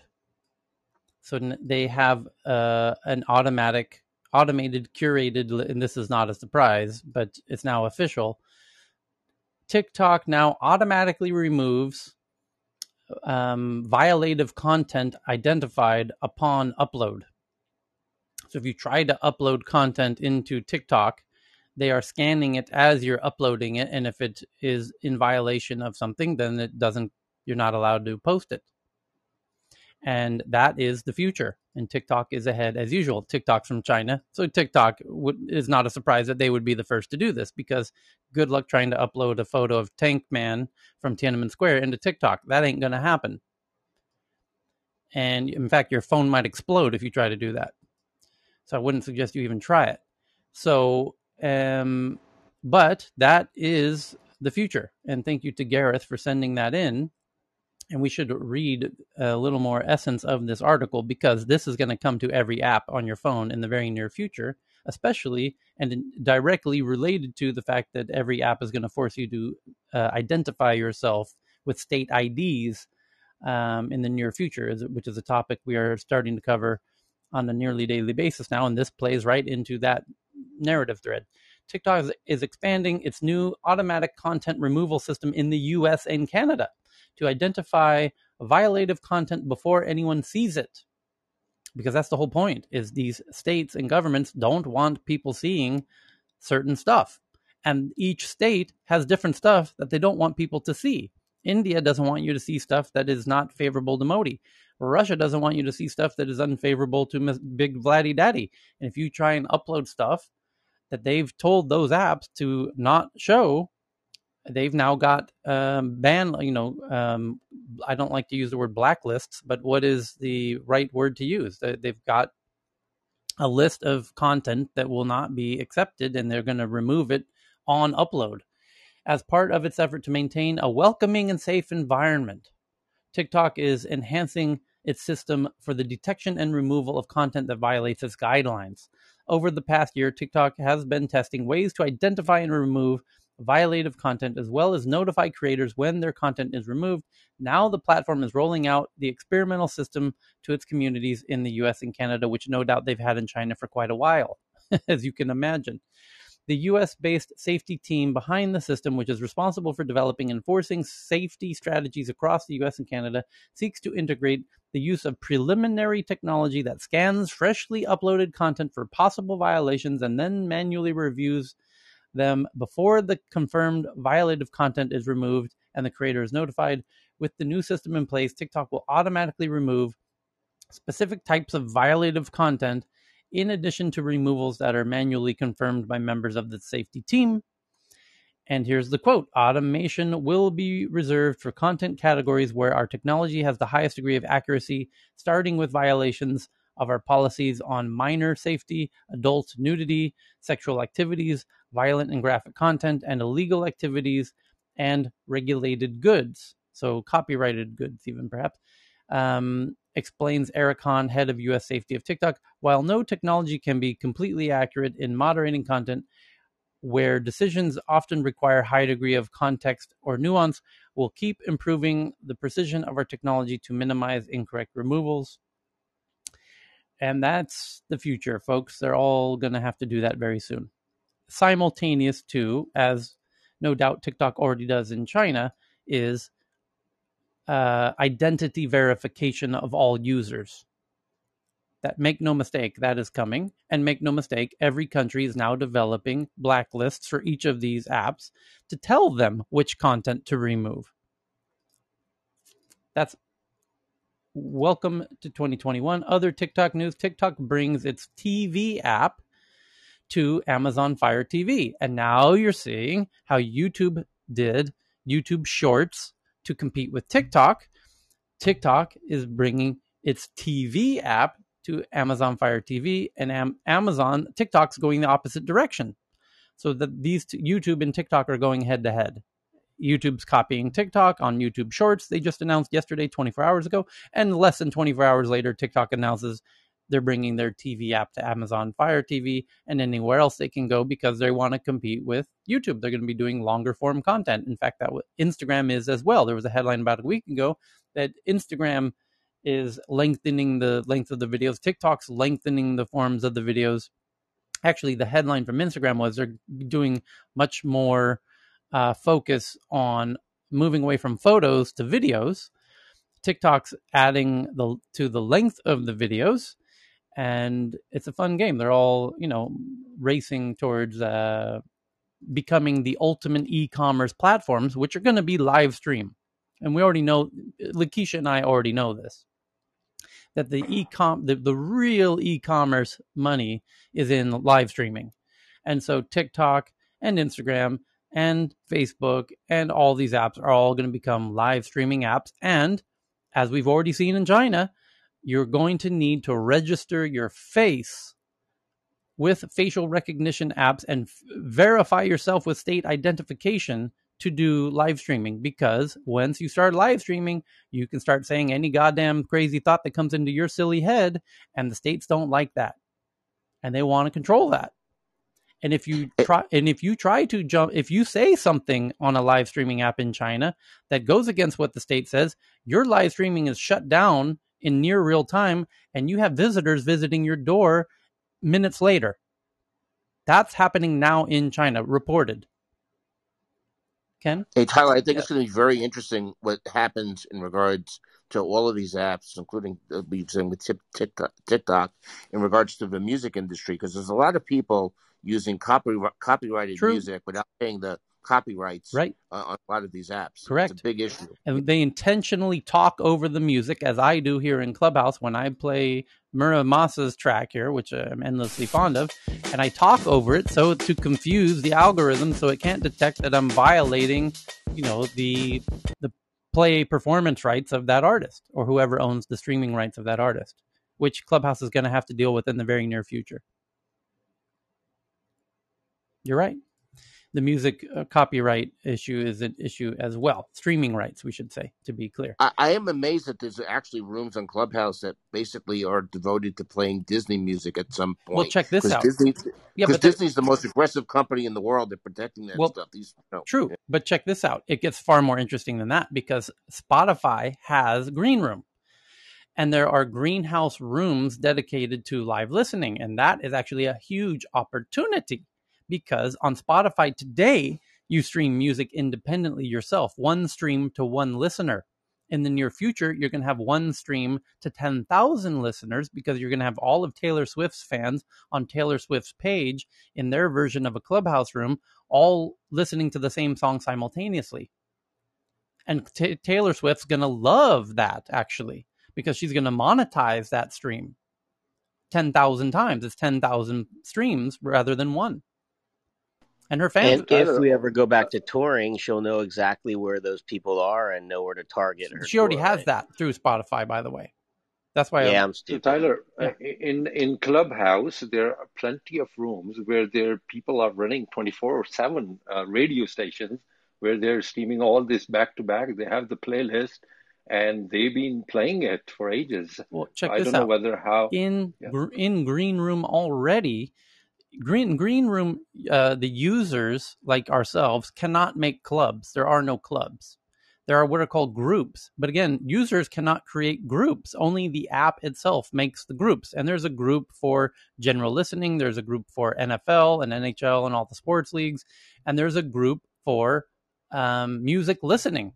So they have uh, an automatic, automated, curated, and this is not a surprise, but it's now official. TikTok now automatically removes um, violative content identified upon upload. So if you try to upload content into TikTok, they are scanning it as you're uploading it, and if it is in violation of something, then it doesn't. You're not allowed to post it and that is the future. And TikTok is ahead as usual. TikTok's from China, so TikTok is not a surprise that they would be the first to do this because good luck trying to upload a photo of Tank Man from Tiananmen Square into TikTok. That ain't going to happen. And in fact, your phone might explode if you try to do that. So I wouldn't suggest you even try it. So, um, but that is the future. And thank you to Gareth for sending that in and we should read a little more essence of this article because this is going to come to every app on your phone in the very near future, especially and directly related to the fact that every app is going to force you to uh, identify yourself with state IDs um, in the near future, which is a topic we are starting to cover on a nearly daily basis now. And this plays right into that narrative thread. TikTok is, is expanding its new automatic content removal system in the US and Canada to identify violative content before anyone sees it. Because that's the whole point is these states and governments don't want people seeing certain stuff. And each state has different stuff that they don't want people to see. India doesn't want you to see stuff that is not favorable to Modi. Russia doesn't want you to see stuff that is unfavorable to Big Vladdy Daddy. And if you try and upload stuff that they've told those apps to not show, they've now got um, ban. You know, um, I don't like to use the word blacklists, but what is the right word to use? They've got a list of content that will not be accepted, and they're going to remove it on upload as part of its effort to maintain a welcoming and safe environment. TikTok is enhancing its system for the detection and removal of content that violates its guidelines. Over the past year, TikTok has been testing ways to identify and remove violative content as well as notify creators when their content is removed. Now the platform is rolling out the experimental system to its communities in the US and Canada, which no doubt they've had in China for quite a while, as you can imagine the US based safety team behind the system, which is responsible for developing and enforcing safety strategies across the US and Canada, seeks to integrate the use of preliminary technology that scans freshly uploaded content for possible violations and then manually reviews them before the confirmed violative content is removed and the creator is notified. With the new system in place, TikTok will automatically remove specific types of violative content in addition to removals that are manually confirmed by members of the safety team. And here's the quote Automation will be reserved for content categories where our technology has the highest degree of accuracy, starting with violations of our policies on minor safety, adult nudity, sexual activities, violent and graphic content, and illegal activities, and regulated goods. So, copyrighted goods, even perhaps. Um, explains Eric head of US safety of TikTok. While no technology can be completely accurate in moderating content, where decisions often require high degree of context or nuance, we'll keep improving the precision of our technology to minimize incorrect removals. And that's the future, folks. They're all going to have to do that very soon. Simultaneous to, as no doubt TikTok already does in China, is uh, identity verification of all users. That make no mistake, that is coming. And make no mistake, every country is now developing blacklists for each of these apps to tell them which content to remove. That's welcome to 2021. Other TikTok news TikTok brings its TV app to Amazon Fire TV. And now you're seeing how YouTube did YouTube Shorts to compete with TikTok. TikTok is bringing its TV app to Amazon Fire TV, and Am- Amazon TikTok's going the opposite direction. So that these t- YouTube and TikTok are going head to head. YouTube's copying TikTok on YouTube Shorts. They just announced yesterday, 24 hours ago, and less than 24 hours later, TikTok announces they're bringing their TV app to Amazon Fire TV and anywhere else they can go because they want to compete with YouTube. They're going to be doing longer form content. In fact, that Instagram is as well. There was a headline about a week ago that Instagram is lengthening the length of the videos. TikTok's lengthening the forms of the videos. Actually, the headline from Instagram was they're doing much more uh, focus on moving away from photos to videos. TikTok's adding the to the length of the videos and it's a fun game. They're all you know racing towards uh, becoming the ultimate e-commerce platforms, which are going to be live stream. And we already know, Lakeisha and I already know this, that the e-com, the, the real e-commerce money is in live streaming. And so TikTok and Instagram and Facebook and all these apps are all going to become live streaming apps. And as we've already seen in China, you're going to need to register your face with facial recognition apps and f- verify yourself with state identification to do live streaming because once you start live streaming, you can start saying any goddamn crazy thought that comes into your silly head, and the states don't like that. And they want to control that. And if you try and if you try to jump if you say something on a live streaming app in China that goes against what the state says, your live streaming is shut down in near real time and you have visitors visiting your door minutes later. That's happening now in China, reported. Ken? Hey, Tyler, I think it's going to be very interesting what happens in regards to all of these apps, including uh, saying with TikTok, TikTok, in regards to the music industry, because there's a lot of people using copy, copyrighted True. music without paying the copyrights right. Uh, on a lot of these apps. Correct. It's a big issue. And they intentionally talk over the music, as I do here in Clubhouse when I play Muramasa's track here, which I'm endlessly fond of, and I talk over it so to confuse the algorithm so it can't detect that I'm violating, you know, the the play performance rights of that artist or whoever owns the streaming rights of that artist, which Clubhouse is going to have to deal with in the very near future. You're right the music uh, copyright issue is an issue as well. Streaming rights, we should say, to be clear. I, I, am amazed that there's actually rooms on Clubhouse that basically are devoted to playing Disney music at some point. Well, check this out. Disney, yeah, because Disney's the most aggressive company in the world at protecting that well, stuff. These, no. True, yeah. but check this out. It gets far more interesting than that because Spotify has Green Room. And there are greenhouse rooms dedicated to live listening. And that is actually a huge opportunity because on Spotify today, you stream music independently yourself, one stream to one listener. In the near future, you're going to have one stream to 10,000 listeners because you're going to have all of Taylor Swift's fans on Taylor Swift's page in their version of a clubhouse room, all listening to the same song simultaneously. And t- Taylor Swift's going to love that actually because she's going to monetize that stream 10,000 times. It's 10,000 streams rather than one and her fans. And if we ever go back to touring, she'll know exactly where those people are and know where to target her. She already has right? that through Spotify, by the way. That's why. Yeah, I'm, I'm stupid. So Tyler, yeah. Uh, in in Clubhouse, there are plenty of rooms where there people are running twenty four or seven uh, radio stations where they're streaming all this back to back. They have the playlist and they've been playing it for ages. Well, check I this don't out. know whether how in yeah. in Green Room already green green room uh, the users like ourselves cannot make clubs. There are no clubs. There are what are called groups. But again users cannot create groups. Only the app itself makes the groups. And there's a group for general listening. There's a group for nfl and nhl and all the sports leagues. And there's a group for um, music listening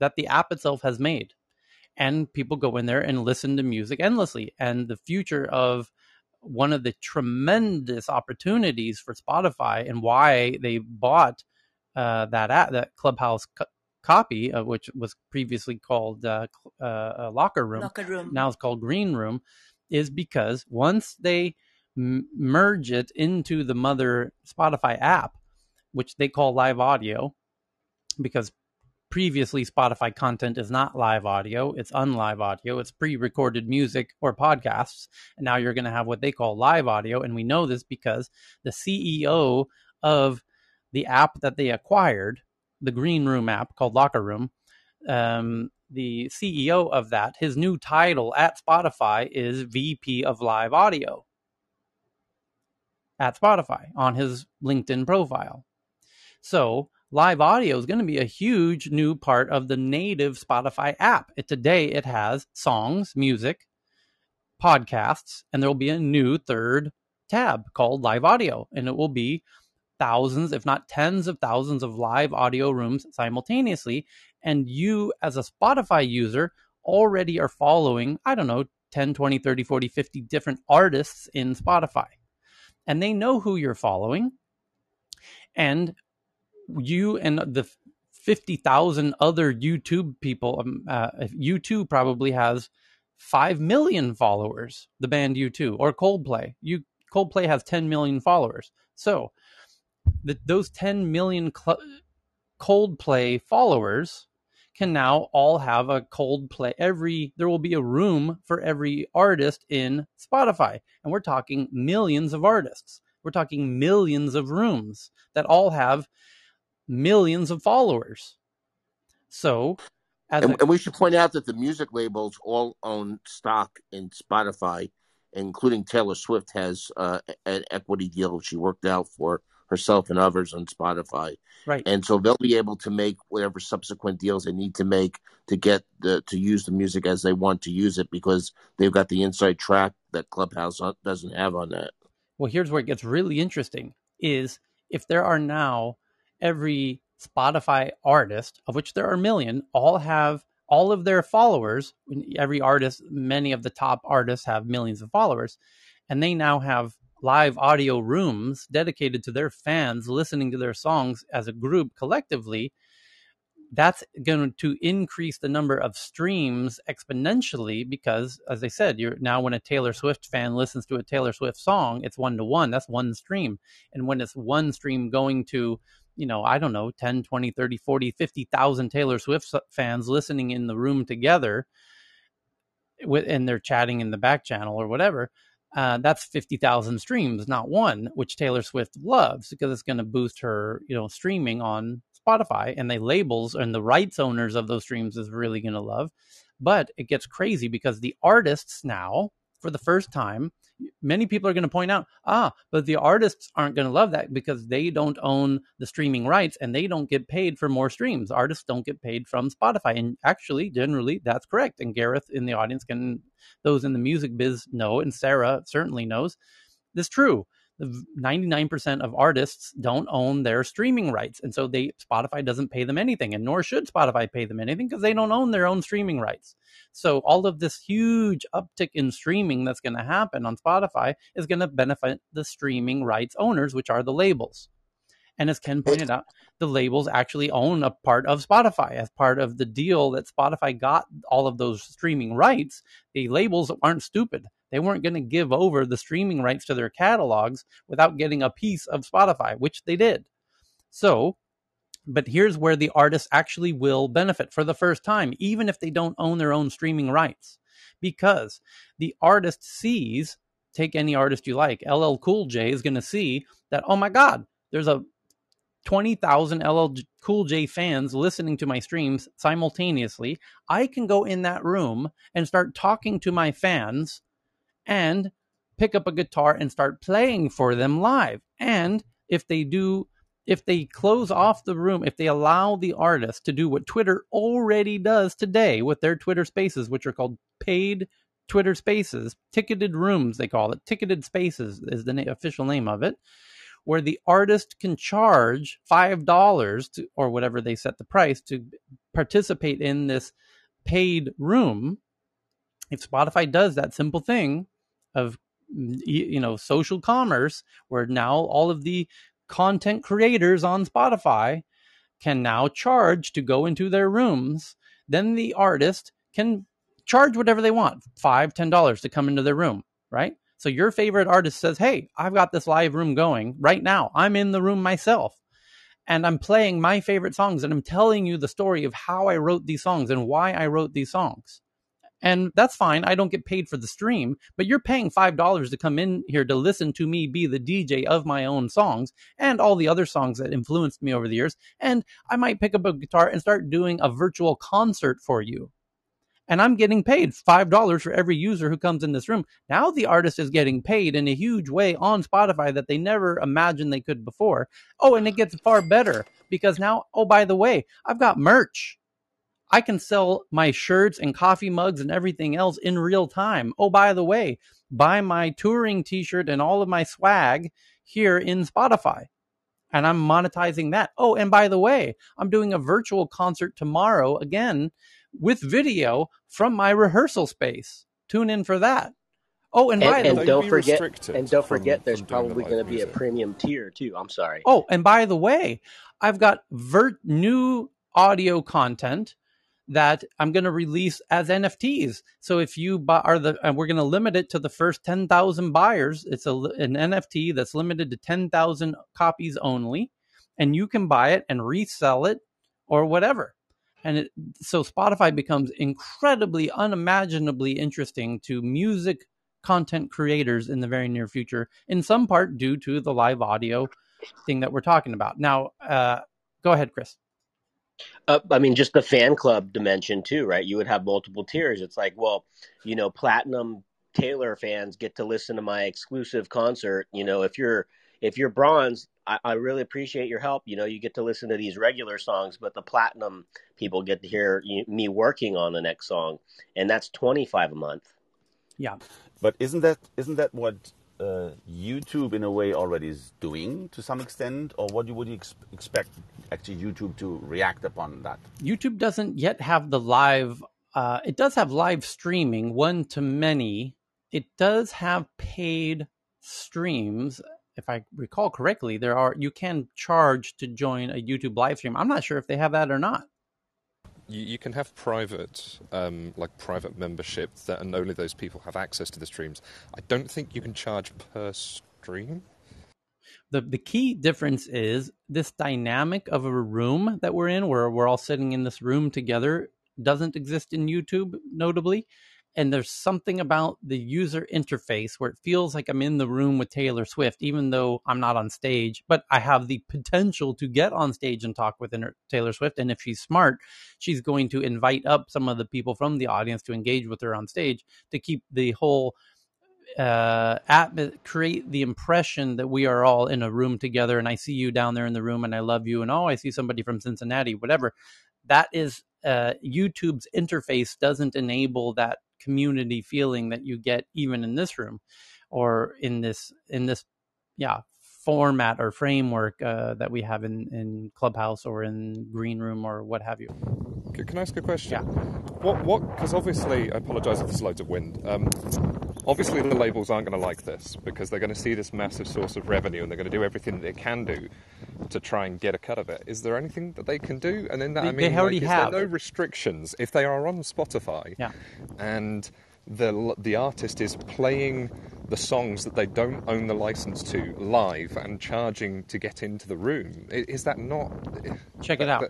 that the app itself has made. And people go in there and listen to music endlessly. And the future of one of the tremendous opportunities for Spotify and why they bought uh, that app, that Clubhouse co- copy, uh, which was previously called uh, uh Locker Room, Locker Room, now it's called Green Room, is because once they m- merge it into the mother Spotify app, which they call Live Audio, because previously Spotify content is not live audio, it's unlive audio, it's pre recorded music or podcasts. And now you're going to have what they call live audio. And we know this because the CEO of the app that they acquired, the Green Room app called Locker Room, um, the CEO of that, his new title at Spotify is VP of Live Audio at Spotify on his LinkedIn profile. So live audio is going to be a huge new part of the native Spotify app. It, today it has songs, music, podcasts, and there will be a new third tab called live audio, and it will be thousands, if not tens of thousands of live audio rooms simultaneously. And you, as a Spotify user, already are following, I don't know, 10, 20, 30, 40, 50 different artists in Spotify. And they know who you're following. And you and the 50,000 other U2 people, um, uh, U2 probably has 5 million followers, the band U2, or Coldplay. You, Coldplay has 10 million followers. So the, those 10 million cl- Coldplay followers can now all have a Coldplay. Every there will be a room for every artist in Spotify, and we're talking millions of artists. We're talking millions of rooms that all have millions of followers. So, and, a- and, we should point out that the music labels all own stock in Spotify, including Taylor Swift has uh, an equity deal she worked out for herself and others on Spotify. Right. And so they'll be able to make whatever subsequent deals they need to make to get the to use the music as they want to use it because they've got the inside track that Clubhouse doesn't have on that. Well, here's where it gets really interesting is if there are now every Spotify artist, of which there are a million, all have all of their followers. Every artist, many of the top artists have millions of followers, and they now have live audio rooms dedicated to their fans listening to their songs as a group collectively that's going to increase the number of streams exponentially because as i said you're now when a taylor swift fan listens to a taylor swift song it's one to one that's one stream and when it's one stream going to you know i don't know 10 20 30 40 50,000 taylor swift fans listening in the room together with and they're chatting in the back channel or whatever uh, that's 50,000 streams, not one, which Taylor Swift loves because it's going to boost her, you know, streaming on Spotify and the labels and the rights owners of those streams is really going to love. But it gets crazy because the artists now, for the first time, many people are going to point out, ah, but the artists aren't going to love that because they don't own the streaming rights and they don't get paid for more streams. Artists don't get paid from Spotify. And actually, generally, that's correct. And Gareth in the audience can, those in the music biz know, and Sarah certainly knows this true. 99% of artists don't own their streaming rights and so they spotify doesn't pay them anything and nor should spotify pay them anything because they don't own their own streaming rights. So all of this huge uptick in streaming that's going to happen on spotify is going to benefit the streaming rights owners which are the labels. And as ken pointed out the labels actually own a part of spotify. As part of the deal that spotify got all of those streaming rights the labels aren't stupid they weren't going to give over the streaming rights to their catalogs without getting a piece of Spotify, which they did. So, but here's where the artists actually will benefit for the first time, even if they don't own their own streaming rights, because the artist sees, take any artist you like, LL Cool J is going to see that, oh my God, there's a 20,000 LL Cool J fans listening to my streams simultaneously. I can go in that room and start talking to my fans and pick up a guitar and start playing for them live. And if they do, if they close off the room, if they allow the artist to do what Twitter already does today with their Twitter spaces, which are called paid Twitter spaces, ticketed rooms, they call it, ticketed spaces is the na- official name of it, where the artist can charge $5 to, or whatever they set the price to participate in this paid room. If Spotify does that simple thing, of mm, you know social commerce where now all of the content creators on Spotify can now charge to go into their rooms then the artist can charge whatever they want five ten dollars to come into their room right? So your favorite artist says hey i've got this live room going right now. I'm in the room myself and i'm playing my favorite songs and i'm telling you the story of how i wrote these songs and why i wrote these songs and that's fine. I don't get paid for the stream, but you're paying $5 to come in here to listen to me be the DJ of my own songs and all the other songs that influenced me over the years. And I might pick up a guitar and start doing a virtual concert for you. And I'm getting paid $5 for every user who comes in this room. Now the artist is getting paid in a huge way on Spotify that they never imagined they could before. Oh, and it gets far better because now, oh, by the way, I've got merch. I can sell my shirts and coffee mugs and everything else in real time. Oh, by the way, buy my touring t shirt and all of my swag here in Spotify. And I'm monetizing that. Oh, and by the way, I'm doing a virtual concert tomorrow again with video from my rehearsal space. Tune in for that. Oh, and, and, and don't forget, and don't forget, there's probably going to be a premium tier too. I'm sorry. Oh, and by the way, I've got vert new audio content that I'm going to release as NFTs. So if you buy, are the, and we're going to limit it to the first 10,000 buyers. It's a, an NFT that's limited to 10,000 copies only, and you can buy it and resell it or whatever. And it, so Spotify becomes incredibly, unimaginably interesting to music content creators in the very near future, in some part due to the live audio thing that we're talking about. Now, uh, go ahead, Chris. Uh, I mean, just the fan club dimension too, right? You would have multiple tiers. It's like, well, you know, platinum Taylor fans get to listen to my exclusive concert. You know, if you're if you're bronze, I, I, really appreciate your help. You know, you get to listen to these regular songs, but the platinum people get to hear you, me working on the next song, and that's twenty five a month. Yeah, but isn't that isn't that what uh, YouTube in a way already is doing to some extent, or what would you ex- expect actually YouTube to react upon that? YouTube doesn't yet have the live. Uh, it does have live streaming, one to many. It does have paid streams. If I recall correctly, there are you can charge to join a YouTube live stream. I'm not sure if they have that or not you, you can have private, um, like private memberships that, and only those people have access to the streams. I don't think you can charge per stream. The the key difference is this dynamic of a room that we're in, where we're all sitting in this room together, doesn't exist in YouTube, notably and there's something about the user interface where it feels like I'm in the room with Taylor Swift, even though I'm not on stage, but I have the potential to get on stage and talk with Taylor Swift. And if she's smart, she's going to invite up some of the people from the audience to engage with her on stage to keep the whole uh at create the impression that we are all in a room together and i see you down there in the room and i love you and oh i see somebody from cincinnati whatever that is uh, YouTube's interface doesn't enable that community feeling that you get even in this room or in this in this yeah format or framework uh, that we have in, in Clubhouse or in Green Room or what have you. Can I ask a question? Yeah. What? What? Because obviously, I apologise if there's loads of wind. Um, obviously, the labels aren't going to like this because they're going to see this massive source of revenue and they're going to do everything that they can do to try and get a cut of it. Is there anything that they can do? And then that they, I mean, they already like, have. no restrictions if they are on Spotify? Yeah. And the the artist is playing the songs that they don't own the license to live and charging to get into the room. Is that not? Check it out.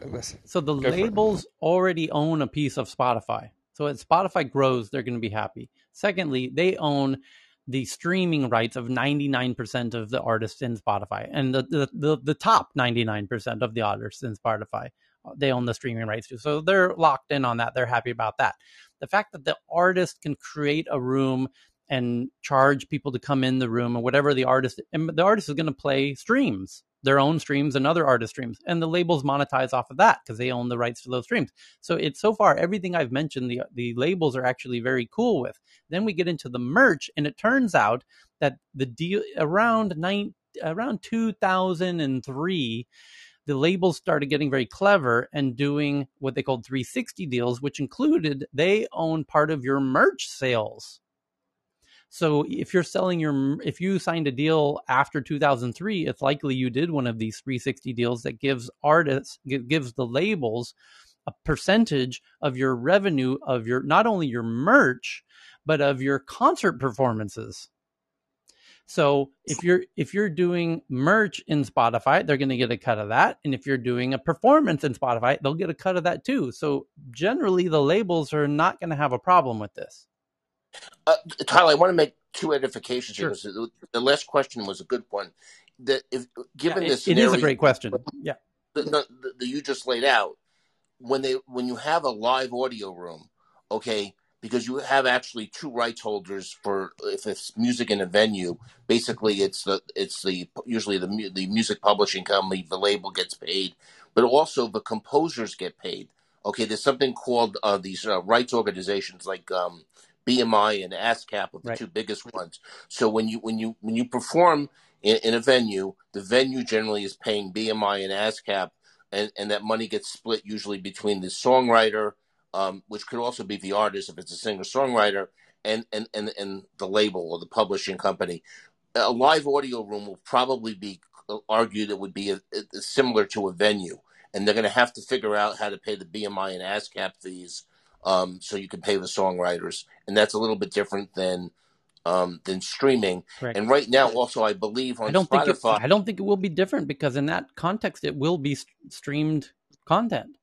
So the labels already own a piece of Spotify. So as Spotify grows, they're going to be happy. Secondly, they own the streaming rights of 99% of the artists in Spotify and the, the, the, the top 99% of the artists in Spotify. Uh, they own the streaming rights too. So they're locked in on that. They're happy about that. The fact that the artist can create a room and charge people to come in the room or whatever the artist and the artist is going to play streams their own streams and other artist streams and the labels monetize off of that because they own the rights to those streams. So it's so far everything i've mentioned the the labels are actually very cool with. Then we get into the merch and it turns out that the deal around nine around 2003 the labels started getting very clever and doing what they called 360 deals which included they own part of your merch sales so if you're selling your, if you signed a deal after 2003, it's likely you did one of these 360 deals that gives artists, gives the labels a percentage of your revenue of your, not only your merch, but of your concert performances. So if you're if you're doing merch in Spotify, they're going to get a cut of that, and if you're doing a performance in Spotify, they'll get a cut of that too. So generally, the labels are not going to have a problem with this. Uh, Tyler, I want to make two edifications Sure. here. because The last question was a good one. That if given Yeah, this, it, it is a great question. Yeah. that you just laid out, when they when you have a live audio room, okay, because you have actually two rights holders for if it's music in a venue. Basically, it's the it's the usually the the music publishing company, the label gets paid, but also the composers get paid. Okay, there's something called uh, these uh, rights organizations like um, BMI and ASCAP are the Right. two biggest ones. So when you when you when you perform in, in a venue, the venue generally is paying BMI and ASCAP, and, and that money gets split usually between the songwriter, um, which could also be the artist if it's a singer songwriter, and, and and and the label or the publishing company. A live audio room will probably be uh, argued it would be a, a- similar to a venue, and they're going to have to figure out how to pay the BMI and ASCAP fees um, so you can pay the songwriters, and that's a little bit different than um, than streaming. Correct. And right now, also, I believe on I don't think it, Spotify, I don't think it will be different because in that context, it will be st- streamed content.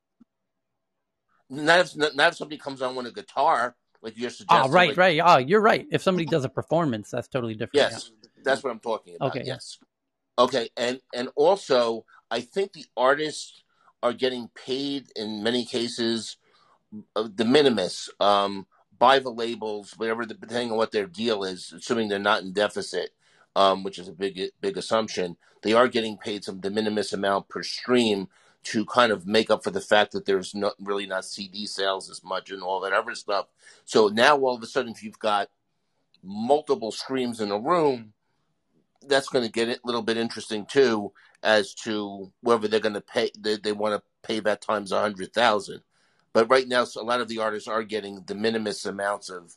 not if not if somebody comes on with a guitar like you're Ah, suggesting. right, like- right. Ah, you're right. If somebody does a performance, that's totally different. yeah. Yes, that's what I'm talking about. Okay. Yes. Okay, and and also, I think the artists are getting paid in many cases de minimis um, by the labels, whatever the, depending on what their deal is, assuming they're not in deficit, um, which is a big big assumption. They are getting paid some de minimis amount per stream to kind of make up for the fact that there's not really not CD sales as much and all that other stuff. So now all of a sudden, if you've got multiple streams in a room, that's going to get a little bit interesting too, as to whether they're going to pay. They, they want to pay that times a hundred thousand. But right now, so a lot of the artists are getting de minimis amounts of,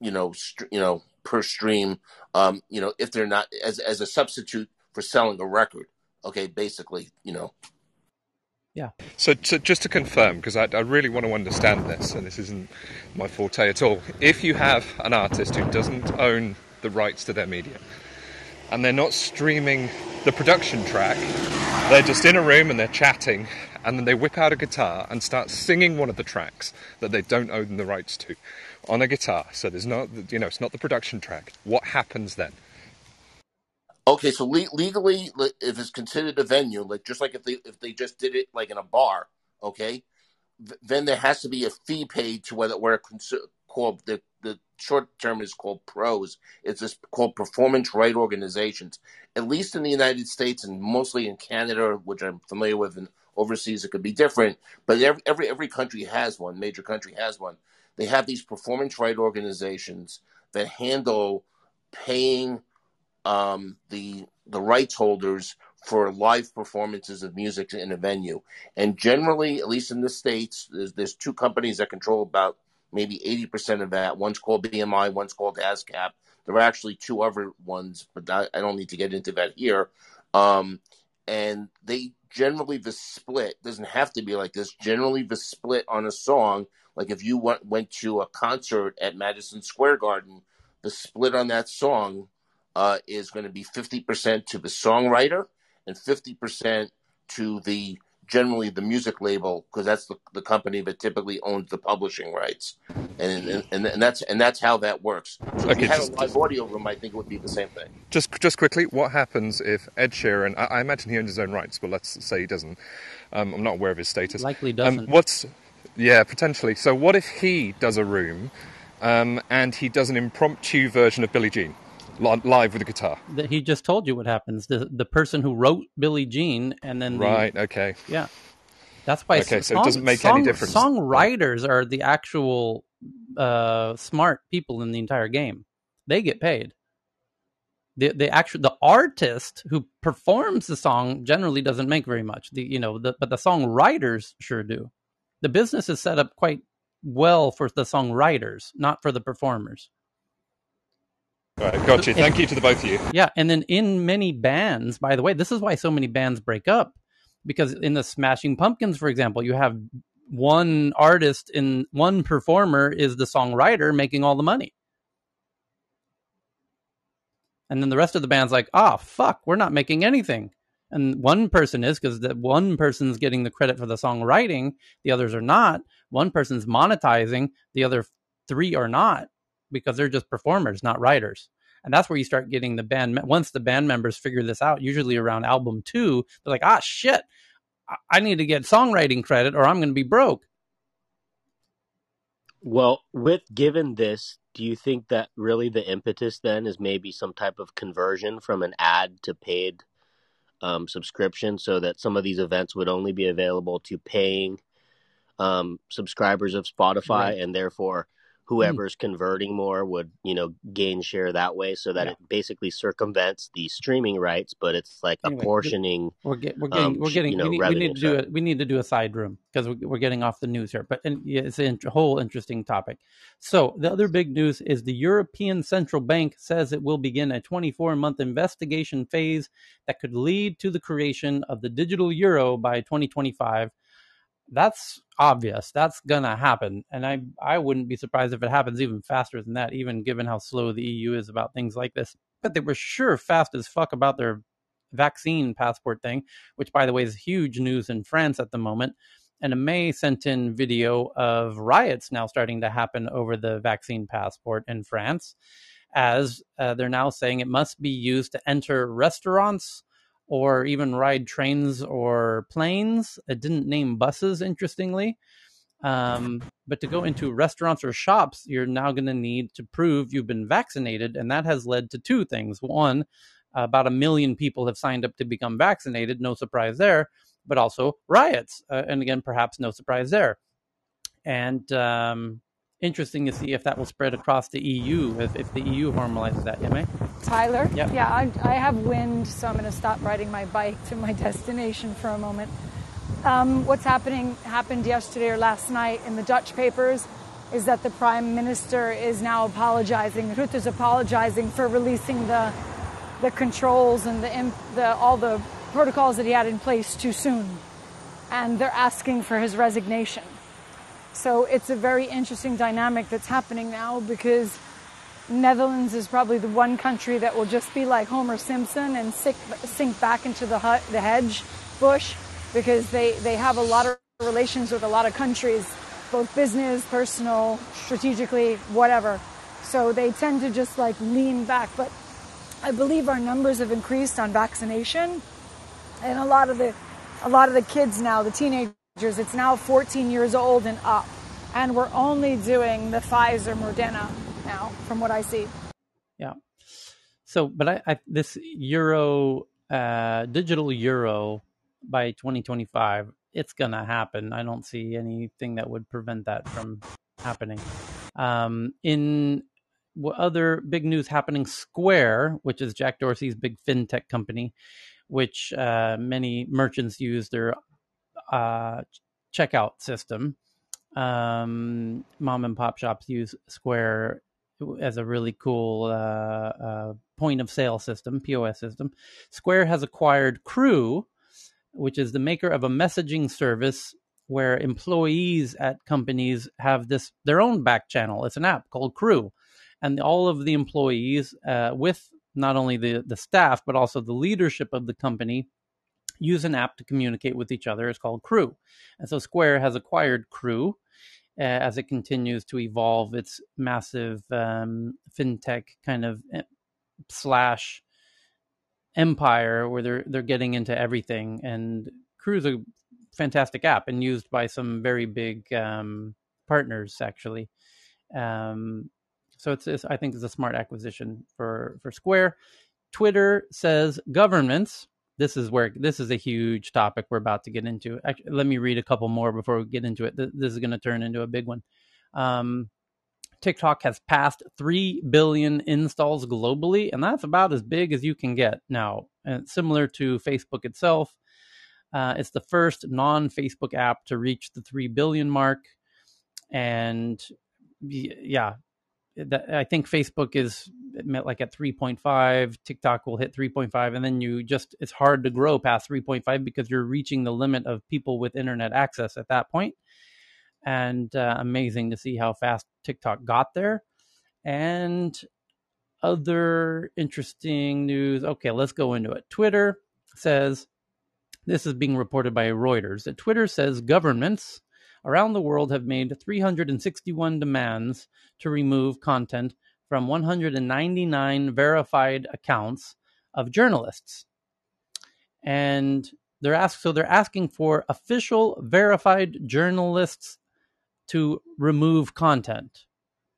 you know, st- you know, per stream. Um, you know, if they're not as as a substitute for selling a record. Okay, basically, you know. Yeah. So, to, just to confirm, because I, I, really want to understand this, and this isn't my forte at all. If you have an artist who doesn't own the rights to their media, and they're not streaming the production track, they're just in a room and they're chatting, and then they whip out a guitar and start singing one of the tracks that they don't own the rights to on a guitar. So there's not, you know, it's not the production track. What happens then? Okay, so le- legally, if it's considered a venue, like just like if they if they just did it like in a bar, okay, then there has to be a fee paid to whether where called the the short term is called pros. It's called performance right organizations. At least in the United States and mostly in Canada, which I'm familiar with, and overseas it could be different. But every every every country has one. Major country has one. They have these performance right organizations that handle paying um, the the rights holders for live performances of music in a venue. And generally, at least in the states, there's, there's two companies that control about maybe 80% of that. One's called BMI, one's called ASCAP. There are actually two other ones, but I, I don't need to get into that here. Um, and they generally the split doesn't have to be like this. Generally, the split on a song, like if you went went to a concert at Madison Square Garden, the split on that song uh, is going to be 50% to the songwriter and 50% to the generally the music label because that's the, the company that typically owns the publishing rights. And and, and, and that's and that's how that works. So if okay, you had just, a live audio room i think it would be the same thing. Just just quickly what happens if ed sheeran i, I imagine he owns his own rights but let's say he doesn't. Um, i'm not aware of his status. Likely um, doesn't. um, what's yeah potentially. So what if he does a room um, and he does an impromptu version of billie jean live with a guitar. That he just told you what happens. The the person who wrote Billie Jean and then the, right, okay, yeah. That's why. Okay, song, so it doesn't make song, any difference. Songwriters are the actual uh, smart people in the entire game. They get paid. The the actual the artist who performs the song generally doesn't make very much. The you know the, but the songwriters sure do. The business is set up quite well for the songwriters, not for the performers. All right, got you. Thank and, you to the both of you. Yeah, and then in many bands, by the way, this is why so many bands break up because in the Smashing Pumpkins, for example, you have one artist in one performer is the songwriter making all the money. And then the rest of the band's like, "Ah, oh, fuck, we're not making anything." And one person is because the one person's getting the credit for the songwriting, the others are not. One person's monetizing, the other three are not because they're just performers, not writers. And that's where you start getting the band. Once the band members figure this out, usually around album two, they're like, ah, shit, I need to get songwriting credit or I'm going to be broke. Well, with given this, do you think that really the impetus then is maybe some type of conversion from an ad to paid um, subscription so that some of these events would only be available to paying um, subscribers of Spotify right. and therefore. Whoever's mm. converting more would you know gain share that way so that yeah. it basically circumvents the streaming rights but it's like anyway, apportioning we're, get, we're getting um, we're getting you know, we, need, we, need, to do it we need to do a side room because we're getting off the news here but and it's a whole interesting topic so the other big news is the european central bank says it will begin a 24 month investigation phase that could lead to the creation of the digital euro by 2025 that's obvious. That's gonna happen, and I I wouldn't be surprised if it happens even faster than that, even given how slow the EU is about things like this. But they were sure fast as fuck about their vaccine passport thing, which by the way is huge news in France at the moment. And a May sent in video of riots now starting to happen over the vaccine passport in France, as uh, they're now saying it must be used to enter restaurants or even ride trains or planes. It didn't name buses, interestingly. Um, but to go into restaurants or shops, you're now going to need to prove you've been vaccinated. And that has led to two things. One, about a million people have signed up to become vaccinated. No surprise there. But also riots. Uh, and again, perhaps no surprise there. And um, interesting to see if that will spread across the EU, if, if the EU formalizes that, yeah, Tyler? Yep. Yeah, I, I have wind, so I'm going to stop riding my bike to my destination for a moment. Um, what's happening happened yesterday or last night in the Dutch papers is that the prime minister is now apologizing. Rutte is apologizing for releasing the the controls and the, the all the protocols that he had in place too soon, and they're asking for his resignation. So it's a very interesting dynamic that's happening now because Netherlands is probably the one country that will just be like Homer Simpson and sink, sink back into the, hut, the hedge bush because they, they have a lot of relations with a lot of countries, both business, personal, strategically, whatever. So they tend to just like lean back. But I believe our numbers have increased on vaccination, and a lot of the a lot of the kids now, the teenagers, it's now 14 years old and up, and we're only doing the Pfizer Moderna now, from what I see. Yeah. So, but I, I this euro, uh, digital euro by 2025, it's going to happen. I don't see anything that would prevent that from happening. Um, in other big news happening, Square, which is Jack Dorsey's big fintech company, which uh, many merchants use their uh, checkout system. Um, mom and pop shops use Square as a really cool uh, uh point of sale system, POS system. Square has acquired Crew, which is the maker of a messaging service where employees at companies have this their own back channel. It's an app called Crew, and all of the employees, uh, with not only the the staff but also the leadership of the company, use an app to communicate with each other. It's called Crew, and so Square has acquired Crew. Uh, as it continues to evolve its massive um, fintech kind of eh, slash empire where they're they're getting into everything and Crew's a fantastic app and used by some very big um, partners actually um, so it's, it's, i think it's a smart acquisition for for square twitter says governments this is where this is a huge topic we're about to get into Actually, let me read a couple more before we get into it this is going to turn into a big one um, TikTok has passed 3 billion installs globally, and that's about as big as you can get now. And similar to Facebook itself, uh, it's the first non Facebook app to reach the 3 billion mark. And yeah, I think Facebook is like at 3.5, TikTok will hit 3.5, and then you just, it's hard to grow past 3.5 because you're reaching the limit of people with internet access at that point. point and uh, amazing to see how fast TikTok got there. And other interesting news. Okay, let's go into it. Twitter says this is being reported by Reuters that Twitter says governments around the world have made 361 demands to remove content from 199 verified accounts of journalists. And they're asked so they're asking for official verified journalists to remove content.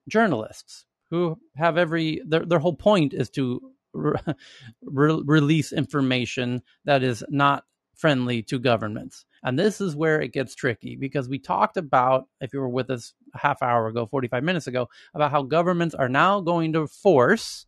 Journalists who have every their their whole point is to re- re- release information that is not friendly to governments. And this is where it gets tricky because we talked about, if you were with us a half hour ago, 45 minutes ago, about how governments are now going to force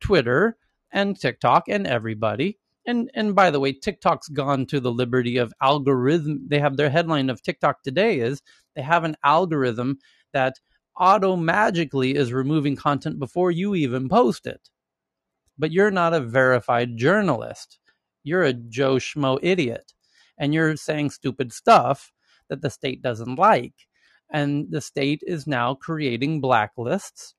Twitter and TikTok and everybody. And and by the way, TikTok's gone to the liberty of algorithm. They have their headline of TikTok today is they have an algorithm that auto magically is removing content before you even post it. But you're not a verified journalist. You're a Joe Schmo idiot. And you're saying stupid stuff that the state doesn't like. And the state is now creating blacklists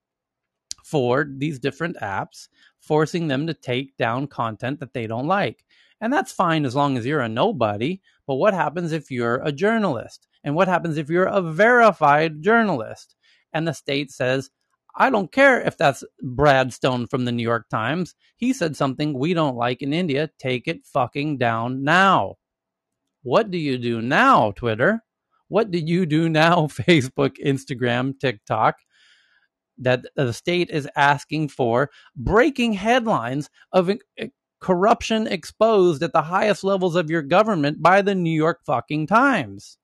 for these different apps, forcing them to take down content that they don't like. And that's fine as long as you're a nobody. But what happens if you're a journalist? And what happens if you're a verified journalist? And the state says, I don't care if that's Brad Stone from the New York Times. He said something we don't like in India. Take it fucking down now. What do you do now, Twitter? What do you do now, Facebook, Instagram, TikTok? That the state is asking for breaking headlines of eh, corruption exposed at the highest levels of your government by the New York fucking Times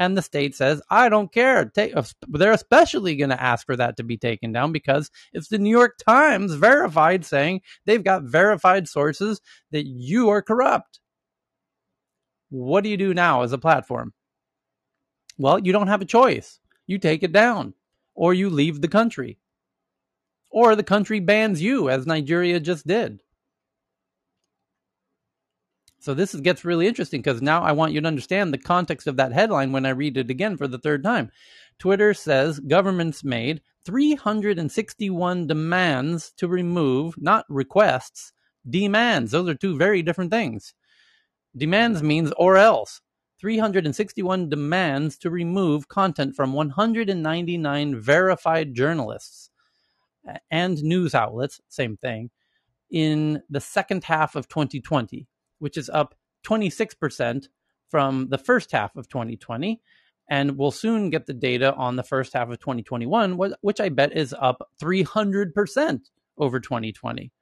And the state says, I don't care. Take, uh, they're especially going to ask for that to be taken down because it's the New York Times verified saying they've got verified sources that you are corrupt. What do you do now as a platform? Well, you don't have a choice. You take it down or you leave the country. Or the country bans you, as Nigeria just did. So this gets really interesting because now I want you to understand the context of that headline when I read it again for the third time. Twitter says governments made 361 demands to remove, not requests, demands. Those are two very different things. Demands means or else. 361 demands to remove content from 199 verified journalists and news outlets, same thing, in the second half of 2020 which is up 26% from the first half of 2020. And we'll soon get the data on the first half of 2021, which I bet is up 300% over 2020.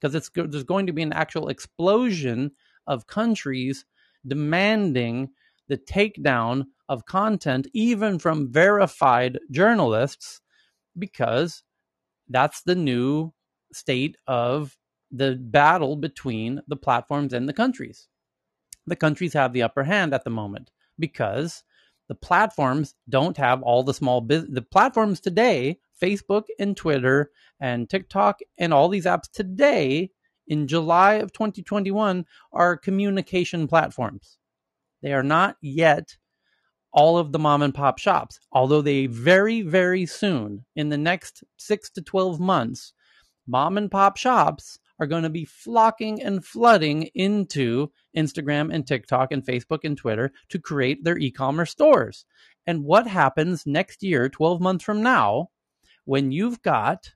Because there's going to be an actual explosion of countries demanding the takedown of content, even from verified journalists, because that's the new state of the battle between the platforms and the countries. The countries have the upper hand at the moment because the platforms don't have all the small business. The platforms today, Facebook and Twitter and TikTok and all these apps today in July of 2021 are communication platforms. They are not yet all of the mom and pop shops, although they very, very soon, in the next six to 12 months, mom and pop shops are going to be flocking and flooding into Instagram and TikTok and Facebook and Twitter to create their e commerce stores. And what happens next year, 12 months from now, when you've got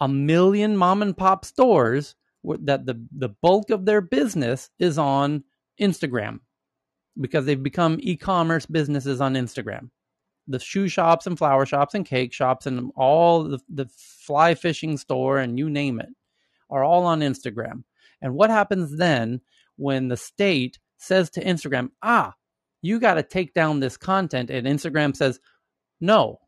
a million mom and pop stores that the, the bulk of their business is on Instagram because they've become e commerce businesses on Instagram the shoe shops and flower shops and cake shops and all the, the fly fishing store and you name it are all on Instagram. And what happens then when the state says to Instagram, ah, you got to take down this content, and Instagram says, no.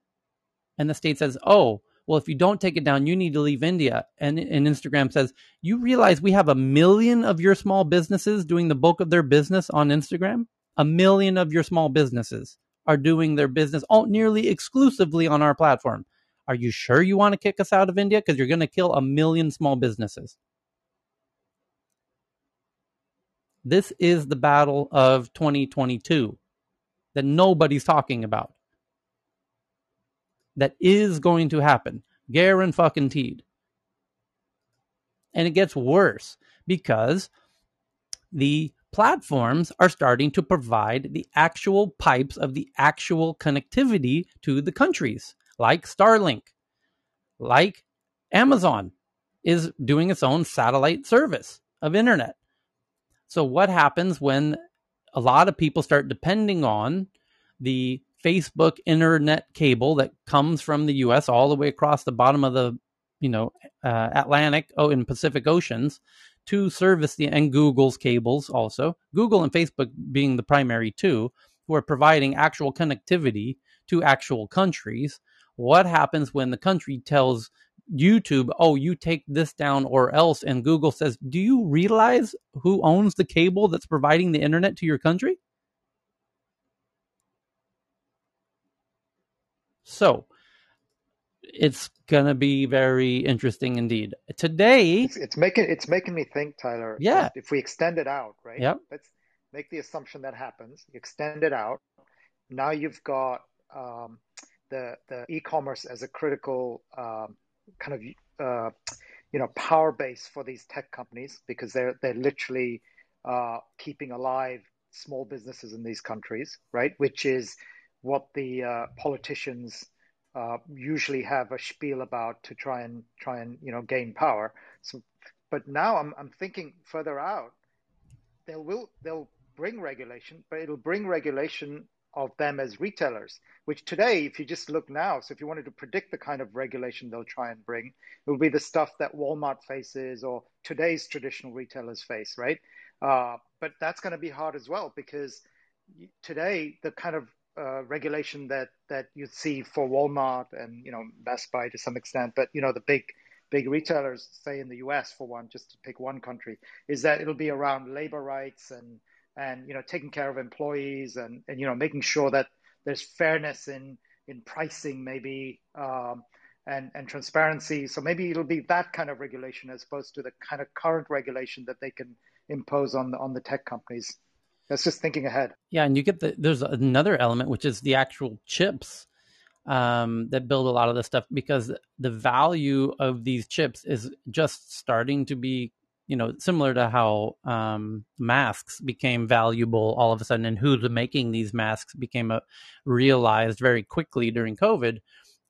And the state says, oh, well, if you don't take it down, you need to leave India. And, and Instagram says, you realize we have a million of your small businesses doing the bulk of their business on Instagram? A million of your small businesses are doing their business all nearly exclusively on our platform. Are you sure you want to kick us out of India? Because you're going to kill a million small businesses. This is the battle of 2022 that nobody's talking about. That is going to happen. Guaranteed. And it gets worse because the platforms are starting to provide the actual pipes of the actual connectivity to the countries like Starlink, like Amazon is doing its own satellite service of internet. So, what happens when a lot of people start depending on the Facebook internet cable that comes from the US all the way across the bottom of the you know uh, Atlantic oh in Pacific Oceans to service the and Google's cables also Google and Facebook being the primary two who are providing actual connectivity to actual countries what happens when the country tells YouTube, oh, you take this down or else, and Google says, do you realize who owns the cable that's providing the internet to your country? So it's gonna be very interesting indeed. Today, it's, it's, making it's making me think, Tyler. Yeah. If we extend it out, right? Yep. Let's make the assumption that happens. Extend it out. Now you've got um, the the e-commerce as a critical um, kind of uh, you know power base for these tech companies because they're they're literally uh, keeping alive small businesses in these countries, right? Which is what the uh, politicians uh, usually have a spiel about to try and try and you know gain power. So, but now I'm I'm thinking further out. They'll will they'll bring regulation, but it'll bring regulation of them as retailers, which today, if you just look now, so if you wanted to predict the kind of regulation they'll try and bring, it will be the stuff that Walmart faces or today's traditional retailers face, right? Uh, but that's going to be hard as well because today the kind of uh, regulation that that you see for Walmart and you know Best Buy to some extent, but you know the big big retailers, say in the U.S. for one, just to pick one country, is that it'll be around labor rights and and you know taking care of employees and and you know making sure that there's fairness in in pricing maybe um, and and transparency. So maybe it'll be that kind of regulation as opposed to the kind of current regulation that they can impose on the, on the tech companies. That's just thinking ahead. Yeah, and you get the there's another element which is the actual chips um, that build a lot of this stuff because the value of these chips is just starting to be you know similar to how um, masks became valuable all of a sudden and who's making these masks became a, realized very quickly during covid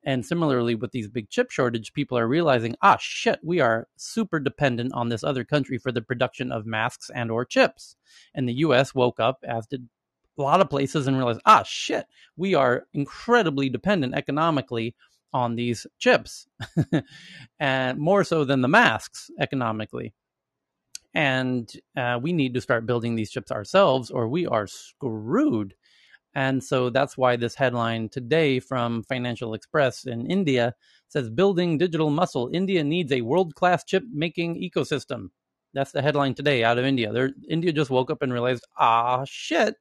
and similarly, with these big chip shortage, people are realizing, ah, shit, we are super dependent on this other country for the production of masks and or chips. And the U.S. woke up, as did a lot of places, and realized, ah, shit, we are incredibly dependent economically on these chips, and more so than the masks economically. And uh, we need to start building these chips ourselves, or we are screwed. And so that's why this headline today from Financial Express in India says Building Digital Muscle India Needs a World Class Chip Making Ecosystem. That's the headline today out of India. They're, India just woke up and realized, ah, shit,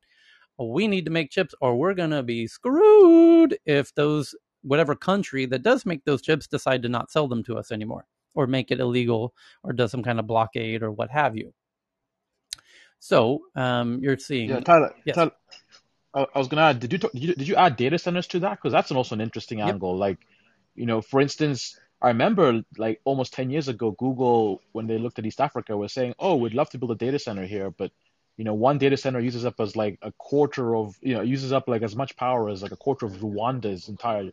we need to make chips or we're going to be screwed if those, whatever country that does make those chips decide to not sell them to us anymore or make it illegal or does some kind of blockade or what have you. So um, you're seeing. Yeah, Tyler, yes. Tyler, I, was gonna add. Did you, talk, did you did you add data centers to that? Because that's an also an interesting yep. angle. Like, you know, for instance, I remember like almost ten years ago, Google when they looked at East Africa was saying, "Oh, we'd love to build a data center here, but you know, one data center uses up as like a quarter of you know uses up like as much power as like a quarter of Rwanda's entire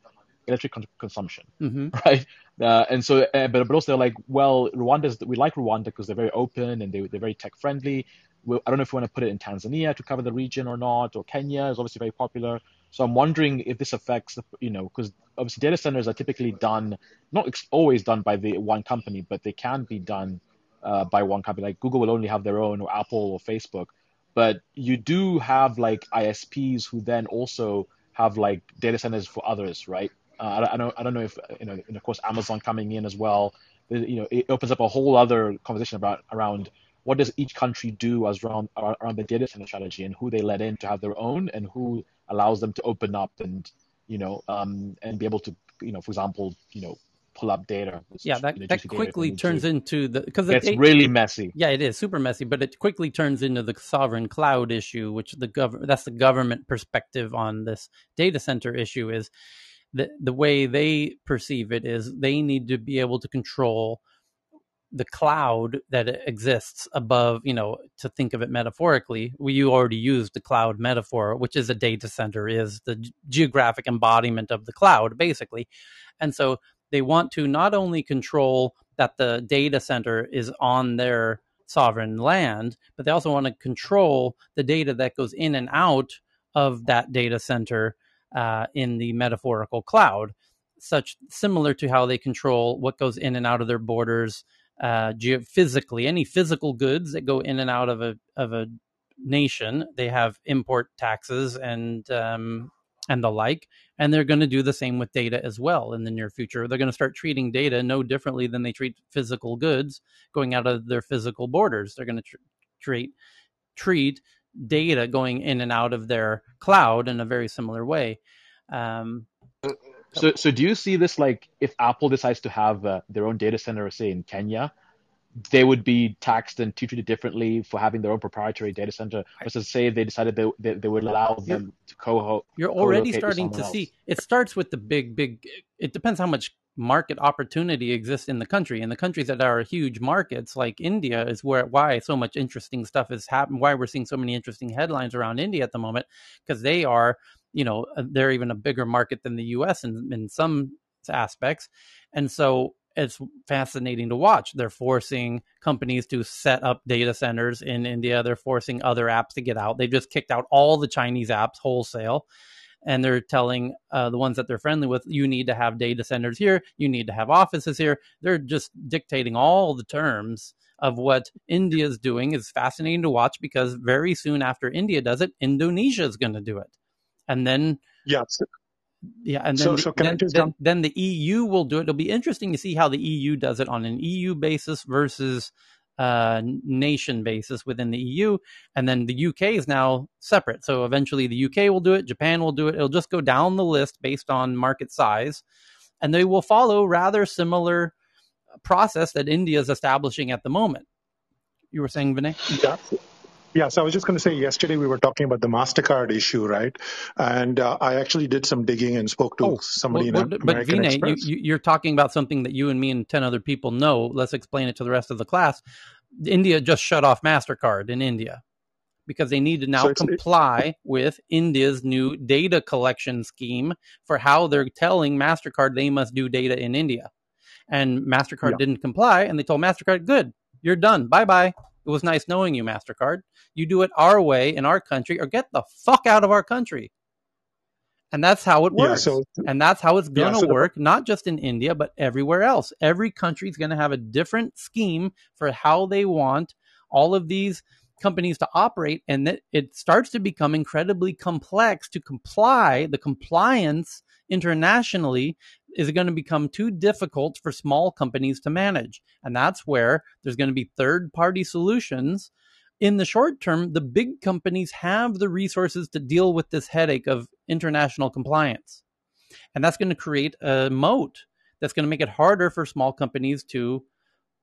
electric con- consumption, mm-hmm. right? Uh, and so, uh, but but also they're like, well, Rwanda's we like Rwanda because they're very open and they they're very tech friendly. I don't know if we want to put it in Tanzania to cover the region or not, or Kenya is obviously very popular. So I'm wondering if this affects, the, you know, because obviously data centers are typically done, not ex- always done by the one company, but they can be done uh, by one company. Like Google will only have their own, or Apple or Facebook. But you do have like ISPs who then also have like data centers for others, right? Uh, I, I, don't, I don't know if you know, and of course Amazon coming in as well. You know, it opens up a whole other conversation about around what does each country do as around around the data center strategy and who they let in to have their own and who allows them to open up and you know um, and be able to you know for example you know pull up data. Yeah, that, you know, that quickly turns into the because it's really messy. Yeah, it is super messy, but it quickly turns into the sovereign cloud issue, which the gov that's the government perspective on this data center issue is the the way they perceive it is they need to be able to control the cloud that exists above, you know, to think of it metaphorically, we you already used the cloud metaphor, which is a data center, is the geographic embodiment of the cloud, basically. And so they want to not only control that the data center is on their sovereign land, but they also want to control the data that goes in and out of that data center uh, in the metaphorical cloud, such similar to how they control what goes in and out of their borders uh, physically any physical goods that go in and out of a of a nation. They have import taxes and um, and the like, and they're going to do the same with data as well in the near future. They're going to start treating data no differently than they treat physical goods going out of their physical borders. They're going to tr- treat treat data going in and out of their cloud in a very similar way. Um, so, so do you see this like if Apple decides to have uh, their own data center, say in Kenya, they would be taxed and treated differently for having their own proprietary data center versus say they decided they, they, they would allow them to co-host. You're already starting to else. see. It starts with the big, big. It depends how much market opportunity exists in the country. In the countries that are huge markets, like India, is where why so much interesting stuff is happening. Why we're seeing so many interesting headlines around India at the moment because they are you know uh, they're even a bigger market than the U.S. in in some aspects, and so it's fascinating to watch. They're forcing companies to set up data centers in India. They're forcing other apps to get out. They've just kicked out all the Chinese apps wholesale. And they're telling uh, the ones that they're friendly with, you need to have data centers here, you need to have offices here. They're just dictating all the terms of what India is doing is fascinating to watch because very soon after India does it, Indonesia is going to do it. And then yeah, yeah, and then, so, so then, then, then, the EU will do it. It'll be interesting to see how the EU does it on an EU basis versus uh, nation basis within the EU. And then the UK is now separate. So eventually the UK will do it, Japan will do it. It'll just go down the list based on market size. And they will follow rather similar process that India is establishing at the moment. You were saying, Vinay? Yeah. Yeah, so I was just going to say yesterday we were talking about the Mastercard issue, right? And uh, I actually did some digging and spoke to oh, somebody well, in well, American But Vinay, Express. You, you're talking about something that you and me and ten other people know. Let's explain it to the rest of the class. India just shut off Mastercard in India because they need to now so comply with India's new data collection scheme for how they're telling Mastercard they must do data in India. And Mastercard yeah. didn't comply, and they told Mastercard, "Good, you're done. Bye bye." It was nice knowing you, MasterCard. You do it our way in our country or get the fuck out of our country. And that's how it works. Yeah, so, and that's how it's going to yeah, so work, not just in India, but everywhere else. Every country is going to have a different scheme for how they want all of these companies to operate. And it, it starts to become incredibly complex to comply. The compliance internationally is it going to become too difficult for small companies to manage. And that's where there's going to be third party solutions. In the short term, the big companies have the resources to deal with this headache of international compliance. And that's going to create a moat that's going to make it harder for small companies to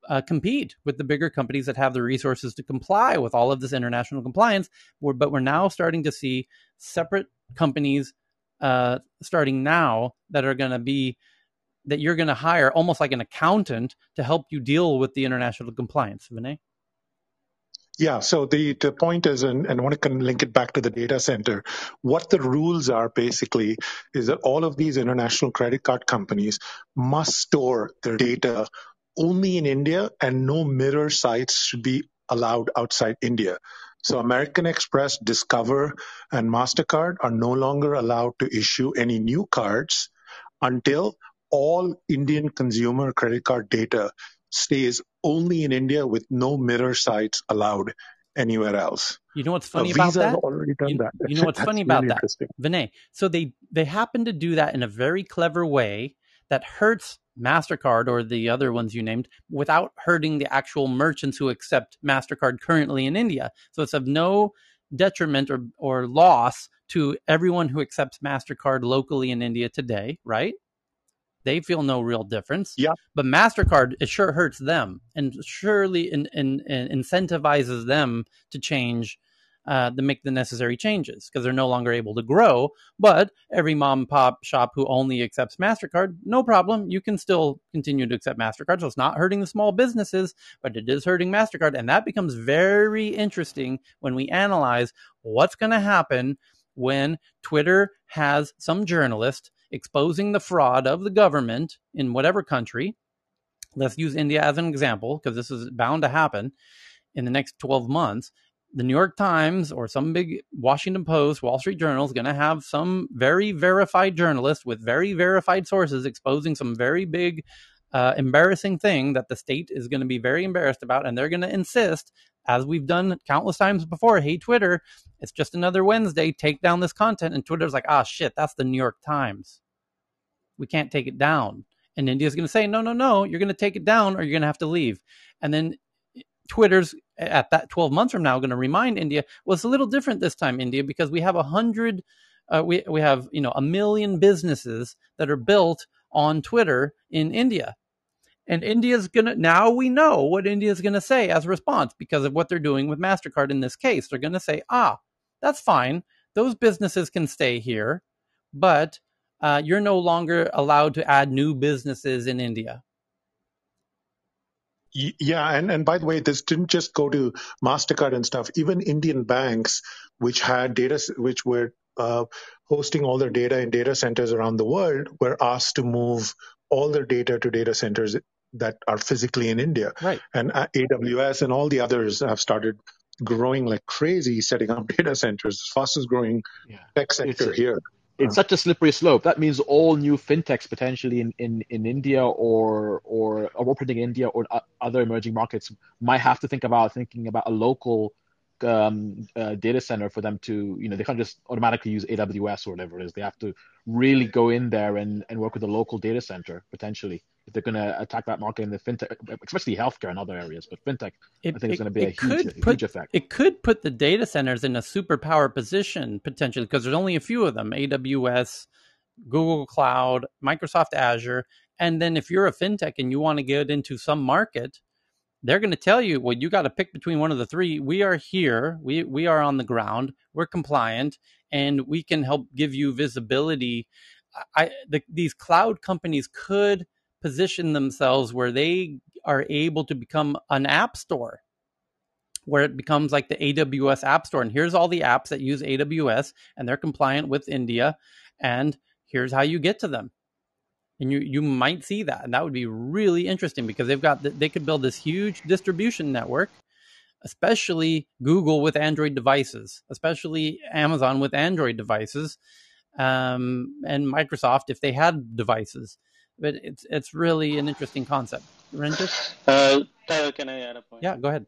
uh, compete with the bigger companies that have the resources to comply with all of this international compliance. But we're now starting to see separate companies uh, starting now that are going to be that you're going to hire almost like an accountant to help you deal with the international compliance, Vinay? Yeah, so the, the point is, and, and I want to link it back to the data center. What the rules are basically is that all of these international credit card companies must store their data only in India and no mirror sites should be allowed outside India. So American Express, Discover, and MasterCard are no longer allowed to issue any new cards until all Indian consumer credit card data stays only in India with no mirror sites allowed anywhere else. You know what's funny about that? Already done you, that. you know what's funny about really that, Vinay? So they they happen to do that in a very clever way that hurts MasterCard or the other ones you named without hurting the actual merchants who accept MasterCard currently in India. So it's of no detriment or, or loss to everyone who accepts MasterCard locally in India today, right? They feel no real difference. Yeah. But MasterCard, it sure hurts them and surely in, in, in incentivizes them to change uh, to make the necessary changes because they're no longer able to grow. But every mom and pop shop who only accepts MasterCard, no problem. You can still continue to accept MasterCard. So it's not hurting the small businesses, but it is hurting MasterCard. And that becomes very interesting when we analyze what's going to happen when Twitter has some journalist exposing the fraud of the government in whatever country. Let's use India as an example because this is bound to happen in the next 12 months the New York Times or some big Washington Post, Wall Street Journal is going to have some very verified journalist with very verified sources exposing some very big, uh, embarrassing thing that the state is going to be very embarrassed about. And they're going to insist, as we've done countless times before, hey, Twitter, it's just another Wednesday, take down this content. And Twitter's like, ah, shit, that's the New York Times. We can't take it down. And India's going to say, no, no, no, you're going to take it down or you're going to have to leave. And then Twitter's at that 12 months from now going to remind India, well, it's a little different this time, India, because we have a hundred, uh, we, we have, you know, a million businesses that are built on Twitter in India. And India's going to, now we know what India's going to say as a response because of what they're doing with MasterCard in this case. They're going to say, ah, that's fine. Those businesses can stay here, but uh, you're no longer allowed to add new businesses in India. Yeah, and, and by the way, this didn't just go to Mastercard and stuff. Even Indian banks, which had data, which were uh, hosting all their data in data centers around the world, were asked to move all their data to data centers that are physically in India. Right. And uh, AWS and all the others have started growing like crazy, setting up data centers, fastest growing yeah. tech sector it's, here. It's such a slippery slope. That means all new fintechs potentially in, in, in India or or operating in India or other emerging markets might have to think about thinking about a local um, uh, data center for them to you know they can't just automatically use AWS or whatever it is. They have to really go in there and, and work with a local data center potentially if they're going to attack that market in the fintech, especially healthcare and other areas. But fintech, it, I think, it, is going to be a huge, put, huge effect. It could put the data centers in a superpower position potentially because there's only a few of them: AWS, Google Cloud, Microsoft Azure, and then if you're a fintech and you want to get into some market, they're going to tell you, well, you got to pick between one of the three. We are here. We we are on the ground. We're compliant, and we can help give you visibility. I the, these cloud companies could position themselves where they are able to become an app store where it becomes like the AWS app store and here's all the apps that use AWS and they're compliant with India and here's how you get to them and you you might see that and that would be really interesting because they've got they could build this huge distribution network especially Google with Android devices especially Amazon with Android devices um, and Microsoft if they had devices but it's it's really an interesting concept. Renjit? Uh, Tyler, can I add a point? Yeah, go ahead.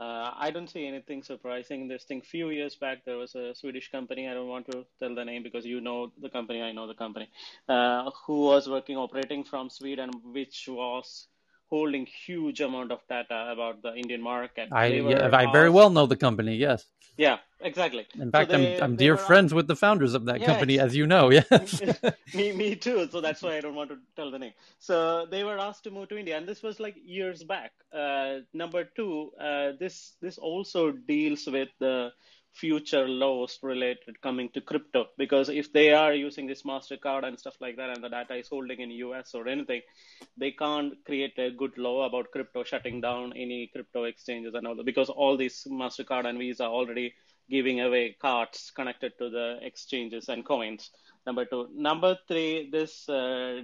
Uh, I don't see anything surprising in this thing. Few years back, there was a Swedish company. I don't want to tell the name because you know the company. I know the company. Uh, who was working operating from Sweden, which was holding huge amount of data about the Indian market. I yeah, I very well know the company. Yes. Yeah, exactly. In fact, so they, I'm I'm dear friends asked... with the founders of that yes. company, as you know. Yes. me me too. So that's why I don't want to tell the name. So they were asked to move to India, and this was like years back. Uh, number two, uh, this this also deals with the future laws related coming to crypto. Because if they are using this mastercard and stuff like that and the data is holding in us or anything they can't create a good law about crypto shutting down any crypto exchanges and all that. Because all these mastercard and visa already giving away cards connected to the exchanges and coins number two. Number three this uh,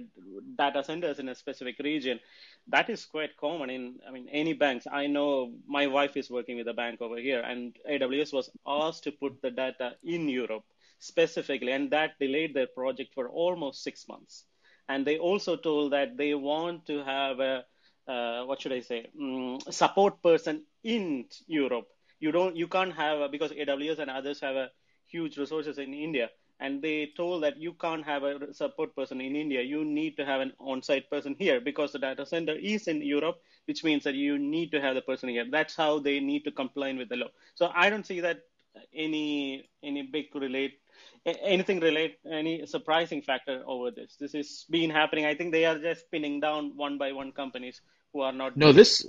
data centers in a specific region that is quite common in i mean any banks. I know my wife is working with a bank over here and aws was asked to put the data in europe specifically and that delayed their project for almost six months. And they also told that they want to have a uh, what should i say um, support person in europe. You don't you can't have a, because aws and others have a huge resources in india and they told that you can't have a support person in India. You need to have an on-site person here because the data center is in Europe, which means that you need to have the person here. That's how they need to comply with the law. So I don't see that any any big relate anything relate any surprising factor over this. This is been happening. I think they are just pinning down one by one companies who are not. No, this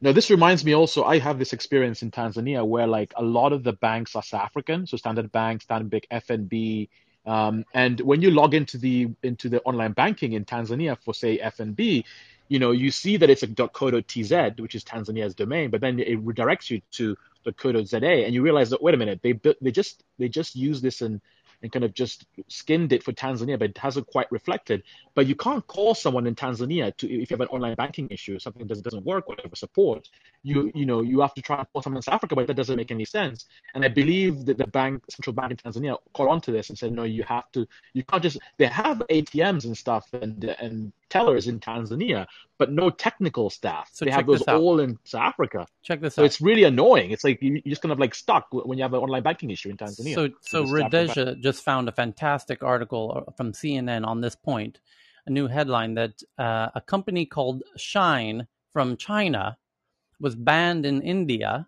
no, this reminds me also, I have this experience in Tanzania where like a lot of the banks are South African, so Standard Bank, Stanbic, FNB, um, and when you log into the into the online banking in Tanzania for say FNB, you know you see that it's a .co.tz, which is Tanzania's domain, but then it redirects you to the .co.za, and you realize that wait a minute, they they just they just use this in and kind of just skinned it for Tanzania, but it hasn't quite reflected. But you can't call someone in Tanzania to if you have an online banking issue, something that doesn't work, whatever support. You you know you have to try and call someone in South Africa, but that doesn't make any sense. And I believe that the bank, central bank in Tanzania, caught on to this and said, no, you have to, you can't just. They have ATMs and stuff and and tellers in Tanzania, but no technical staff. So they have those all in South Africa. Check this so out. it's really annoying. It's like you, are just kind of like stuck when you have an online banking issue in Tanzania. So, so Radeja just found a fantastic article uh, from CNN on this point, a new headline that uh, a company called Shein from China was banned in India.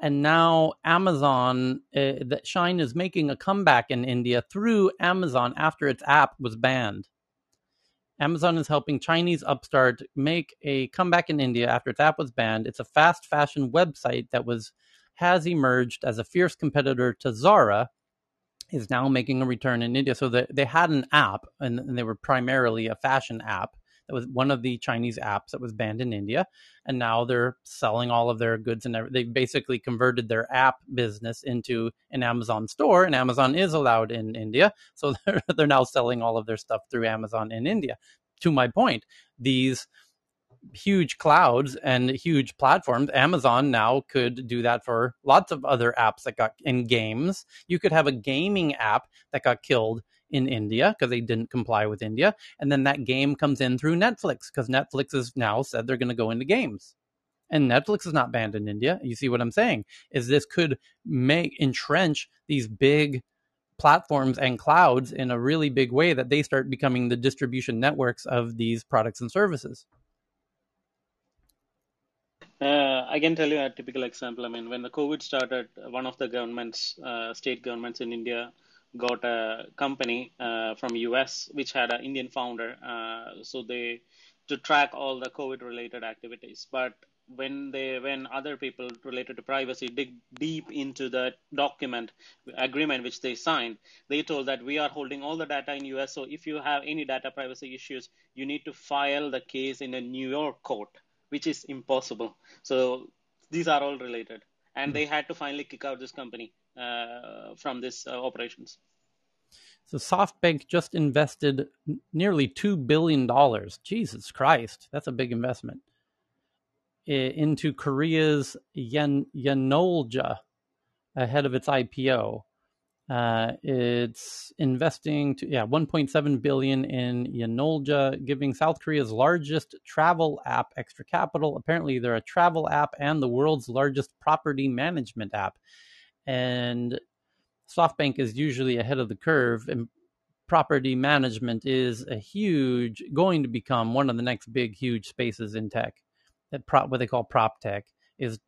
And now Amazon, uh, that Shein is making a comeback in India through Amazon after its app was banned. Amazon is helping Chinese upstart make a comeback in India after its app was banned. It's a fast fashion website that was has emerged as a fierce competitor to Zara, is now making a return in India. So they, they had an app, and, and they were primarily a fashion app that was one of the Chinese apps that was banned in India, and now they're selling all of their goods and they basically converted their app business into an Amazon store, and Amazon is allowed in India, so they're they're now selling all of their stuff through Amazon in India. To my point, these huge clouds and huge platforms. Amazon now could do that for lots of other apps that got in games. You could have a gaming app that got killed in India because they didn't comply with India. And then that game comes in through Netflix because Netflix has now said they're going to go into games. And Netflix is not banned in India. You see what I'm saying? Is this could make entrench these big platforms and clouds in a really big way that they start becoming the distribution networks of these products and services. Uh, I can tell you a typical example. I mean, when the COVID started, one of the governments, uh, state governments in India, got a company uh, from US which had an Indian founder. Uh, so they to track all the COVID related activities. But when they when other people related to privacy dig deep into the document agreement which they signed, they told that we are holding all the data in US. So if you have any data privacy issues, you need to file the case in a New York court, which is impossible. So these are all related, and they had to finally kick out this company from this uh, operations. So SoftBank just invested nearly two billion dollars. Jesus Christ, that's a big investment into Korea's Yan Yanolja ahead of its IPO. Uh, it's investing to yeah 1.7 billion in Yanolja, giving South Korea's largest travel app extra capital. Apparently, they're a travel app and the world's largest property management app. And SoftBank is usually ahead of the curve, and property management is a huge, going to become one of the next big, huge spaces in tech. That prop, what they call prop tech, is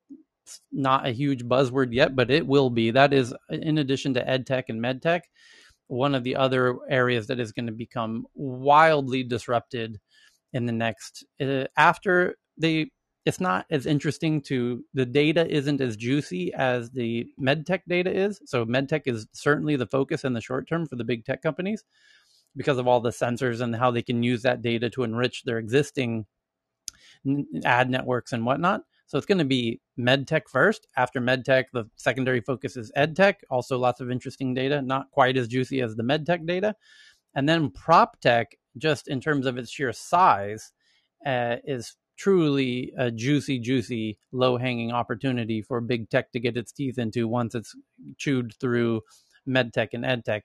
not a huge buzzword yet, but it will be. That is, in addition to ed tech and med tech, one of the other areas that is going to become wildly disrupted in the next uh, after they it's not as interesting to the data isn't as juicy as the medtech data is. So medtech is certainly the focus in the short term for the big tech companies because of all the sensors and how they can use that data to enrich their existing ad networks and whatnot. So it's going to be medtech first. After medtech, the secondary focus is edtech. Also, lots of interesting data, not quite as juicy as the medtech data. And then prop tech, just in terms of its sheer size, uh, is truly a juicy, juicy, low hanging opportunity for big tech to get its teeth into once it's chewed through medtech and edtech.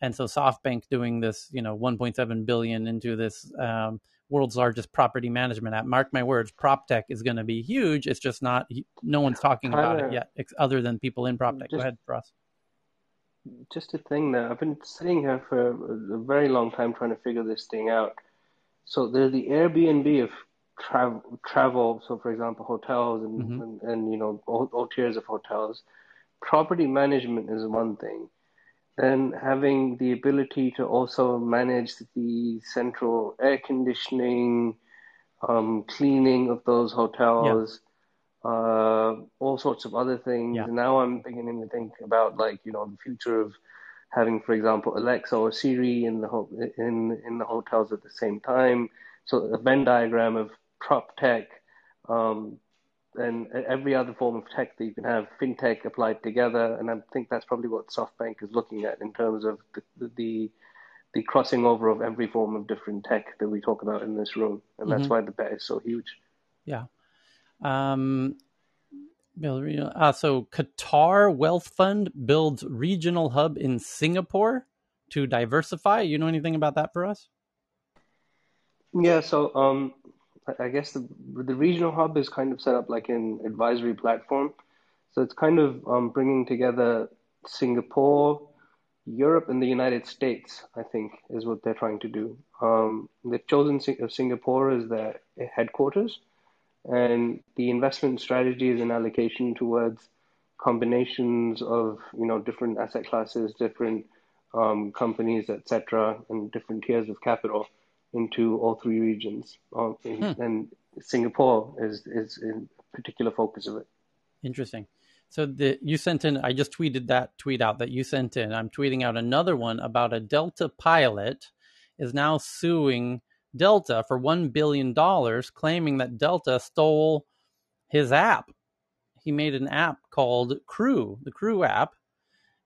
And so SoftBank doing this, you know, 1.7 billion into this um, world's largest property management app. Mark my words, prop tech is going to be huge. It's just not, no one's talking Tyler, about it yet, other than people in prop tech. Just, Go ahead, Ross. Just a thing that I've been sitting here for a very long time trying to figure this thing out. So there's the Airbnb of travel, travel. So, for example, hotels and, mm-hmm. and, and, you know all, all tiers of hotels. Property management is one thing. Then having the ability to also manage the central air conditioning, um, cleaning of those hotels, yeah. uh, all sorts of other things. Yeah. Now I'm beginning to think about like you know the future of having, for example, Alexa or Siri in the ho- in in the hotels at the same time. So a Venn diagram of prop tech, um, and every other form of tech that you can have, fintech applied together. And I think that's probably what SoftBank is looking at in terms of the, the, the crossing over of every form of different tech that we talk about in this room. And mm-hmm. that's why the bet is so huge. Yeah. Um, uh, so Qatar Wealth Fund builds regional hub in Singapore to diversify. You know anything about that for us? Yeah, so um, I guess the the regional hub is kind of set up like an advisory platform. So it's kind of um, bringing together Singapore, Europe, and the United States. I think is what they're trying to do. Um, they've chosen Singapore as their headquarters, and the investment strategy is an allocation towards combinations of you know different asset classes, different um, companies, etc., and different tiers of capital into all three regions, um, in, hmm. and Singapore is is in particular focus of it. Interesting. So the you sent in. I just tweeted that tweet out that you sent in. I'm tweeting out another one about a Delta pilot is now suing Delta for one billion dollars, claiming that Delta stole his app. He made an app called Crew, the Crew app,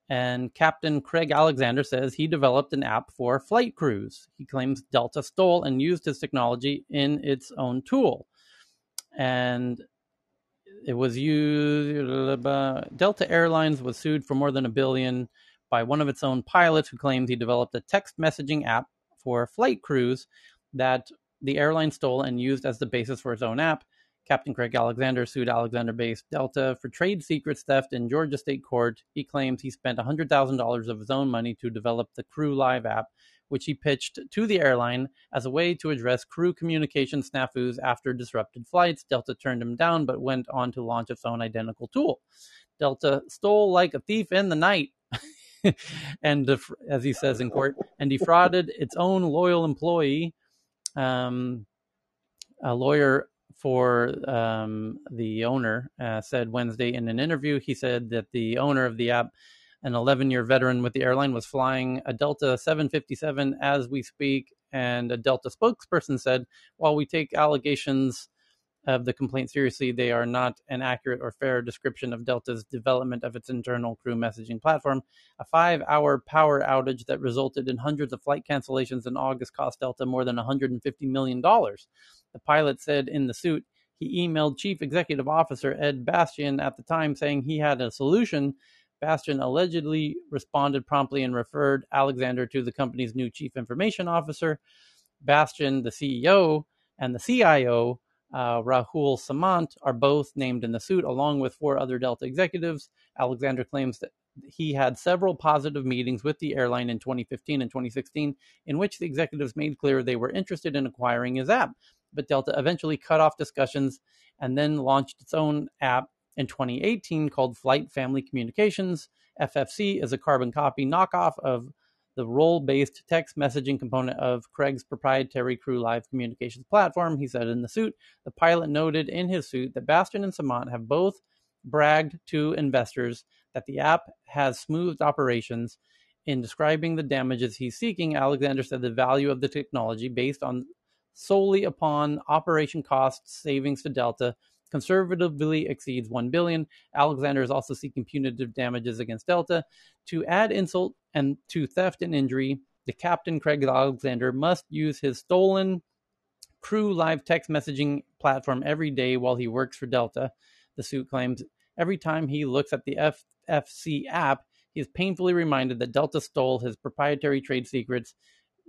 and Captain Craig Alexander says he developed an app for flight crews. He claims Delta stole and used his technology in its own tool. and it was used. Delta Airlines was sued for more than a billion by one of its own pilots who claims he developed a text messaging app for flight crews that the airline stole and used as the basis for its own app. Captain Craig Alexander sued Alexander based Delta for trade secrets theft in Georgia state court. He claims he spent $100,000 of his own money to develop the Crew Live app, which he pitched to the airline as a way to address crew communication snafus after disrupted flights. Delta turned him down, but went on to launch its own identical tool. Delta stole like a thief in the night. and def- as he says in court, and defrauded its own loyal employee. Um, a lawyer for um, the owner uh, said Wednesday in an interview, he said that the owner of the app, an 11 year veteran with the airline, was flying a Delta 757 as we speak. And a Delta spokesperson said, while we take allegations of the complaint seriously. They are not an accurate or fair description of Delta's development of its internal crew messaging platform. A five hour power outage that resulted in hundreds of flight cancellations in August cost Delta more than $150 million. The pilot said in the suit he emailed Chief Executive Officer Ed Bastian at the time saying he had a solution. Bastian allegedly responded promptly and referred Alexander to the company's new Chief Information Officer. Bastian, the CEO, and the CIO uh, Rahul Samant are both named in the suit, along with four other Delta executives. Alexander claims that he had several positive meetings with the airline in 2015 and 2016, in which the executives made clear they were interested in acquiring his app. But Delta eventually cut off discussions and then launched its own app in 2018 called Flight Family Communications. FFC is a carbon copy knockoff of the role based text messaging component of Craig's proprietary Crew Live communications platform. He said in the suit, the pilot noted in his suit that Bastian and Samant have both bragged to investors that the app has smoothed operations. In describing the damages he's seeking, Alexander said the value of the technology, based on solely upon operation cost savings to Delta, conservatively exceeds 1 billion. Alexander is also seeking punitive damages against Delta. To add insult and to theft and injury, the captain Craig Alexander must use his stolen crew live text messaging platform every day while he works for Delta. The suit claims every time he looks at the FFC app, he is painfully reminded that Delta stole his proprietary trade secrets,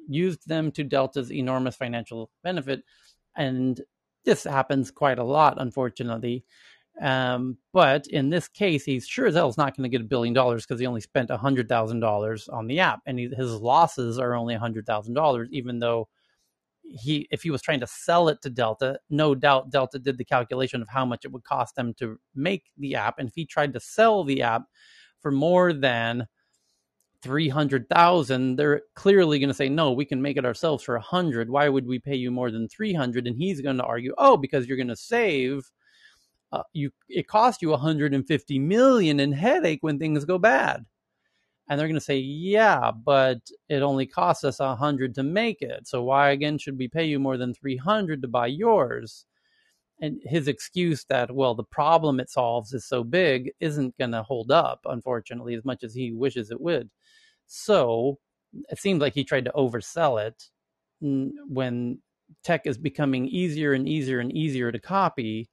used them to Delta's enormous financial benefit, and this happens quite a lot, unfortunately. Um, but in this case, he's sure as hell is not going to get a billion dollars because he only spent a hundred thousand dollars on the app, and he, his losses are only a hundred thousand dollars. Even though he, if he was trying to sell it to Delta, no doubt Delta did the calculation of how much it would cost them to make the app, and if he tried to sell the app for more than 300,000, they're clearly going to say, no, we can make it ourselves for 100. Why would we pay you more than 300? And he's going to argue, oh, because you're going to save. Uh, you it cost you 150 million in headache when things go bad and they're going to say yeah but it only costs us 100 to make it so why again should we pay you more than 300 to buy yours and his excuse that well the problem it solves is so big isn't going to hold up unfortunately as much as he wishes it would so it seems like he tried to oversell it when tech is becoming easier and easier and easier to copy.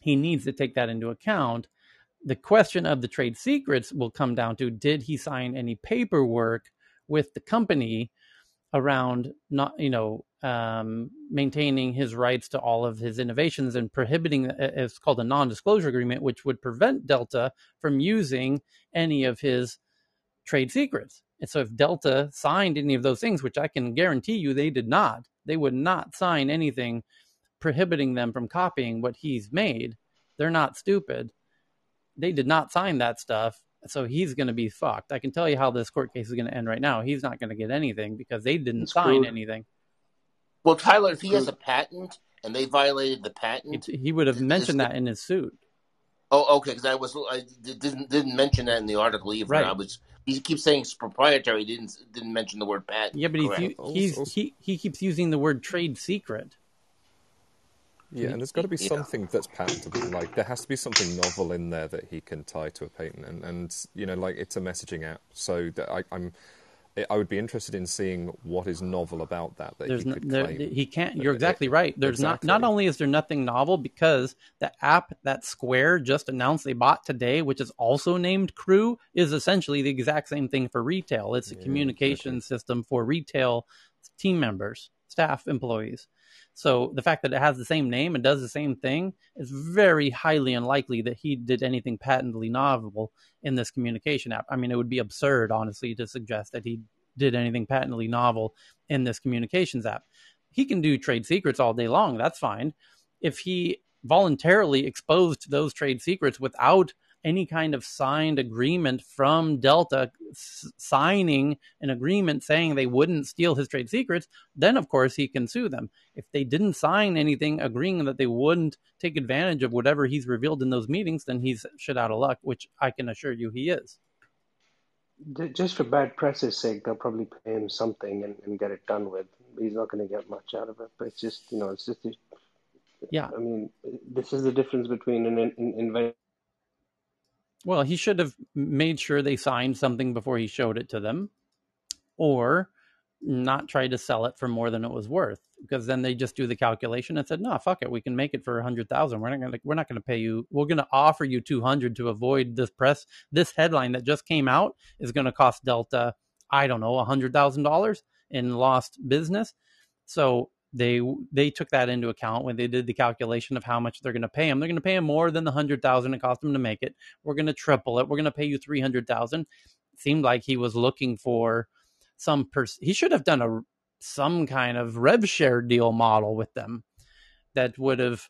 He needs to take that into account. The question of the trade secrets will come down to did he sign any paperwork with the company around not, you know, um, maintaining his rights to all of his innovations and prohibiting it's called a non-disclosure agreement, which would prevent Delta from using any of his trade secrets. And so if Delta signed any of those things, which I can guarantee you they did not, they would not sign anything prohibiting them from copying what he's made. They're not stupid. They did not sign that stuff. So he's going to be fucked. I can tell you how this court case is going to end right now. He's not going to get anything because they didn't That's sign anything. Well, Tyler, if he has a patent and they violated the patent, it, he would have mentioned that in his suit. Oh, okay. Because I was I didn't didn't mention that in the article either. Right. I was he keeps saying it's proprietary. Didn't didn't mention the word patent. Yeah, but he's, he's he he keeps using the word trade secret. Yeah, and there's got to be something that's patentable. Like there has to be something novel in there that he can tie to a patent. And, and you know, like it's a messaging app, so that I, I'm I would be interested in seeing what is novel about that. that There's he, no, could there, claim. he can't. You're uh, uh, exactly right. There's Exactly. not. Not only is there nothing novel because the app that Square just announced they bought today, which is also named Crew, is essentially the exact same thing for retail. It's a communication system for retail team members, staff, employees. So the fact that it has the same name and does the same thing is very highly unlikely that he did anything patently novel in this communication app. I mean, it would be absurd, honestly, to suggest that he did anything patently novel in this communications app. He can do trade secrets all day long. That's fine. If he voluntarily exposed those trade secrets without any kind of signed agreement from Delta s- signing an agreement saying they wouldn't steal his trade secrets, then of course he can sue them. If they didn't sign anything agreeing that they wouldn't take advantage of whatever he's revealed in those meetings, then he's shit out of luck, which I can assure you he is. Just for bad press's sake, they'll probably pay him something and, and get it done with. He's not going to get much out of it. But it's just, you know, it's just, yeah. I mean, this is the difference between an, an invention. Well, he should have made sure they signed something before he showed it to them, or not try to sell it for more than it was worth. Because then they just do the calculation and said, "No, fuck it, we can make it for a hundred thousand. We're not gonna, we're not gonna pay you. We're gonna offer you two hundred to avoid this press. This headline that just came out is gonna cost Delta, I don't know, a hundred thousand dollars in lost business. So they they took that into account when they did the calculation of how much they're going to pay him. They're going to pay him more than the hundred thousand it cost him to make it. We're going to triple it. We're going to pay you three hundred thousand. Seemed like he was looking for some person. He should have done a some kind of rev share deal model with them that would have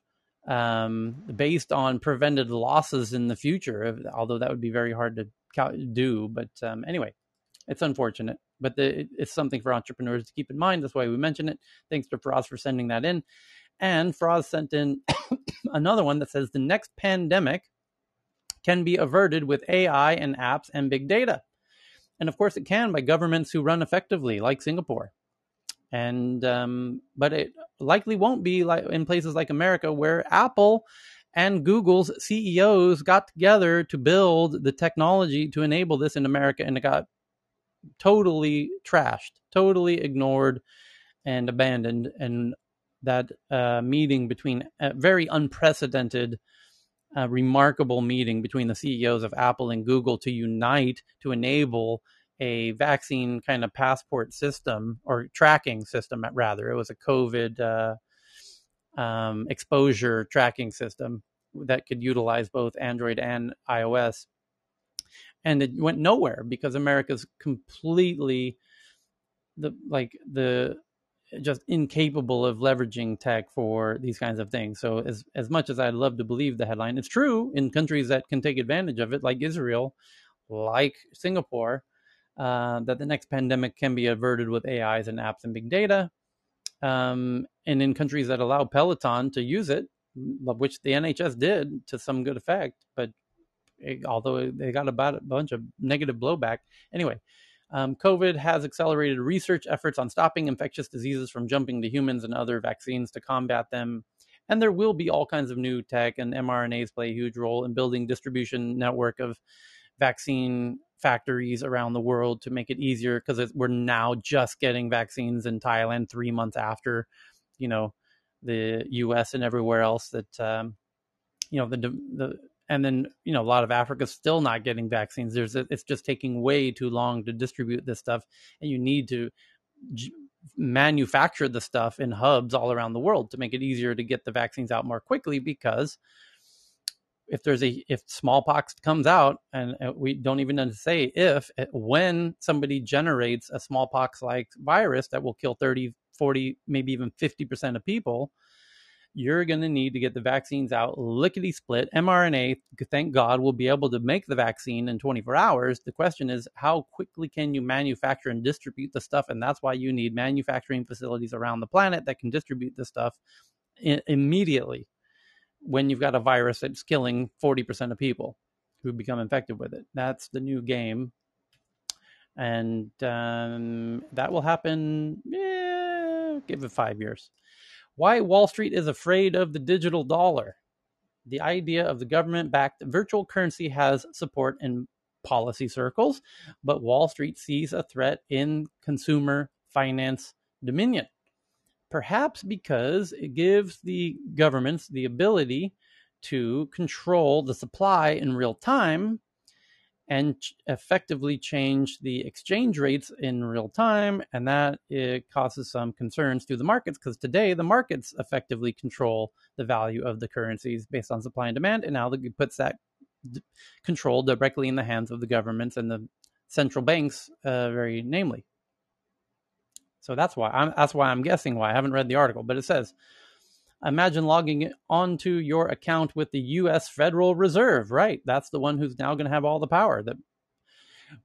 um, based on prevented losses in the future. Although that would be very hard to do. But um, anyway, it's unfortunate but the, it's something for entrepreneurs to keep in mind. That's why we mention it. Thanks to Faraz for sending that in. And Faraz sent in another one that says the next pandemic can be averted with AI and apps and big data. And of course, it can by governments who run effectively, like Singapore. And um, but it likely won't be like in places like America, where Apple and Google's CEOs got together to build the technology to enable this in America, and it got totally trashed, totally ignored and abandoned. And that uh, meeting between a very unprecedented, uh, remarkable meeting between the CEOs of Apple and Google to unite to enable a vaccine kind of passport system or tracking system, rather. It was a COVID uh, um, exposure tracking system that could utilize both Android and iOS and it went nowhere because America's completely the like the just incapable of leveraging tech for these kinds of things. So as as much as I'd love to believe the headline, it's true in countries that can take advantage of it, like Israel, like Singapore, uh, that the next pandemic can be averted with AIs and apps and big data. Um, and in countries that allow Palantir to use it, which the NHS did to some good effect, but although they got about a bunch of negative blowback. Anyway, um, COVID has accelerated research efforts on stopping infectious diseases from jumping to humans and other vaccines to combat them. And there will be all kinds of new tech, and mRNAs play a huge role in building distribution network of vaccine factories around the world to make it easier because we're now just getting vaccines in Thailand three months after, you know, the U.S. and everywhere else that, um, you know, the the and then you know a lot of Africa's still not getting vaccines. There's a, it's just taking way too long to distribute this stuff, and you need to j- manufacture the stuff in hubs all around the world to make it easier to get the vaccines out more quickly. Because if there's a if smallpox comes out, and uh, we don't even say if uh, when somebody generates a smallpox like virus that will kill 30, 40, maybe even 50% of people you're going to need to get the vaccines out lickety split. mRNA, thank God, will be able to make the vaccine in 24 hours. The question is, how quickly can you manufacture and distribute the stuff? And that's why you need manufacturing facilities around the planet that can distribute the stuff immediately when you've got a virus that's killing 40% of people who become infected with it. That's the new game. And um, that will happen, give it five years. Why Wall Street is afraid of the digital dollar. The idea of the government backed virtual currency has support in policy circles, but Wall Street sees a threat in consumer finance dominion. Perhaps because it gives the governments the ability to control the supply in real time and effectively change the exchange rates in real time. And that it causes some concerns to the markets because today the markets effectively control the value of the currencies based on supply and demand. And now it puts that control directly in the hands of the governments and the central banks, uh, very namely. So that's why I'm that's why I'm guessing why I haven't read the article, but it says imagine logging onto your account with the US Federal Reserve, right? That's the one who's now going to have all the power that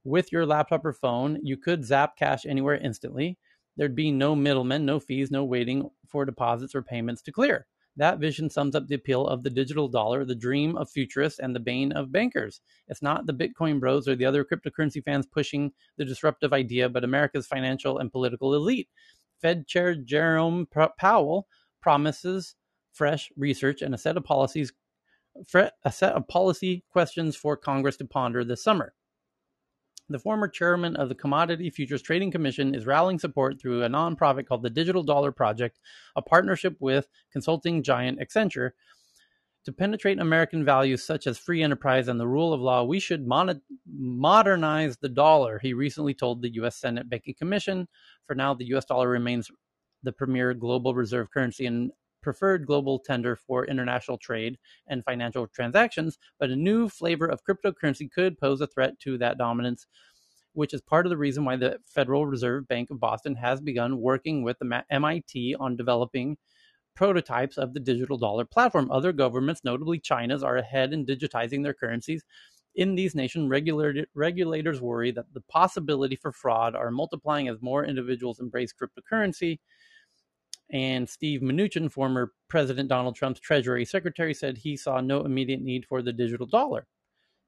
with your laptop or phone, you could zap cash anywhere instantly. There'd be no middlemen, no fees, no waiting for deposits or payments to clear. That vision sums up the appeal of the digital dollar, the dream of futurists, and the bane of bankers. It's not the Bitcoin bros or the other cryptocurrency fans pushing the disruptive idea, but America's financial and political elite. Fed Chair Jerome Powell promises fresh research and a set of policies a set of policy questions for Congress to ponder this summer. The former chairman of the Commodity Futures Trading Commission is rallying support through a nonprofit called the Digital Dollar Project, a partnership with consulting giant Accenture. To penetrate American values such as free enterprise and the rule of law, we should mon- modernize the dollar, he recently told the U.S. Senate Banking Commission. For now, the U.S. dollar remains the premier global reserve currency and preferred global tender for international trade and financial transactions, but a new flavor of cryptocurrency could pose a threat to that dominance, which is part of the reason why the Federal Reserve Bank of Boston has begun working with the MIT on developing prototypes of the digital dollar platform. Other governments, notably China's, are ahead in digitizing their currencies. In these nations, regulators worry that the possibility for fraud are multiplying as more individuals embrace cryptocurrency. And Steve Mnuchin, former President Donald Trump's Treasury Secretary, said he saw no immediate need for the digital dollar.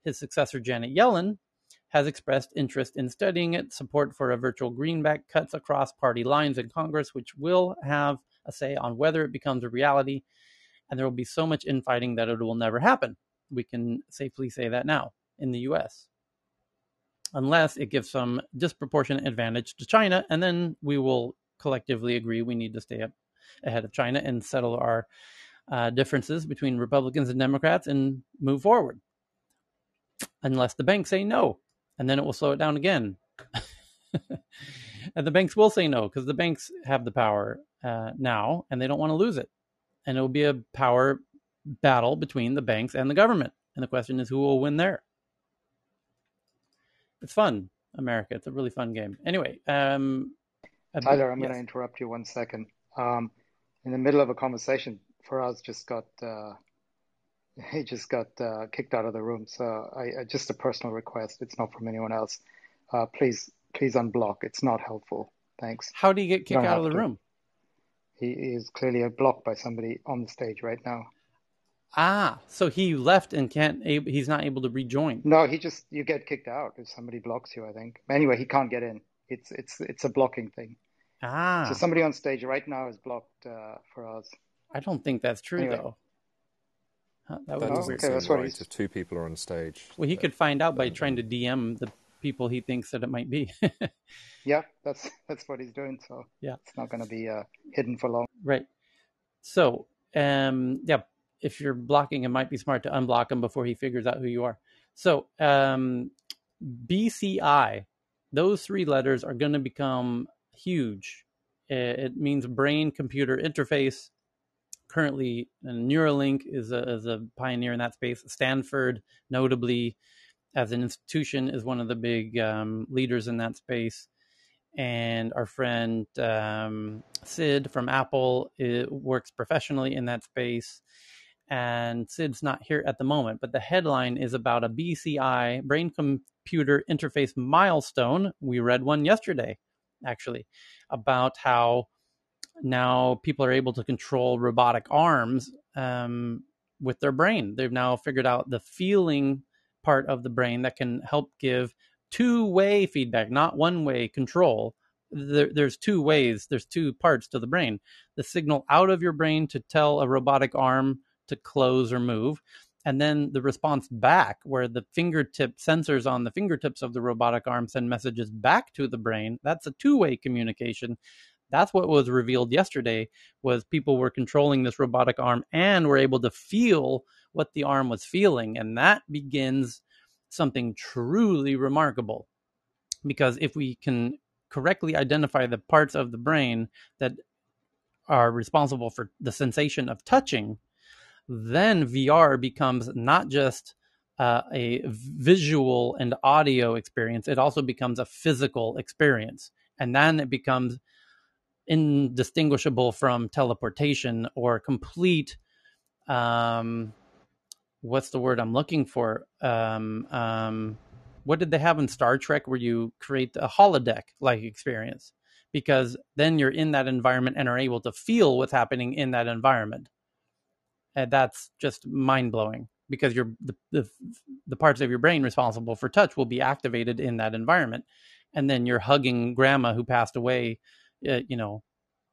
His successor, Janet Yellen, has expressed interest in studying it. Support for a virtual greenback cuts across party lines in Congress, which will have a say on whether it becomes a reality. And there will be so much infighting that it will never happen. We can safely say that now in the US. Unless it gives some disproportionate advantage to China, and then we will collectively agree we need to stay up ahead of China and settle our uh, differences between Republicans and Democrats and move forward. Unless the banks say no, and then it will slow it down again. and the banks will say no because the banks have the power uh, now and they don't want to lose it. And it will be a power battle between the banks and the government. And the question is who will win there? It's fun, America. It's a really fun game. Anyway, um, Tyler, I'm yes. going to interrupt you one second. Um, in the middle of a conversation, Faraz just got uh, he just got uh, kicked out of the room. So I, just a personal request. It's not from anyone else. Uh, please, please unblock. It's not helpful. Thanks. How do you get kicked out of the to. room? He is clearly blocked by somebody on the stage right now. Ah, so he left and can't. He's not able to rejoin. No, he just you get kicked out if somebody blocks you. I think. Anyway, he can't get in. It's it's it's a blocking thing. Ah. So somebody on stage right now is blocked uh, for us. I don't think that's true anyway. though. Huh, that, that doesn't okay, seem that's right. If two people are on stage. Well, he could find out by trying to DM the people he thinks that it might be. yeah, that's that's what he's doing. So yeah, it's not going to be uh, hidden for long. Right. So um, yeah, if you're blocking, it might be smart to unblock him before he figures out who you are. So um, BCI those three letters are going to become huge. It means brain computer interface. Currently, Neuralink is a, is a pioneer in that space. Stanford, notably, as an institution, is one of the big um, leaders in that space. And our friend um, Sid from Apple works professionally in that space and Sid's not here at the moment, but the headline is about a BCI brain computer interface milestone. We read one yesterday, actually, about how now people are able to control robotic arms um, with their brain. They've now figured out the feeling part of the brain that can help give two way feedback, not one way control. There, there's two ways, there's two parts to the brain. The signal out of your brain to tell a robotic arm to close or move, and then the response back where the fingertip sensors on the fingertips of the robotic arm send messages back to the brain. That's a two-way communication. That's what was revealed yesterday was people were controlling this robotic arm and were able to feel what the arm was feeling. And that begins something truly remarkable. Because if we can correctly identify the parts of the brain that are responsible for the sensation of touching then VR becomes not just uh, a visual and audio experience, it also becomes a physical experience. And then it becomes indistinguishable from teleportation or complete. Um, what's the word I'm looking for? Um, um, what did they have in Star Trek where you create a holodeck like experience? Because then you're in that environment and are able to feel what's happening in that environment and that's just mind blowing because your the, the the parts of your brain responsible for touch will be activated in that environment, and then you're hugging grandma who passed away, uh, you know,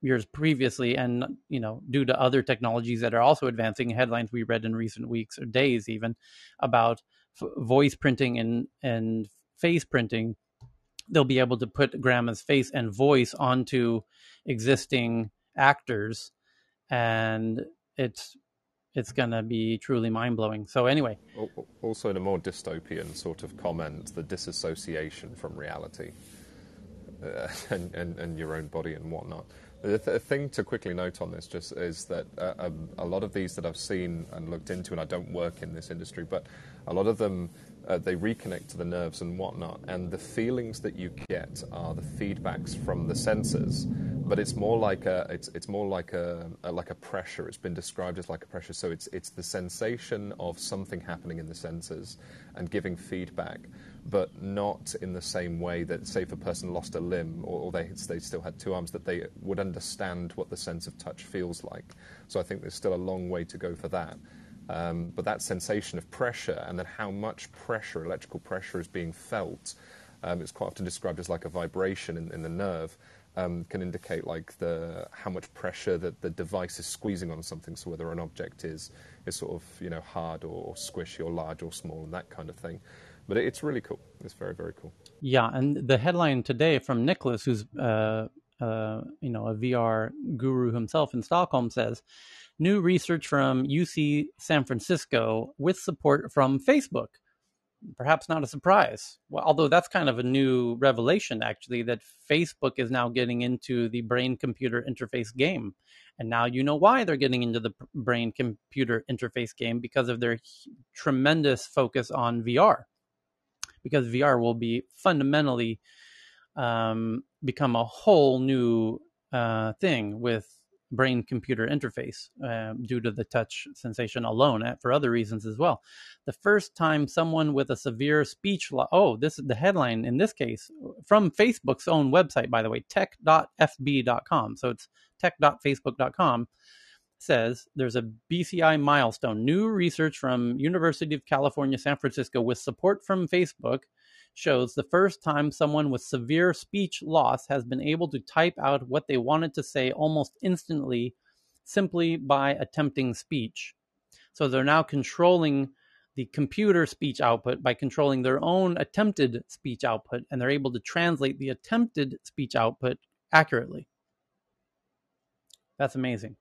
years previously, and you know, due to other technologies that are also advancing, headlines we read in recent weeks or days even about f- voice printing and and face printing, they'll be able to put grandma's face and voice onto existing actors. And it's it's going to be truly mind blowing. So, anyway. Also, in a more dystopian sort of comment, the disassociation from reality uh, and, and, and your own body and whatnot. The th- thing to quickly note on this just is that uh, a, um, a, lot of these that I've seen and looked into, and I don't work in this industry, but a lot of them uh, they reconnect to the nerves and whatnot, and the feelings that you get are the feedbacks from the sensors. But it's more like a it's it's more like a, a, like a pressure. It's been described as like a pressure. So it's it's the sensation of something happening in the sensors and giving feedback, but not in the same way that say if a person lost a limb or, or they they still had two arms that they would understand what the sense of touch feels like. So I think there's still a long way to go for that. Um, but that sensation of pressure and then how much pressure, electrical pressure, is being felt, um, it's quite often described as like a vibration in, in the nerve, um, can indicate like the how much pressure that the device is squeezing on something. So whether an object is is sort of you know hard or, or squishy or large or small and that kind of thing. But it, it's really cool. It's very very cool. Yeah, and the headline today from Nicholas, who's uh, uh, you know a VR guru himself in Stockholm, says new research from UC San Francisco with support from Facebook. Perhaps not a surprise, well, although that's kind of a new revelation, actually, that Facebook is now getting into the brain computer interface game. And now you know why they're getting into the brain computer interface game because of their tremendous focus on VR. Because VR will be fundamentally um, become a whole new uh, thing with brain computer interface uh, due to the touch sensation alone and for other reasons as well. The first time someone with a severe speech lo- oh this is the headline in this case from facebook's own website by the way tech.fb.com so it's tech.facebook.com says there's a bci milestone. New research from university of california san francisco with support from facebook shows the first time someone with severe speech loss has been able to type out what they wanted to say almost instantly simply by attempting speech. So they're now controlling the computer speech output by controlling their own attempted speech output, and they're able to translate the attempted speech output accurately. That's amazing.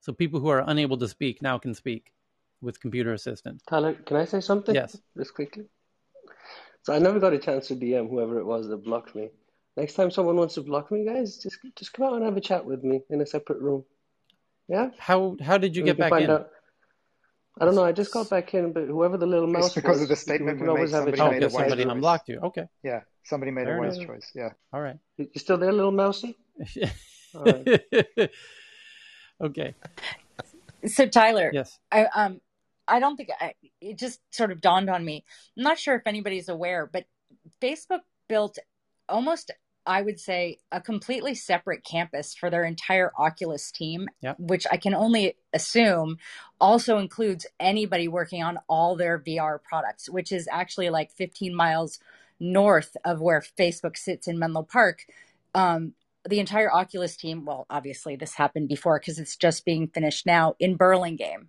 So people who are unable to speak now can speak with computer assistance. Tyler, can I say something? Yes. Just quickly. So I never got a chance to DM whoever it was that blocked me. Next time someone wants to block me, guys, just just come out and have a chat with me in a separate room. Yeah. How how did you get back in? Out. I don't know. I just got back in, but whoever the little mouse it's because was, of the statement we can always have a chat. Oh, because somebody unblocked you. Okay. Yeah, somebody made a wise choice. Yeah. All right. You still there, little mousey? okay. So Tyler, yes, I um I don't think I, it just sort of dawned on me. I'm not sure if anybody's aware, but Facebook built almost, I would say, a completely separate campus for their entire Oculus team, yep. which I can only assume also includes anybody working on all their VR products, which is actually like 15 miles north of where Facebook sits in Menlo Park. Um, the entire Oculus team, well, obviously this happened before because it's just being finished now in Burlingame.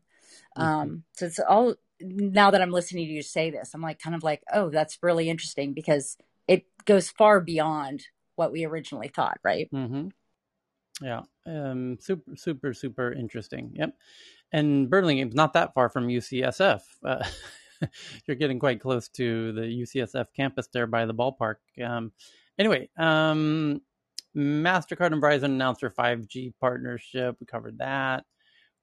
Um, so it's all now that I'm listening to you say this, I'm like kind of like, oh, that's really interesting because it goes far beyond what we originally thought, right? Mm-hmm. Yeah, um, super, super, super interesting. Yep, and Burlingame is not that far from UCSF. Uh, you're getting quite close to the UCSF campus there by the ballpark. Um, anyway, um, Mastercard and Verizon announced their 5G partnership. We covered that.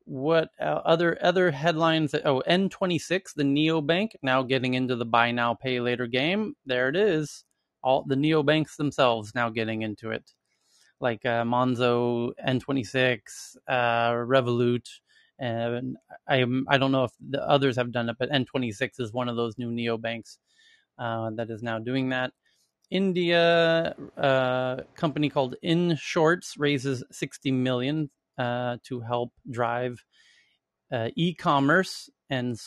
What uh, other other headlines? Oh, N26, the neobank, now getting into the buy now pay later game. There it is. All the neobanks themselves now getting into it, like uh, Monzo, N26, uh, Revolut, and I I don't know if the others have done it, but N26 is one of those new neobanks uh, that is now doing that. India uh, company called InShorts raises 60 million uh, to help drive uh, e-commerce and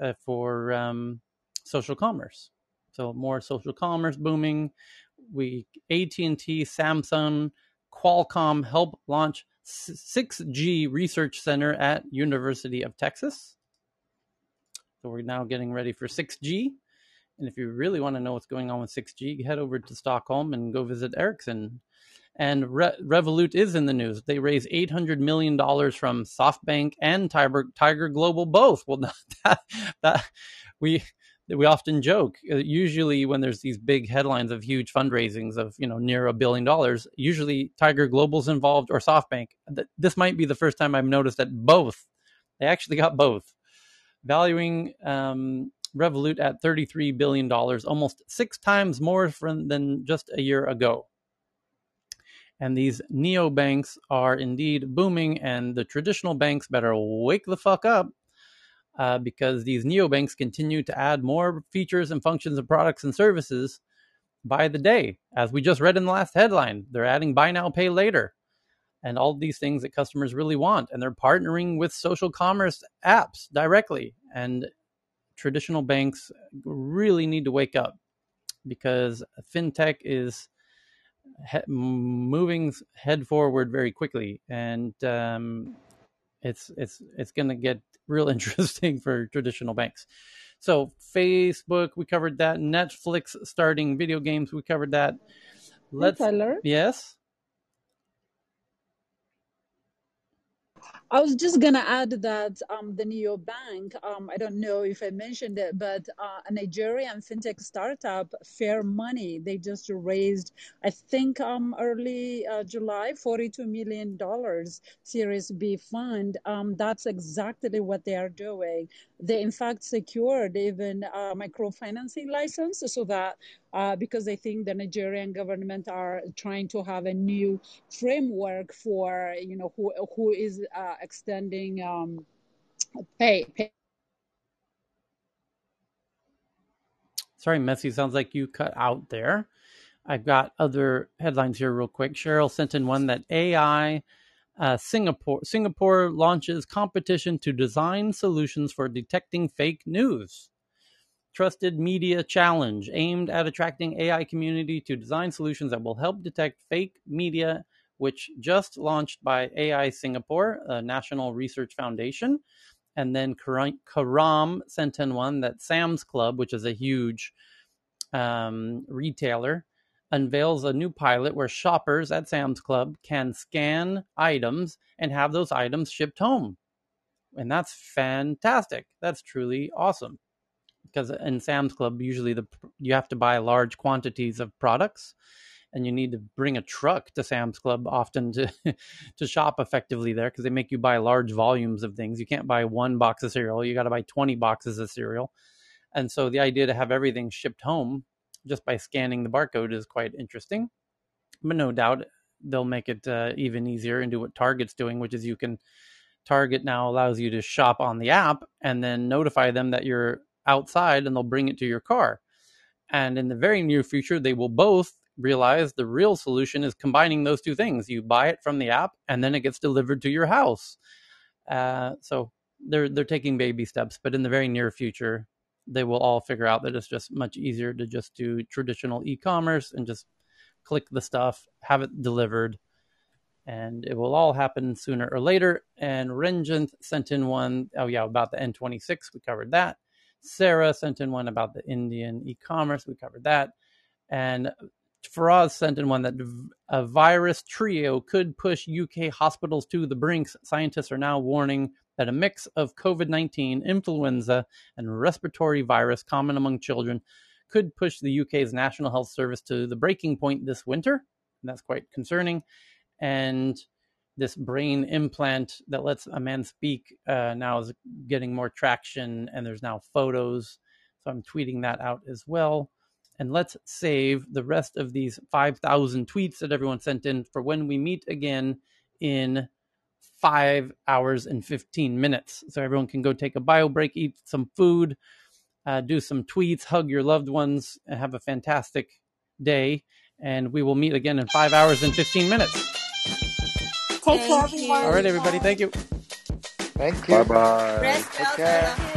uh, for um, social commerce. So more social commerce booming. We AT&T, Samsung, Qualcomm help launch 6G research center at University of Texas. So we're now getting ready for 6G. And if you really want to know what's going on with 6G, head over to Stockholm and go visit Ericsson. And Re- Revolut is in the news. They raised $800 million from SoftBank and Tiger, Tiger Global both. Well, that, that we we often joke. Uh, usually, when there's these big headlines of huge fundraisings of you know near a billion dollars, usually Tiger Global's involved or SoftBank. This might be the first time I've noticed that both. They actually got both, valuing um, Revolut at $33 billion, almost six times more from, than just a year ago. And these neo banks are indeed booming, and the traditional banks better wake the fuck up uh, because these neo banks continue to add more features and functions and products and services by the day. As we just read in the last headline, they're adding buy now, pay later, and all these things that customers really want. And they're partnering with social commerce apps directly. And traditional banks really need to wake up because fintech is he- moving head forward very quickly, and um, it's it's it's going to get real interesting for traditional banks. So Facebook, we covered that. Netflix starting video games, we covered that. Let's hey, Tyler. Yes. I was just gonna add that um, the Neo Bank, um, I don't know if I mentioned it, but uh, a Nigerian fintech startup, FairMoney, they just raised, I think, um, early uh, July, forty-two million dollars Series B fund. Um, that's exactly what they are doing. They in fact secured even a microfinancing license so that uh, because I think the Nigerian government are trying to have a new framework for you know who who is uh, extending um, pay, pay. Sorry, Messi. Sounds like you cut out there. I've got other headlines here, real quick. Cheryl sent in one that AI uh, Singapore Singapore launches competition to design solutions for detecting fake news. Trusted Media Challenge, aimed at attracting AI community to design solutions that will help detect fake media, which just launched by AI Singapore, a national research foundation. And then Karam sent in one that Sam's Club, which is a huge um, retailer, unveils a new pilot where shoppers at Sam's Club can scan items and have those items shipped home. And that's fantastic. That's truly awesome because in Sam's Club usually the you have to buy large quantities of products and you need to bring a truck to Sam's Club often to to shop effectively there because they make you buy large volumes of things. You can't buy one box of cereal, you got to buy 20 boxes of cereal. And so the idea to have everything shipped home just by scanning the barcode is quite interesting. But no doubt they'll make it uh, even easier and do what Target's doing, which is you can Target now allows you to shop on the app and then notify them that you're outside and they'll bring it to your car. And in the very near future, they will both realize the real solution is combining those two things. You buy it from the app and then it gets delivered to your house. Uh, so they're they're taking baby steps, but in the very near future, they will all figure out that it's just much easier to just do traditional e-commerce and just click the stuff, have it delivered, and it will all happen sooner or later. And Renjant sent in one, oh yeah, about the N26. We covered that. Sarah sent in one about the Indian e-commerce. We covered that. And Faraz sent in one that a virus trio could push UK hospitals to the brinks. Scientists are now warning that a mix of COVID 19, influenza, and respiratory virus common among children could push the UK's National Health Service to the breaking point this winter. And that's quite concerning. And this brain implant that lets a man speak uh, now is getting more traction, and there's now photos. So I'm tweeting that out as well. And let's save the rest of these 5,000 tweets that everyone sent in for when we meet again in five hours and 15 minutes. So everyone can go take a bio break, eat some food, uh, do some tweets, hug your loved ones, and have a fantastic day. And we will meet again in five hours and 15 minutes. Take care, everyone. All right, everybody. Thank you. Thank you. Bye bye. Take care.